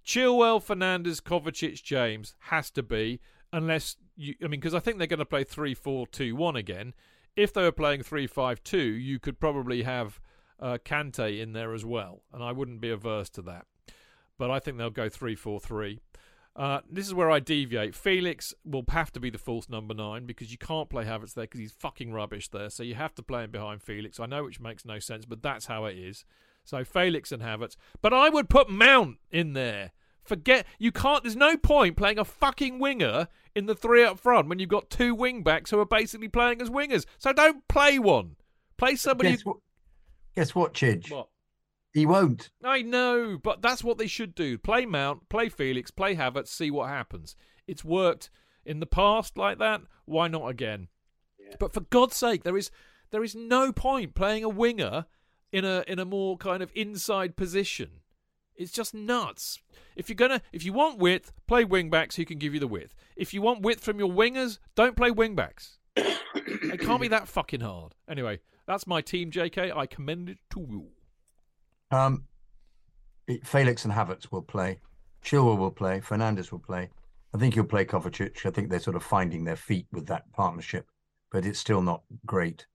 Chilwell, Fernandez, Kovacic, James has to be, unless you. I mean, because I think they're going to play three four two one again. If they were playing three five two, you could probably have uh, Kante in there as well, and I wouldn't be averse to that. But I think they'll go three four three. Uh, this is where I deviate. Felix will have to be the false number nine because you can't play Havertz there because he's fucking rubbish there. So you have to play him behind Felix. I know which makes no sense, but that's how it is. So Felix and Havertz. But I would put Mount in there. Forget you can't. There's no point playing a fucking winger in the three up front when you've got two wing backs who are basically playing as wingers. So don't play one. Play somebody. Guess what, guess what Chidge? What? He won't. I know, but that's what they should do. Play Mount, play Felix, play Havertz, see what happens. It's worked in the past like that. Why not again? Yeah. But for God's sake, there is there is no point playing a winger in a in a more kind of inside position. It's just nuts. If you're gonna if you want width, play wing backs who can give you the width. If you want width from your wingers, don't play wing backs. it can't be that fucking hard. Anyway, that's my team, JK. I commend it to you. Um, Felix and Havertz will play. Chilwell will play. Fernandez will play. I think he'll play Kovacic. I think they're sort of finding their feet with that partnership, but it's still not great.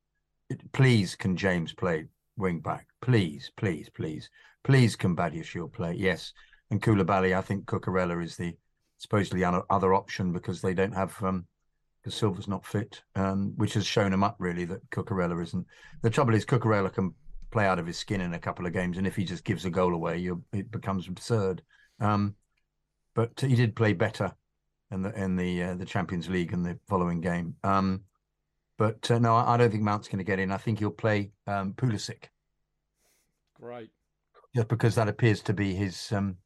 It, please, can James play wing back? Please, please, please, please, can Badiashile play? Yes, and Koulibaly. I think Cucurella is the supposedly other option because they don't have um because Silva's not fit, um, which has shown them up really that Cucurella isn't. The trouble is Cucurella can play out of his skin in a couple of games, and if he just gives a goal away, it becomes absurd. Um, but he did play better in the in the uh, the Champions League in the following game. Um, but uh, no, I I don't think Mount's going to get in. I think he'll play um, Pulisic Great. just because that appears to be his. Um,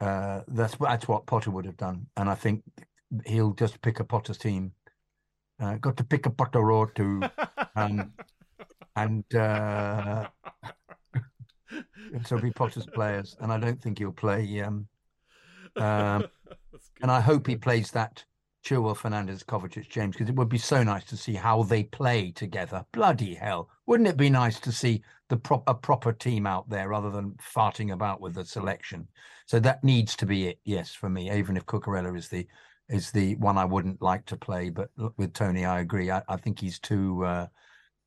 uh, that's that's what Potter would have done, and I think he'll just pick a Potter's team. Uh, got to pick a Potter or two, um, and uh, so it'll be Potter's players, and I don't think he'll play. Um, um, and I hope he plays that Chilwell, Fernandez, Kovacic, James, because it would be so nice to see how they play together. Bloody hell! Wouldn't it be nice to see the prop a proper team out there rather than farting about with the selection? So that needs to be it. Yes, for me, even if Cucurella is the is the one I wouldn't like to play, but with Tony, I agree. I, I think he's too uh,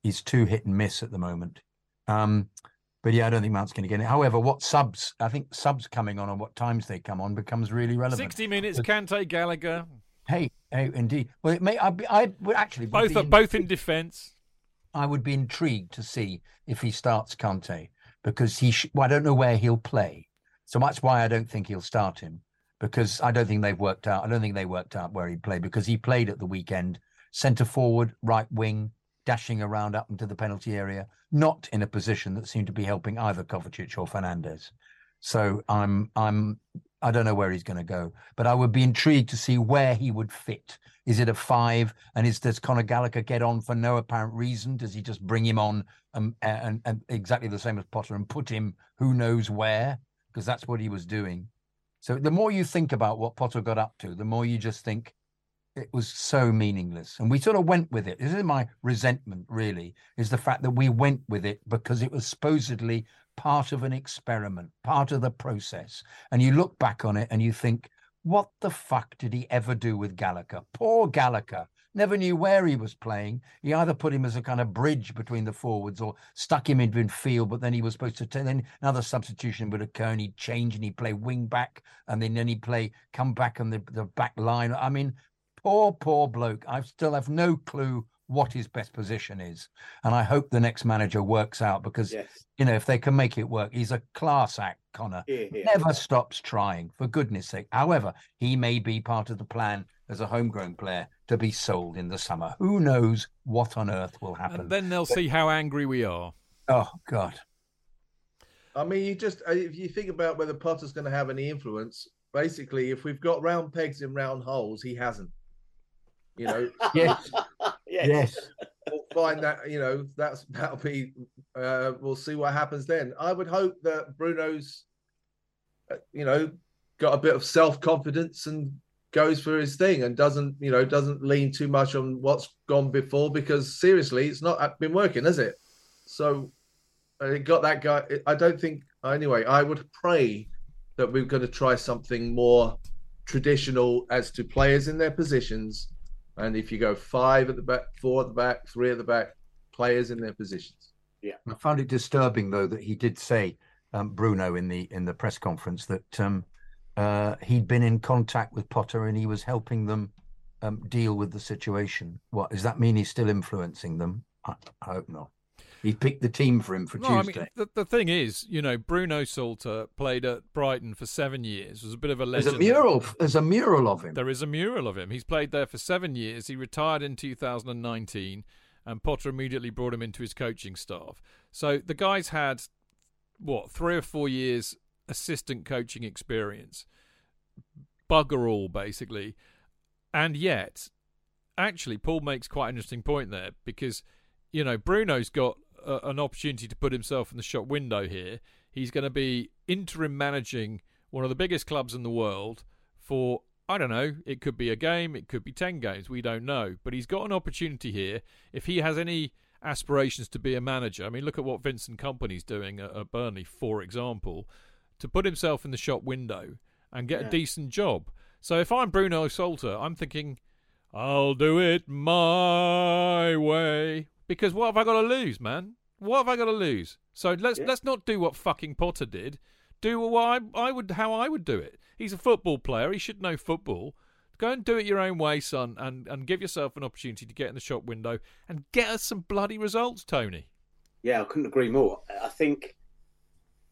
he's too hit and miss at the moment. Um, but yeah, I don't think Mount's going to get it. However, what subs? I think subs coming on and what times they come on becomes really relevant. Sixty minutes. Kante, Gallagher, Hey, hey, indeed. Well, it may. I, be, I would actually both are both in defence. I would be intrigued to see if he starts Kante because he. Sh- well, I don't know where he'll play, so that's why I don't think he'll start him because I don't think they've worked out. I don't think they worked out where he'd play because he played at the weekend, centre forward, right wing, dashing around up into the penalty area, not in a position that seemed to be helping either Kovacic or Fernandez. So I'm I'm I don't know where he's going to go, but I would be intrigued to see where he would fit. Is it a five? And is does Conor Gallagher get on for no apparent reason? Does he just bring him on um, and, and exactly the same as Potter and put him who knows where? Because that's what he was doing. So the more you think about what Potter got up to, the more you just think it was so meaningless. And we sort of went with it. This is my resentment, really, is the fact that we went with it because it was supposedly part of an experiment, part of the process. And you look back on it and you think, what the fuck did he ever do with Gallagher? Poor Gallagher. Never knew where he was playing. He either put him as a kind of bridge between the forwards or stuck him in midfield, but then he was supposed to. Then another substitution would occur and he'd change and he'd play wing back and then, then he'd play come back on the, the back line. I mean, poor, poor bloke. I still have no clue what his best position is. And I hope the next manager works out because, Yes. you know, if they can make it work, he's a class act, Connor. Here, here. Never stops trying, for goodness sake. However, he may be part of the plan as a homegrown player to be sold in the summer. Who knows what on earth will happen? And then they'll see how angry we are. oh, God. I mean, you just uh, if you think about whether Potter's going to have any influence, basically, if we've got round pegs in round holes, he hasn't. You know, Yes. Yes. Yes. we'll find that you know that's that'll be uh, we'll see what happens then i would hope that bruno's uh, you know got a bit of self-confidence and goes for his thing and doesn't you know doesn't lean too much on what's gone before because seriously it's not been working has it so uh, it got that guy i don't think anyway i would pray that we're going to try something more traditional as to players in their positions and if you go five at the back, four at the back, three at the back, players in their positions. Yeah, I found it disturbing though that he did say um, Bruno in the in the press conference that um, uh, he'd been in contact with Potter and he was helping them um, deal with the situation. What does that mean? He's still influencing them? I, I hope not. He picked the team for him for No, I mean, the, the thing is, you know, Bruno Saltor played at Brighton for seven years. Was a bit of a legend. there's a mural. There's a mural of him. There is a mural of him. He's played there for seven years. He retired in 2019, and Potter immediately brought him into his coaching staff. So the guy's had what three or four years assistant coaching experience, bugger all basically, and yet, actually, Paul makes quite an interesting point there because you know Bruno's got a, an opportunity to put himself in the shop window here. He's going to be interim managing one of the biggest clubs in the world for I don't know. It could be a game. It could be ten games. We don't know. But he's got an opportunity here. If he has any aspirations to be a manager, I mean, look at what Vincent Kompany's doing at, at Burnley, for example, to put himself in the shop window and get Yeah. a decent job. So if I'm Bruno Saltor, I'm thinking, I'll do it my way. Because what have I got to lose, man? What have I got to lose? So let's Yeah. let's not do what fucking Potter did. Do what I, I would how I would do it. He's a football player. He should know football. Go and do it your own way, son, and, and give yourself an opportunity to get in the shop window and get us some bloody results, Tony. Yeah, I couldn't agree more. I think,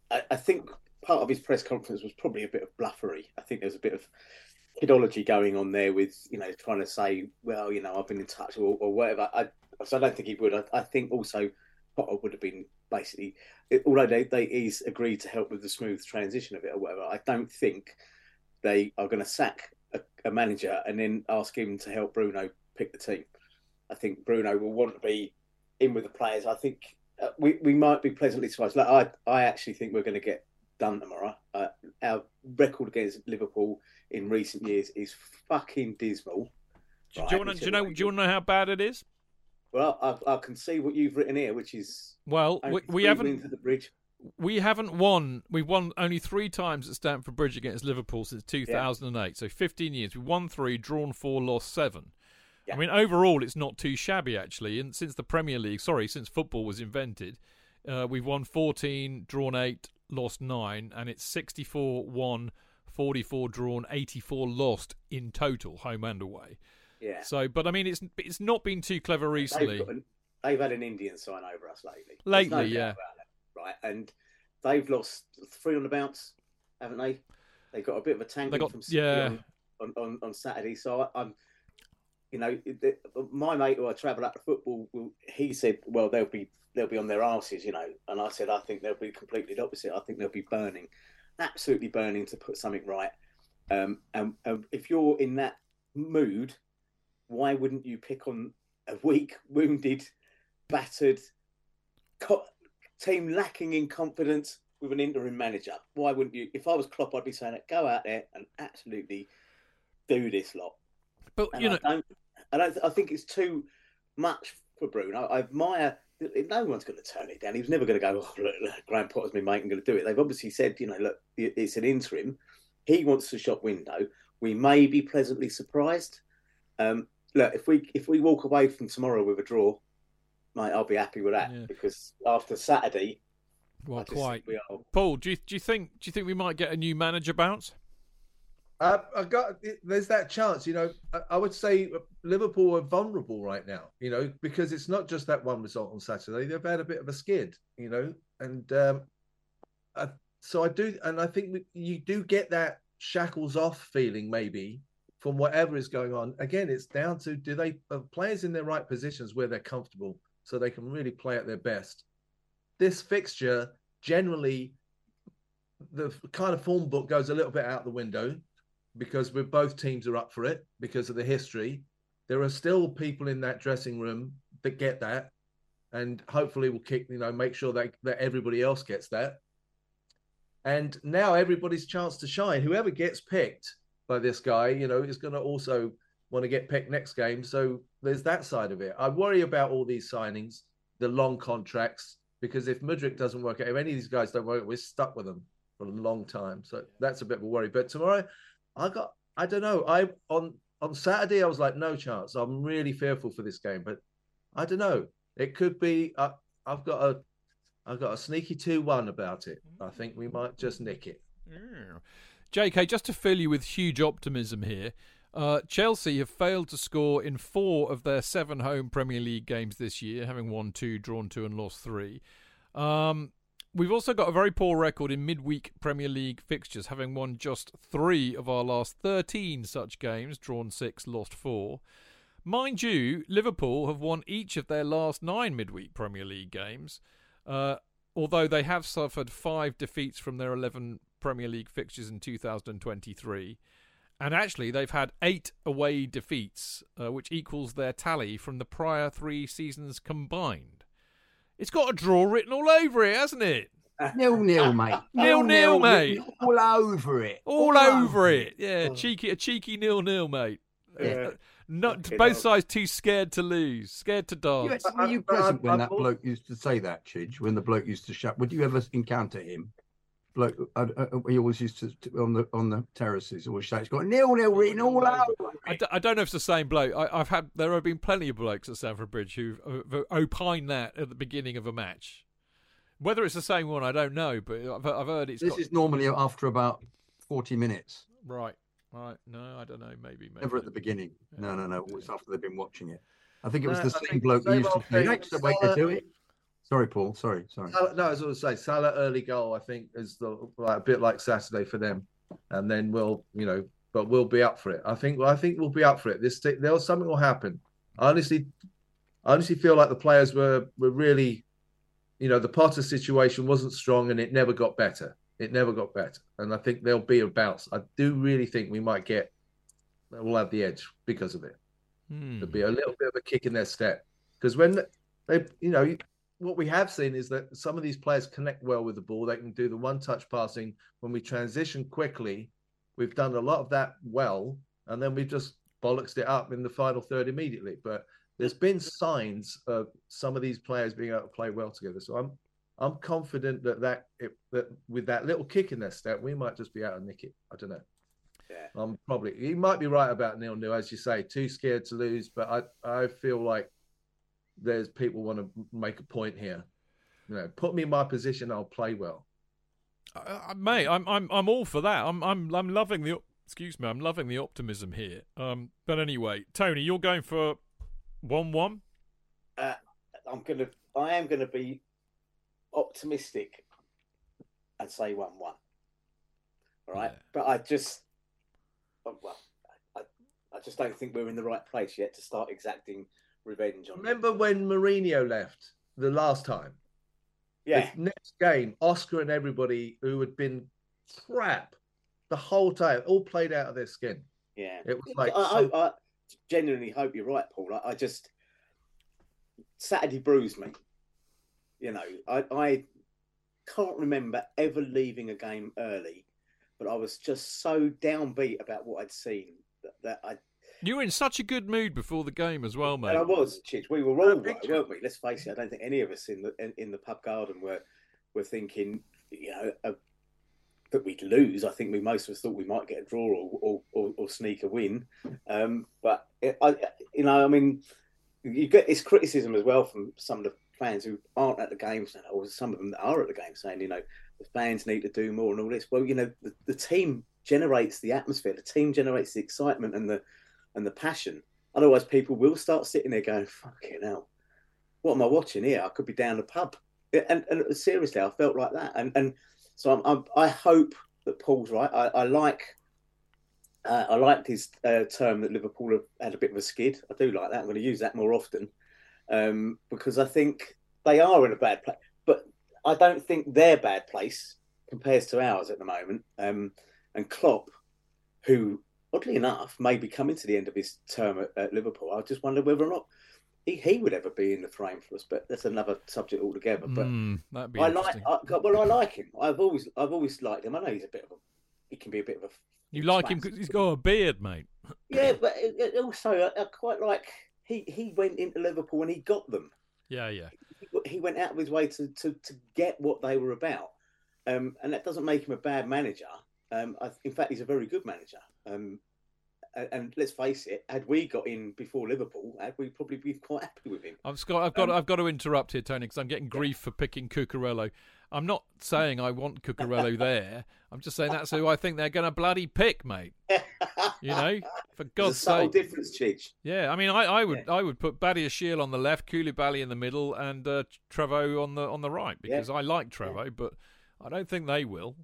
I, I think part of his press conference was probably a bit of bluffery. I think there's a bit of kidology going on there with you know trying to say, well, you know, I've been in touch or, or whatever. I, so I don't think he would. I, I think also Potter would have been basically, although they, they he's agreed to help with the smooth transition of it or whatever. I don't think they are going to sack a, a manager and then ask him to help Bruno pick the team. I think Bruno will want to be in with the players. I think uh, we we might be pleasantly surprised. Like I I actually think we're going to get done tomorrow. Uh, our record against Liverpool in recent years is fucking dismal. Do, Right, you want to do you know do you want to know how bad it is? Well, I, I can see what you've written here, which is Well, we, we haven't wins at the bridge. we haven't won. We've won only three times at Stamford Bridge against Liverpool since 2008. So 15 years. We've won three, drawn four, lost seven. Yeah. I mean, overall, it's not too shabby actually. And since the Premier League, sorry, since football was invented, uh, we've won 14, drawn eight, lost nine, and it's 64 won, 44 drawn, 84 lost in total, home and away. Yeah, So, but I mean, it's it's not been too clever recently. They've, an, they've had an Indian sign over us lately. Lately, no yeah. right? And they've lost three on the bounce, haven't they? They got a bit of a got- from yeah. on, on, on, Saturday. So I, I'm, you know, the, my mate who I travel out to football, he said, well, they'll be they'll be on their asses, you know. And I said, I think they'll be completely the opposite. I think they'll be burning, absolutely burning to put something right. Um, and, and if you're in that mood, why wouldn't you pick on a weak, wounded, battered co- team lacking in confidence with an interim manager? Why wouldn't you? If I was Klopp, I'd be saying, "Go out there and absolutely do this lot." But And you know, I don't, I don't, I think it's too much for Bruno. I admire. No one's going to turn it down. He was never going to go. Oh, look, look, Graham Potter's my mate. I'm going to do it. They've obviously said, you know, look, it's an interim. He wants the shop window. We may be pleasantly surprised. Um, look, if we if we walk away from tomorrow with a draw, mate, I'll be happy with that Yeah. because after Saturday, well, I just quite. think we are. Paul, do you do you think do you think we might get a new manager bounce? I, I got there's that chance, you know. I, I would say Liverpool are vulnerable right now, you know, because it's not just that one result on Saturday. They've had a bit of a skid, you know, and um, I, so I do, and I think we, you do get that shackles off feeling maybe from whatever is going on. Again, it's down to do they players in their right positions where they're comfortable, so they can really play at their best. This fixture generally the kind of form book goes a little bit out the window because we're both teams are up for it because of the history. there are still people in that dressing room that get that, and hopefully will kick, you know, make sure that that everybody else gets that. And now everybody's chance to shine. Whoever gets picked by this guy, you know, is going to also want to get picked next game. So there's that side of it. I worry about all these signings, the long contracts, because if Mudryk doesn't work out, if any of these guys don't work out, we're stuck with them for a long time. So that's a bit of a worry. But tomorrow, I got, I don't know. I on on Saturday, I was like, no chance. I'm really fearful for this game, but I don't know. It could be. Uh, I've got a, I've got a sneaky two-one about it. I think we might just nick it. Yeah. JK, just to fill you with huge optimism here, uh, Chelsea have failed to score in four of their seven home Premier League games this year, having won two, drawn two, and lost three. Um, we've also got a very poor record in midweek Premier League fixtures, having won just three of our last 13 such games, drawn six, lost four. Mind you, Liverpool have won each of their last nine midweek Premier League games, uh, although they have suffered five defeats from their 11 Premier League fixtures in 2023. And actually, they've had eight away defeats, uh, which equals their tally from the prior three seasons combined. It's got a draw written all over it, hasn't it? Nil nil, mate. Nil nil, mate. All over it. All over it. Yeah, cheeky, a cheeky nil nil, mate. Yeah. Not Fucking both hell. sides too scared to lose, scared to You, dance. were you I- I- present when that bloke used to say that, Chidge? When the bloke used to shout, would you ever encounter him? Bloke, uh, uh, he always used to, to on the on the terraces always shout, "It's got nil nil written all over." I, it." d- I don't know if it's the same bloke. I, I've had there have been plenty of blokes at Stamford Bridge who've uh, opined that at the beginning of a match. Whether it's the same one, I don't know, but I've, I've heard it's This got, is normally after about forty minutes, right. Right? No, I don't know. Maybe, maybe never at the beginning. No, no, no. Yeah. It's after they've been watching it. I think it was No, the I same bloke who used to old say, thing. "That's the way to do it." Sorry, Paul. Sorry, sorry. Salah, no, as I was say, Salah early goal. I think is the like, a bit like Saturday for them, and then we'll, you know, but we'll be up for it. I think. I think we'll be up for it. This there something will happen. I honestly, I honestly feel like the players were were really, you know, the Potter situation wasn't strong, and it never got better. It never got better, and I think there'll be a bounce. I do really think we might get. We'll have the edge because of it. Hmm. There'll be a little bit of a kick in their step because when they, you know, what we have seen is that some of these players connect well with the ball. They can do the one-touch passing. When we transition quickly, we've done a lot of that well, and then we've just bollocksed it up in the final third immediately. But there's been signs of some of these players being able to play well together. So I'm I'm confident that that, it, that with that little kick in their step, we might just be able to nick it. I don't know. Yeah. I'm probably he might be right about nil nil, as you say, too scared to lose. But I I feel like there's people want to make a point here. You know, put me in my position, I'll play well. Uh, uh, mate, I'm I'm I'm all for that. I'm I'm I'm loving the excuse me. I'm loving the optimism here. Um, but anyway, Tony, you're going for one one. I'm gonna. I am gonna be optimistic and say one-one. All right, Yeah. but I just, well, I, I just don't think we're in the right place yet to start exacting revenge on. Remember when Mourinho left the last time? Yeah, The next game, Oscar and everybody who had been crap the whole time, all played out of their skin. yeah. It was like I, some- I, I genuinely hope you're right, Paul. I, I just Saturday bruised me. You know, I, I can't remember ever leaving a game early, but I was just so downbeat about what I'd seen that, that I You were in such a good mood before the game as well, mate. and I was, Chidge. We were all Uh, right, picture. weren't we? Let's face it. I don't think any of us in the in, in the pub garden were were thinking, you know, uh, that we'd lose. I think we most of us thought we might get a draw or or, or, or sneak a win. Um, but it, I, you know, I mean, you get this criticism as well from some of the fans who aren't at the games, or some of them that are at the game, saying, you know, the fans need to do more and all this. Well, you know, the, the team generates the atmosphere. The team generates the excitement and the and the passion. Otherwise, people will start sitting there going, "Fucking hell, what am I watching here? I could be down the pub." And, and seriously, I felt like that. And and so I'm, I'm, I hope that Paul's right. I, I like uh, I liked his uh, term that Liverpool have had a bit of a skid. I do like that. I'm going to use that more often um, because I think they are in a bad place. But I don't think their bad place compares to ours at the moment. Um, and Klopp, who oddly enough, maybe coming to the end of his term at, at Liverpool, I just wonder whether or not he, he would ever be in the frame for us. But that's another subject altogether. But Mm, I like. I, well, I like him. I've always, I've always liked him. I know he's a bit of a, he can be a bit of a. you like him because he's got a beard, mate. Yeah, but it- it also I, I quite like he he went into Liverpool and he got them. Yeah, yeah. He- He went out of his way to to, to get what they were about, um, and that doesn't make him a bad manager. Um, I, in fact, he's a very good manager. Um, and, and let's face it, had we got in before Liverpool, we'd probably be quite happy with him. I've got, I've got, Um, I've got to interrupt here, Tony, because I'm getting grief for picking Cucurella. I'm not saying I want Cucurella there. I'm just saying that's who I think they're going to bloody pick, mate. You know, for God's sake. difference, Chidge. Yeah, I mean, I, I would, I would put Badiashile on the left, Koulibaly in the middle, and uh, Trevoh on the on the right because I like Trevoh, but I don't think they will.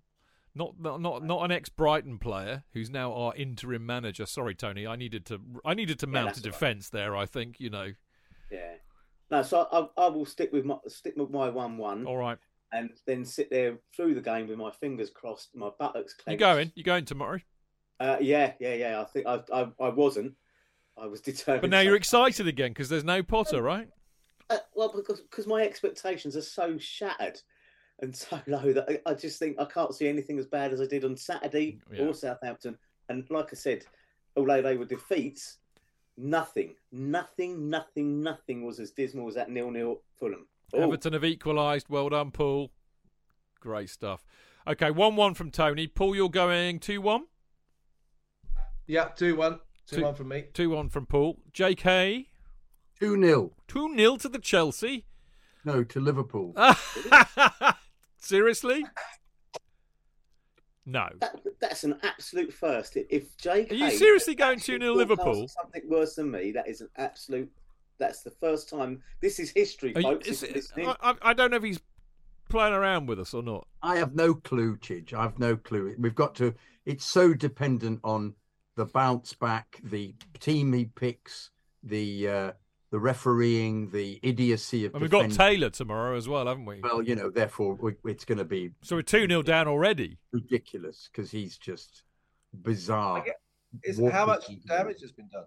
Not, not, not, not an ex-Brighton player who's now our interim manager. Sorry, Tony, I needed to, I needed to mount that's a all right. defence there. I think you know. Yeah. No, so I, I will stick with my stick with my one-one. All right, and then sit there through the game with my fingers crossed, my buttocks you going? You going tomorrow? Uh, yeah, yeah, yeah. I think I, I, I wasn't. I was determined. But now you're excited again because there's no Potter, right? Uh, well, because because my expectations are so shattered and so low that I, I just think I can't see anything as bad as I did on Saturday Yeah. or Southampton. And like I said, although they were defeats, nothing, nothing, nothing, nothing was as dismal as that nil-nil Fulham. Oh, Everton have equalised. Well done, Paul. Great stuff. Okay, one-one from Tony. Paul, you're going two-one. Yeah, two-one. Two-one from me. Two-one from Paul. J.K. 2 0. Two 0 to the Chelsea. No, to Liverpool. Seriously? No. that, that's an absolute first. If- If Jake, Are you seriously going 2-0 Liverpool? Something worse than me. That is an absolute. That's the first time. This is history, Are you- folks. is it- I, I- I don't know if he's playing around with us or not. I have no clue, Chidge. I've no clue. We've got to. It's so dependent on the bounce back, the team he picks, the uh, the refereeing, the idiocy of. And we've got Taylor tomorrow as well, haven't we? Well, you know, therefore we, it's going to be So we're 2 0 down already. ridiculous because he's just bizarre. I get- It's What how much damage has been done,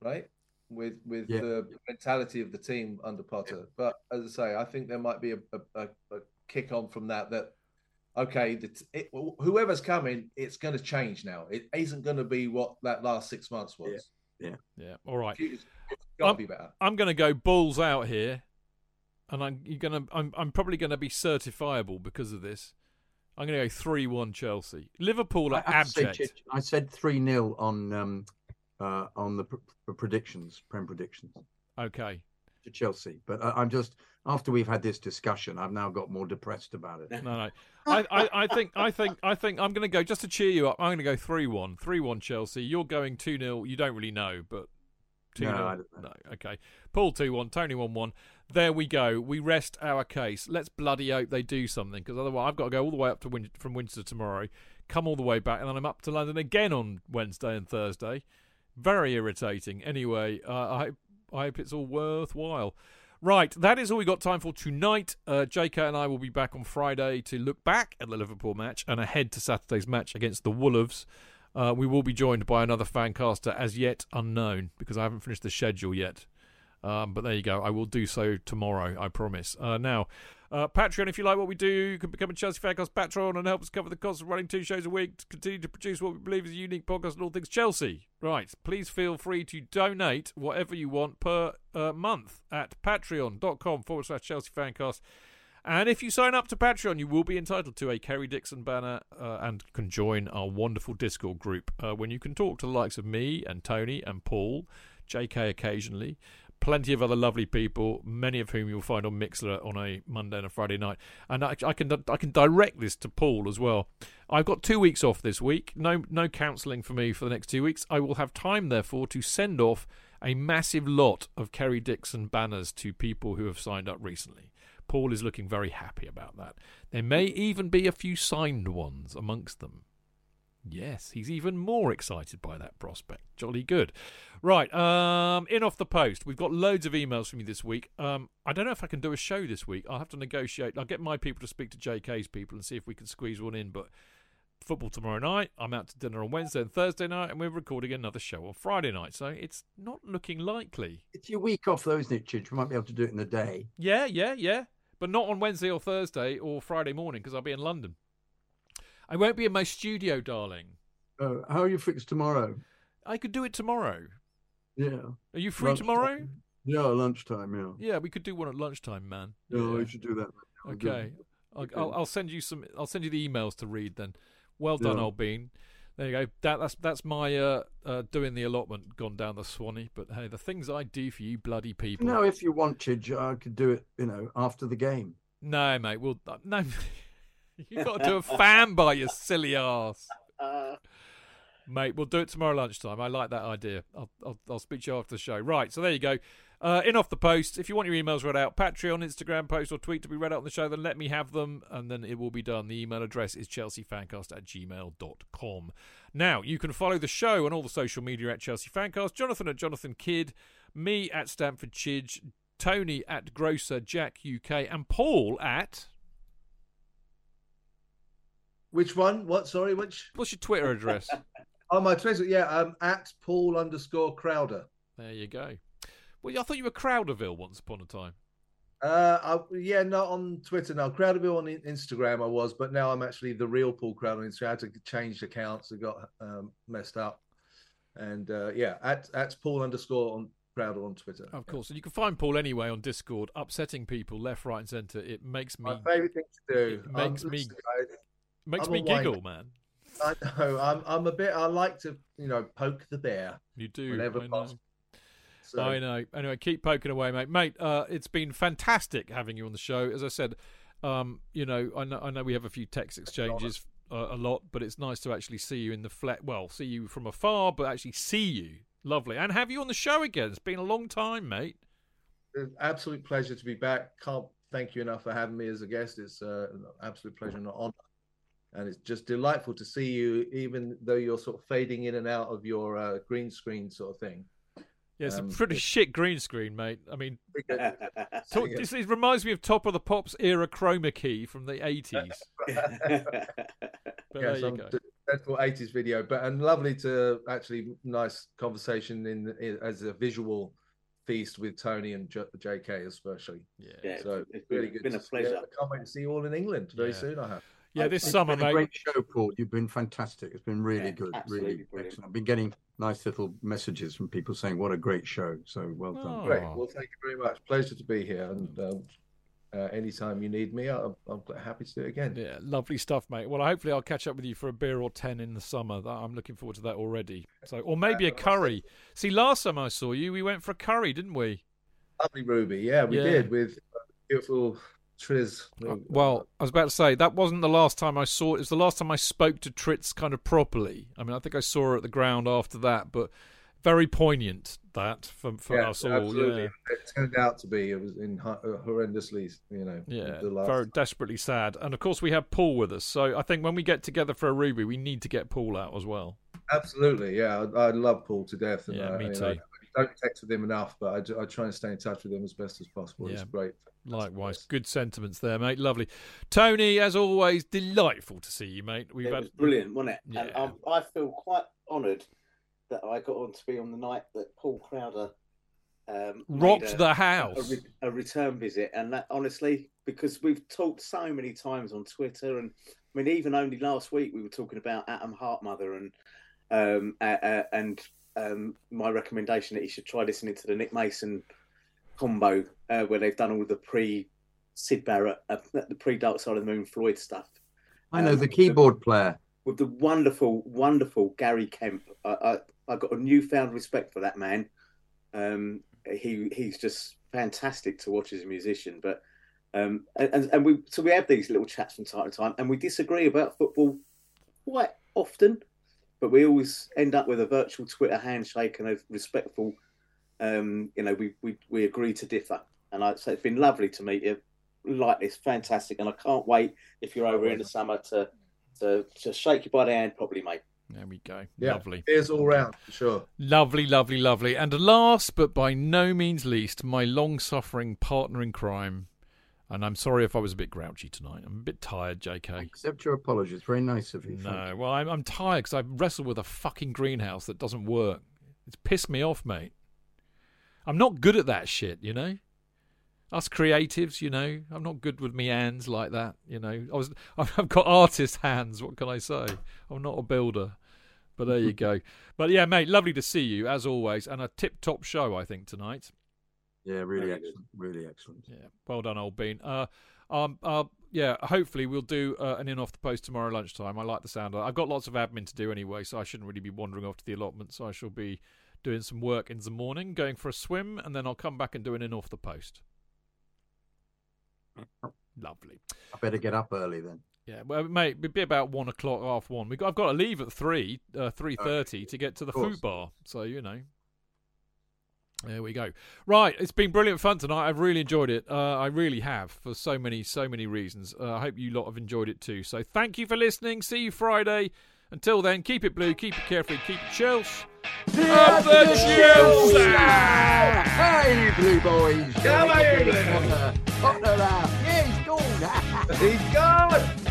right? With with Yeah. the mentality of the team under Potter. But as I say, I think there might be a, a, a, a kick on from that. That okay, the, t- it, whoever's coming, it's going to change now. It isn't going to be what that last six months was. Yeah. Yeah. Yeah. All right. It's got to Um, be better. I'm going to go balls out here, and I'm you're going to I'm I'm probably going to be certifiable because of this. I'm going to go three one Chelsea. Liverpool are I, have say, abject. Chidge, I said three 0 on um, uh, on the pr- pr- predictions, prem predictions Okay. To Chelsea, but I, I'm just after we've had this discussion, I've now got more depressed about it. No, no. I, I, I think I think I think I'm going to go just to cheer you up. I'm going to go three one, three one Chelsea. You're going two 0 You don't really know, but two No, 0 I. No, okay. Paul two one, Tony one one. There we go. We rest our case. Let's bloody hope they do something because otherwise I've got to go all the way up to Win- from Winchester tomorrow, come all the way back, and then I'm up to London again on Wednesday and Thursday. Very irritating. Anyway, uh, I hope I hope it's all worthwhile. Right, that is all we got time for tonight. Uh, JK and I will be back on Friday to look back at the Liverpool match and ahead to Saturday's match against the Wolves. Uh, we will be joined by another fancaster as yet unknown because I haven't finished the schedule yet. Um, but there you go. I will do so tomorrow, I promise. Uh, now, uh, Patreon, if you like what we do, you can become a Chelsea Fancast patron and help us cover the cost of running two shows a week to continue to produce what we believe is a unique podcast on all things Chelsea. Right. Please feel free to donate whatever you want per uh, month at patreon.com forward slash Chelsea Fancast. And if you sign up to Patreon, you will be entitled to a Kerry Dixon banner uh, and can join our wonderful Discord group uh, when you can talk to the likes of me and Tony and Paul, JK occasionally, plenty of other lovely people, many of whom you'll find on Mixlr on a Monday and a Friday night. And I, I can I can direct this to Paul as well. I've got two weeks off this week. No no counselling for me for the next two weeks. I will have time therefore to send off a massive lot of Kerry Dixon banners to people who have signed up recently. Paul is looking very happy about that. There may even be a few signed ones amongst them. Yes, he's even more excited by that prospect. Jolly good. Right, um, in off the post. We've got loads of emails from you this week. Um, I don't know if I can do a show this week. I'll have to negotiate. I'll get my people to speak to JK's people and see if we can squeeze one in. But football tomorrow night. I'm out to dinner on Wednesday and Thursday night, and we're recording another show on Friday night. So it's not looking likely. It's your week off, though, isn't it, Chidge? We might be able to do it in the day. Yeah, yeah, yeah. But not on Wednesday or Thursday or Friday morning because I'll be in London. I won't be in my studio, darling. Uh, how are you fixed tomorrow? I could do it tomorrow. Yeah. Are you free Lunchtime. tomorrow? Yeah, lunchtime. Yeah. Yeah, we could do one at lunchtime, man. Yeah, Yeah. we should do that. I'll Okay. it. I'll, I'll, I'll send you some. I'll send you the emails to read. Then, well done, Yeah. old bean. There you go. That, that's that's my uh, uh, doing the allotment gone down the Swanee. But hey, the things I do for you bloody people. No, if you want, Chidge, I could do it. You know, after the game. no, mate. Well, uh, no. you got to do a fan by your silly ass, Uh, mate. We'll do it tomorrow lunchtime. I like that idea. I'll I'll, I'll speak to you after the show. Right. So there you go. Uh, in off the post. If you want your emails read out, Patreon, Instagram post, or tweet to be read out on the show, then let me have them, and then it will be done. The email address is chelseafancast at gmail.com. Now, you can follow the show on all the social media at Chelsea Fancast, Jonathan at Jonathan Kydd, me at Stamford Chidge, Tony at Grocer Jack UK, and Paul at. Which one? What? Sorry, which? What's your Twitter address? Oh, my Twitter. Yeah, um, at Paul underscore Crowder. there you go. Well, I thought you were Crowderville once upon a time. Uh, I, yeah, not on Twitter now. Crowderville on Instagram I was, but now I'm actually the real Paul Crowder on Instagram. I had to change accounts. It got um, messed up, and uh, yeah, at at Paul underscore on Crowder on Twitter. Of course. And you can find Paul anyway on Discord, upsetting people left, right, and centre. It makes me My favourite thing to do. It makes Um, me- listen, makes I'm me giggle, man. I know. I'm I'm a bit. I like to you know poke the bear You do. whenever I know. possible. So, I know. Anyway, keep poking away, mate. Mate, uh, it's been fantastic having you on the show. As I said, um, you know, I know, I know we have a few text exchanges uh, a lot, but it's nice to actually see you in the flat. Well, see you from afar, but actually see you. Lovely, and have you on the show again. It's been a long time, mate. Absolute pleasure to be back. Can't thank you enough for having me as a guest. It's uh, an absolute pleasure and an honor. And it's just delightful to see you, even though you're sort of fading in and out of your uh, green screen sort of thing. Yeah, it's Um, a pretty it's- shit green screen, mate. I mean, talk, this it reminds me of Top of the Pops era chroma key from the eighties. But yeah, there you some go. dreadful 80s video, but and lovely to actually nice conversation in, in as a visual feast with Tony and J- JK especially. Yeah, Yeah, So it's been, really good. been a to see- pleasure. I can't wait to see you all in England very Yeah. soon. I have. Yeah. This It's summer, been a mate. great show, Paul. You've been fantastic. It's been really Yeah, good. absolutely Really brilliant. excellent. I've been getting nice little messages from people saying, what a great show. So well done. Oh. Great. Well, thank you very much. Pleasure to be here. And um, uh, anytime you need me, I'm, I'm happy to do it again. Yeah, lovely stuff, mate. Well, hopefully I'll catch up with you for a beer or ten in the summer. I'm looking forward to that already. So, or maybe a curry. See, last time I saw you, we went for a curry, didn't we? Lovely Ruby. Yeah, we Yeah. did with beautiful Triz. Uh, well, I was about to say that wasn't the last time I saw. It It was the last time I spoke to Tritz kind of properly. I mean, I think I saw her at the ground after that, but very poignant that for for yeah, us all. absolutely. Yeah, It turned out to be. It was in uh, horrendously, you know. yeah, the last very desperately sad. And of course, we have Paul with us. So I think when we get together for a Ruby, we need to get Paul out as well. Absolutely, yeah. I, I love Paul to death. And Yeah, I, me too. I don't text with him enough, but I, I try and stay in touch with him as best as possible. It's Yeah. great. Likewise, good sentiments there, mate. Lovely, Tony. As always, delightful to see you, mate. We've it had was brilliant, wasn't it? Yeah. um, I feel quite honoured that I got on to be on the night that Paul Crowder um, rocked a- the house. re- a return visit, and that honestly, because we've talked so many times on Twitter, and I mean, even only last week we were talking about Atom Heart Mother and um, uh, uh, and um, my recommendation that you should try listening to the Nick Mason combo uh, where they've done all the pre Syd Barrett, uh, the pre Dark Side of the Moon Floyd stuff I know Um, the keyboard player. with the wonderful, wonderful Gary Kemp. I, I, I got a newfound respect for that man. Um, he he's just fantastic to watch as a musician. But um, and and we so we have these little chats from time to time, and we disagree about football quite often, but we always end up with a virtual Twitter handshake and a respectful. Um, you know, we we we agree to differ, and I, so it's been lovely to meet you. Like this, fantastic, and I can't wait if you're over in the summer to to to shake you by the hand probably, mate. There we go. Yeah, Lovely. Here's all round for sure. Lovely, lovely, lovely. And last but by no means least, my long suffering partner in crime. And I'm sorry if I was a bit grouchy tonight. I'm a bit tired, JK. Accept your apologies. Very nice of you. thank No, well, I'm, I'm tired because I've wrestled with a fucking greenhouse that doesn't work. It's pissed me off, mate. I'm not good at that shit, you know. Us creatives, you know, I'm not good with me hands like that, you know. I was, I've got artist hands. What can I say? I'm not a builder. But there you go. But yeah, mate, lovely to see you as always, and a tip-top show, I think tonight. Yeah, really Very good. excellent. Really excellent. Yeah, well done, old bean. Uh, um, uh, yeah, hopefully we'll do uh, an in off the post tomorrow lunchtime. I like the sound. I've got lots of admin to do anyway, so I shouldn't really be wandering off to the allotment. So I shall be doing some work in the morning, going for a swim, and then I'll come back and do an in off the post. Lovely. I better get up early then. Yeah, well, mate, it'd be about one o'clock, half one. We got, I've got to leave at three, uh, three thirty to get to the food bar. So you know, there we go. Right, it's been brilliant fun tonight. I've really enjoyed it. Uh, I really have for so many, so many reasons. Uh, I hope you lot have enjoyed it too. So thank you for listening. See you Friday. Until then, keep it blue, keep it carefree, keep it chills. Up the Chelsea! Hey, blue boys! Come on, you blue. Potter. Potter laugh. Yeah, he's gone. He's gone.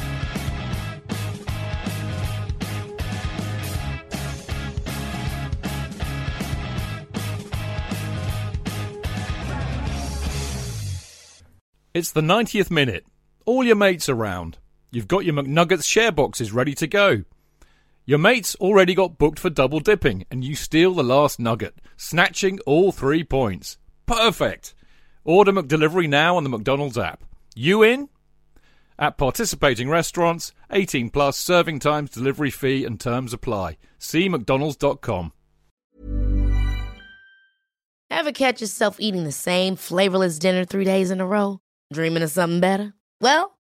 It's the 90th minute. All your mates around. You've got your McNuggets share boxes ready to go. Your mates already got booked for double dipping, and you steal the last nugget, snatching all three points. Perfect! Order McDelivery now on the McDonald's app. You in? At participating restaurants, 18 plus serving times, delivery fee, and terms apply. See McDonald's.com. Ever catch yourself eating the same flavorless dinner three days in a row? Dreaming of something better? Well,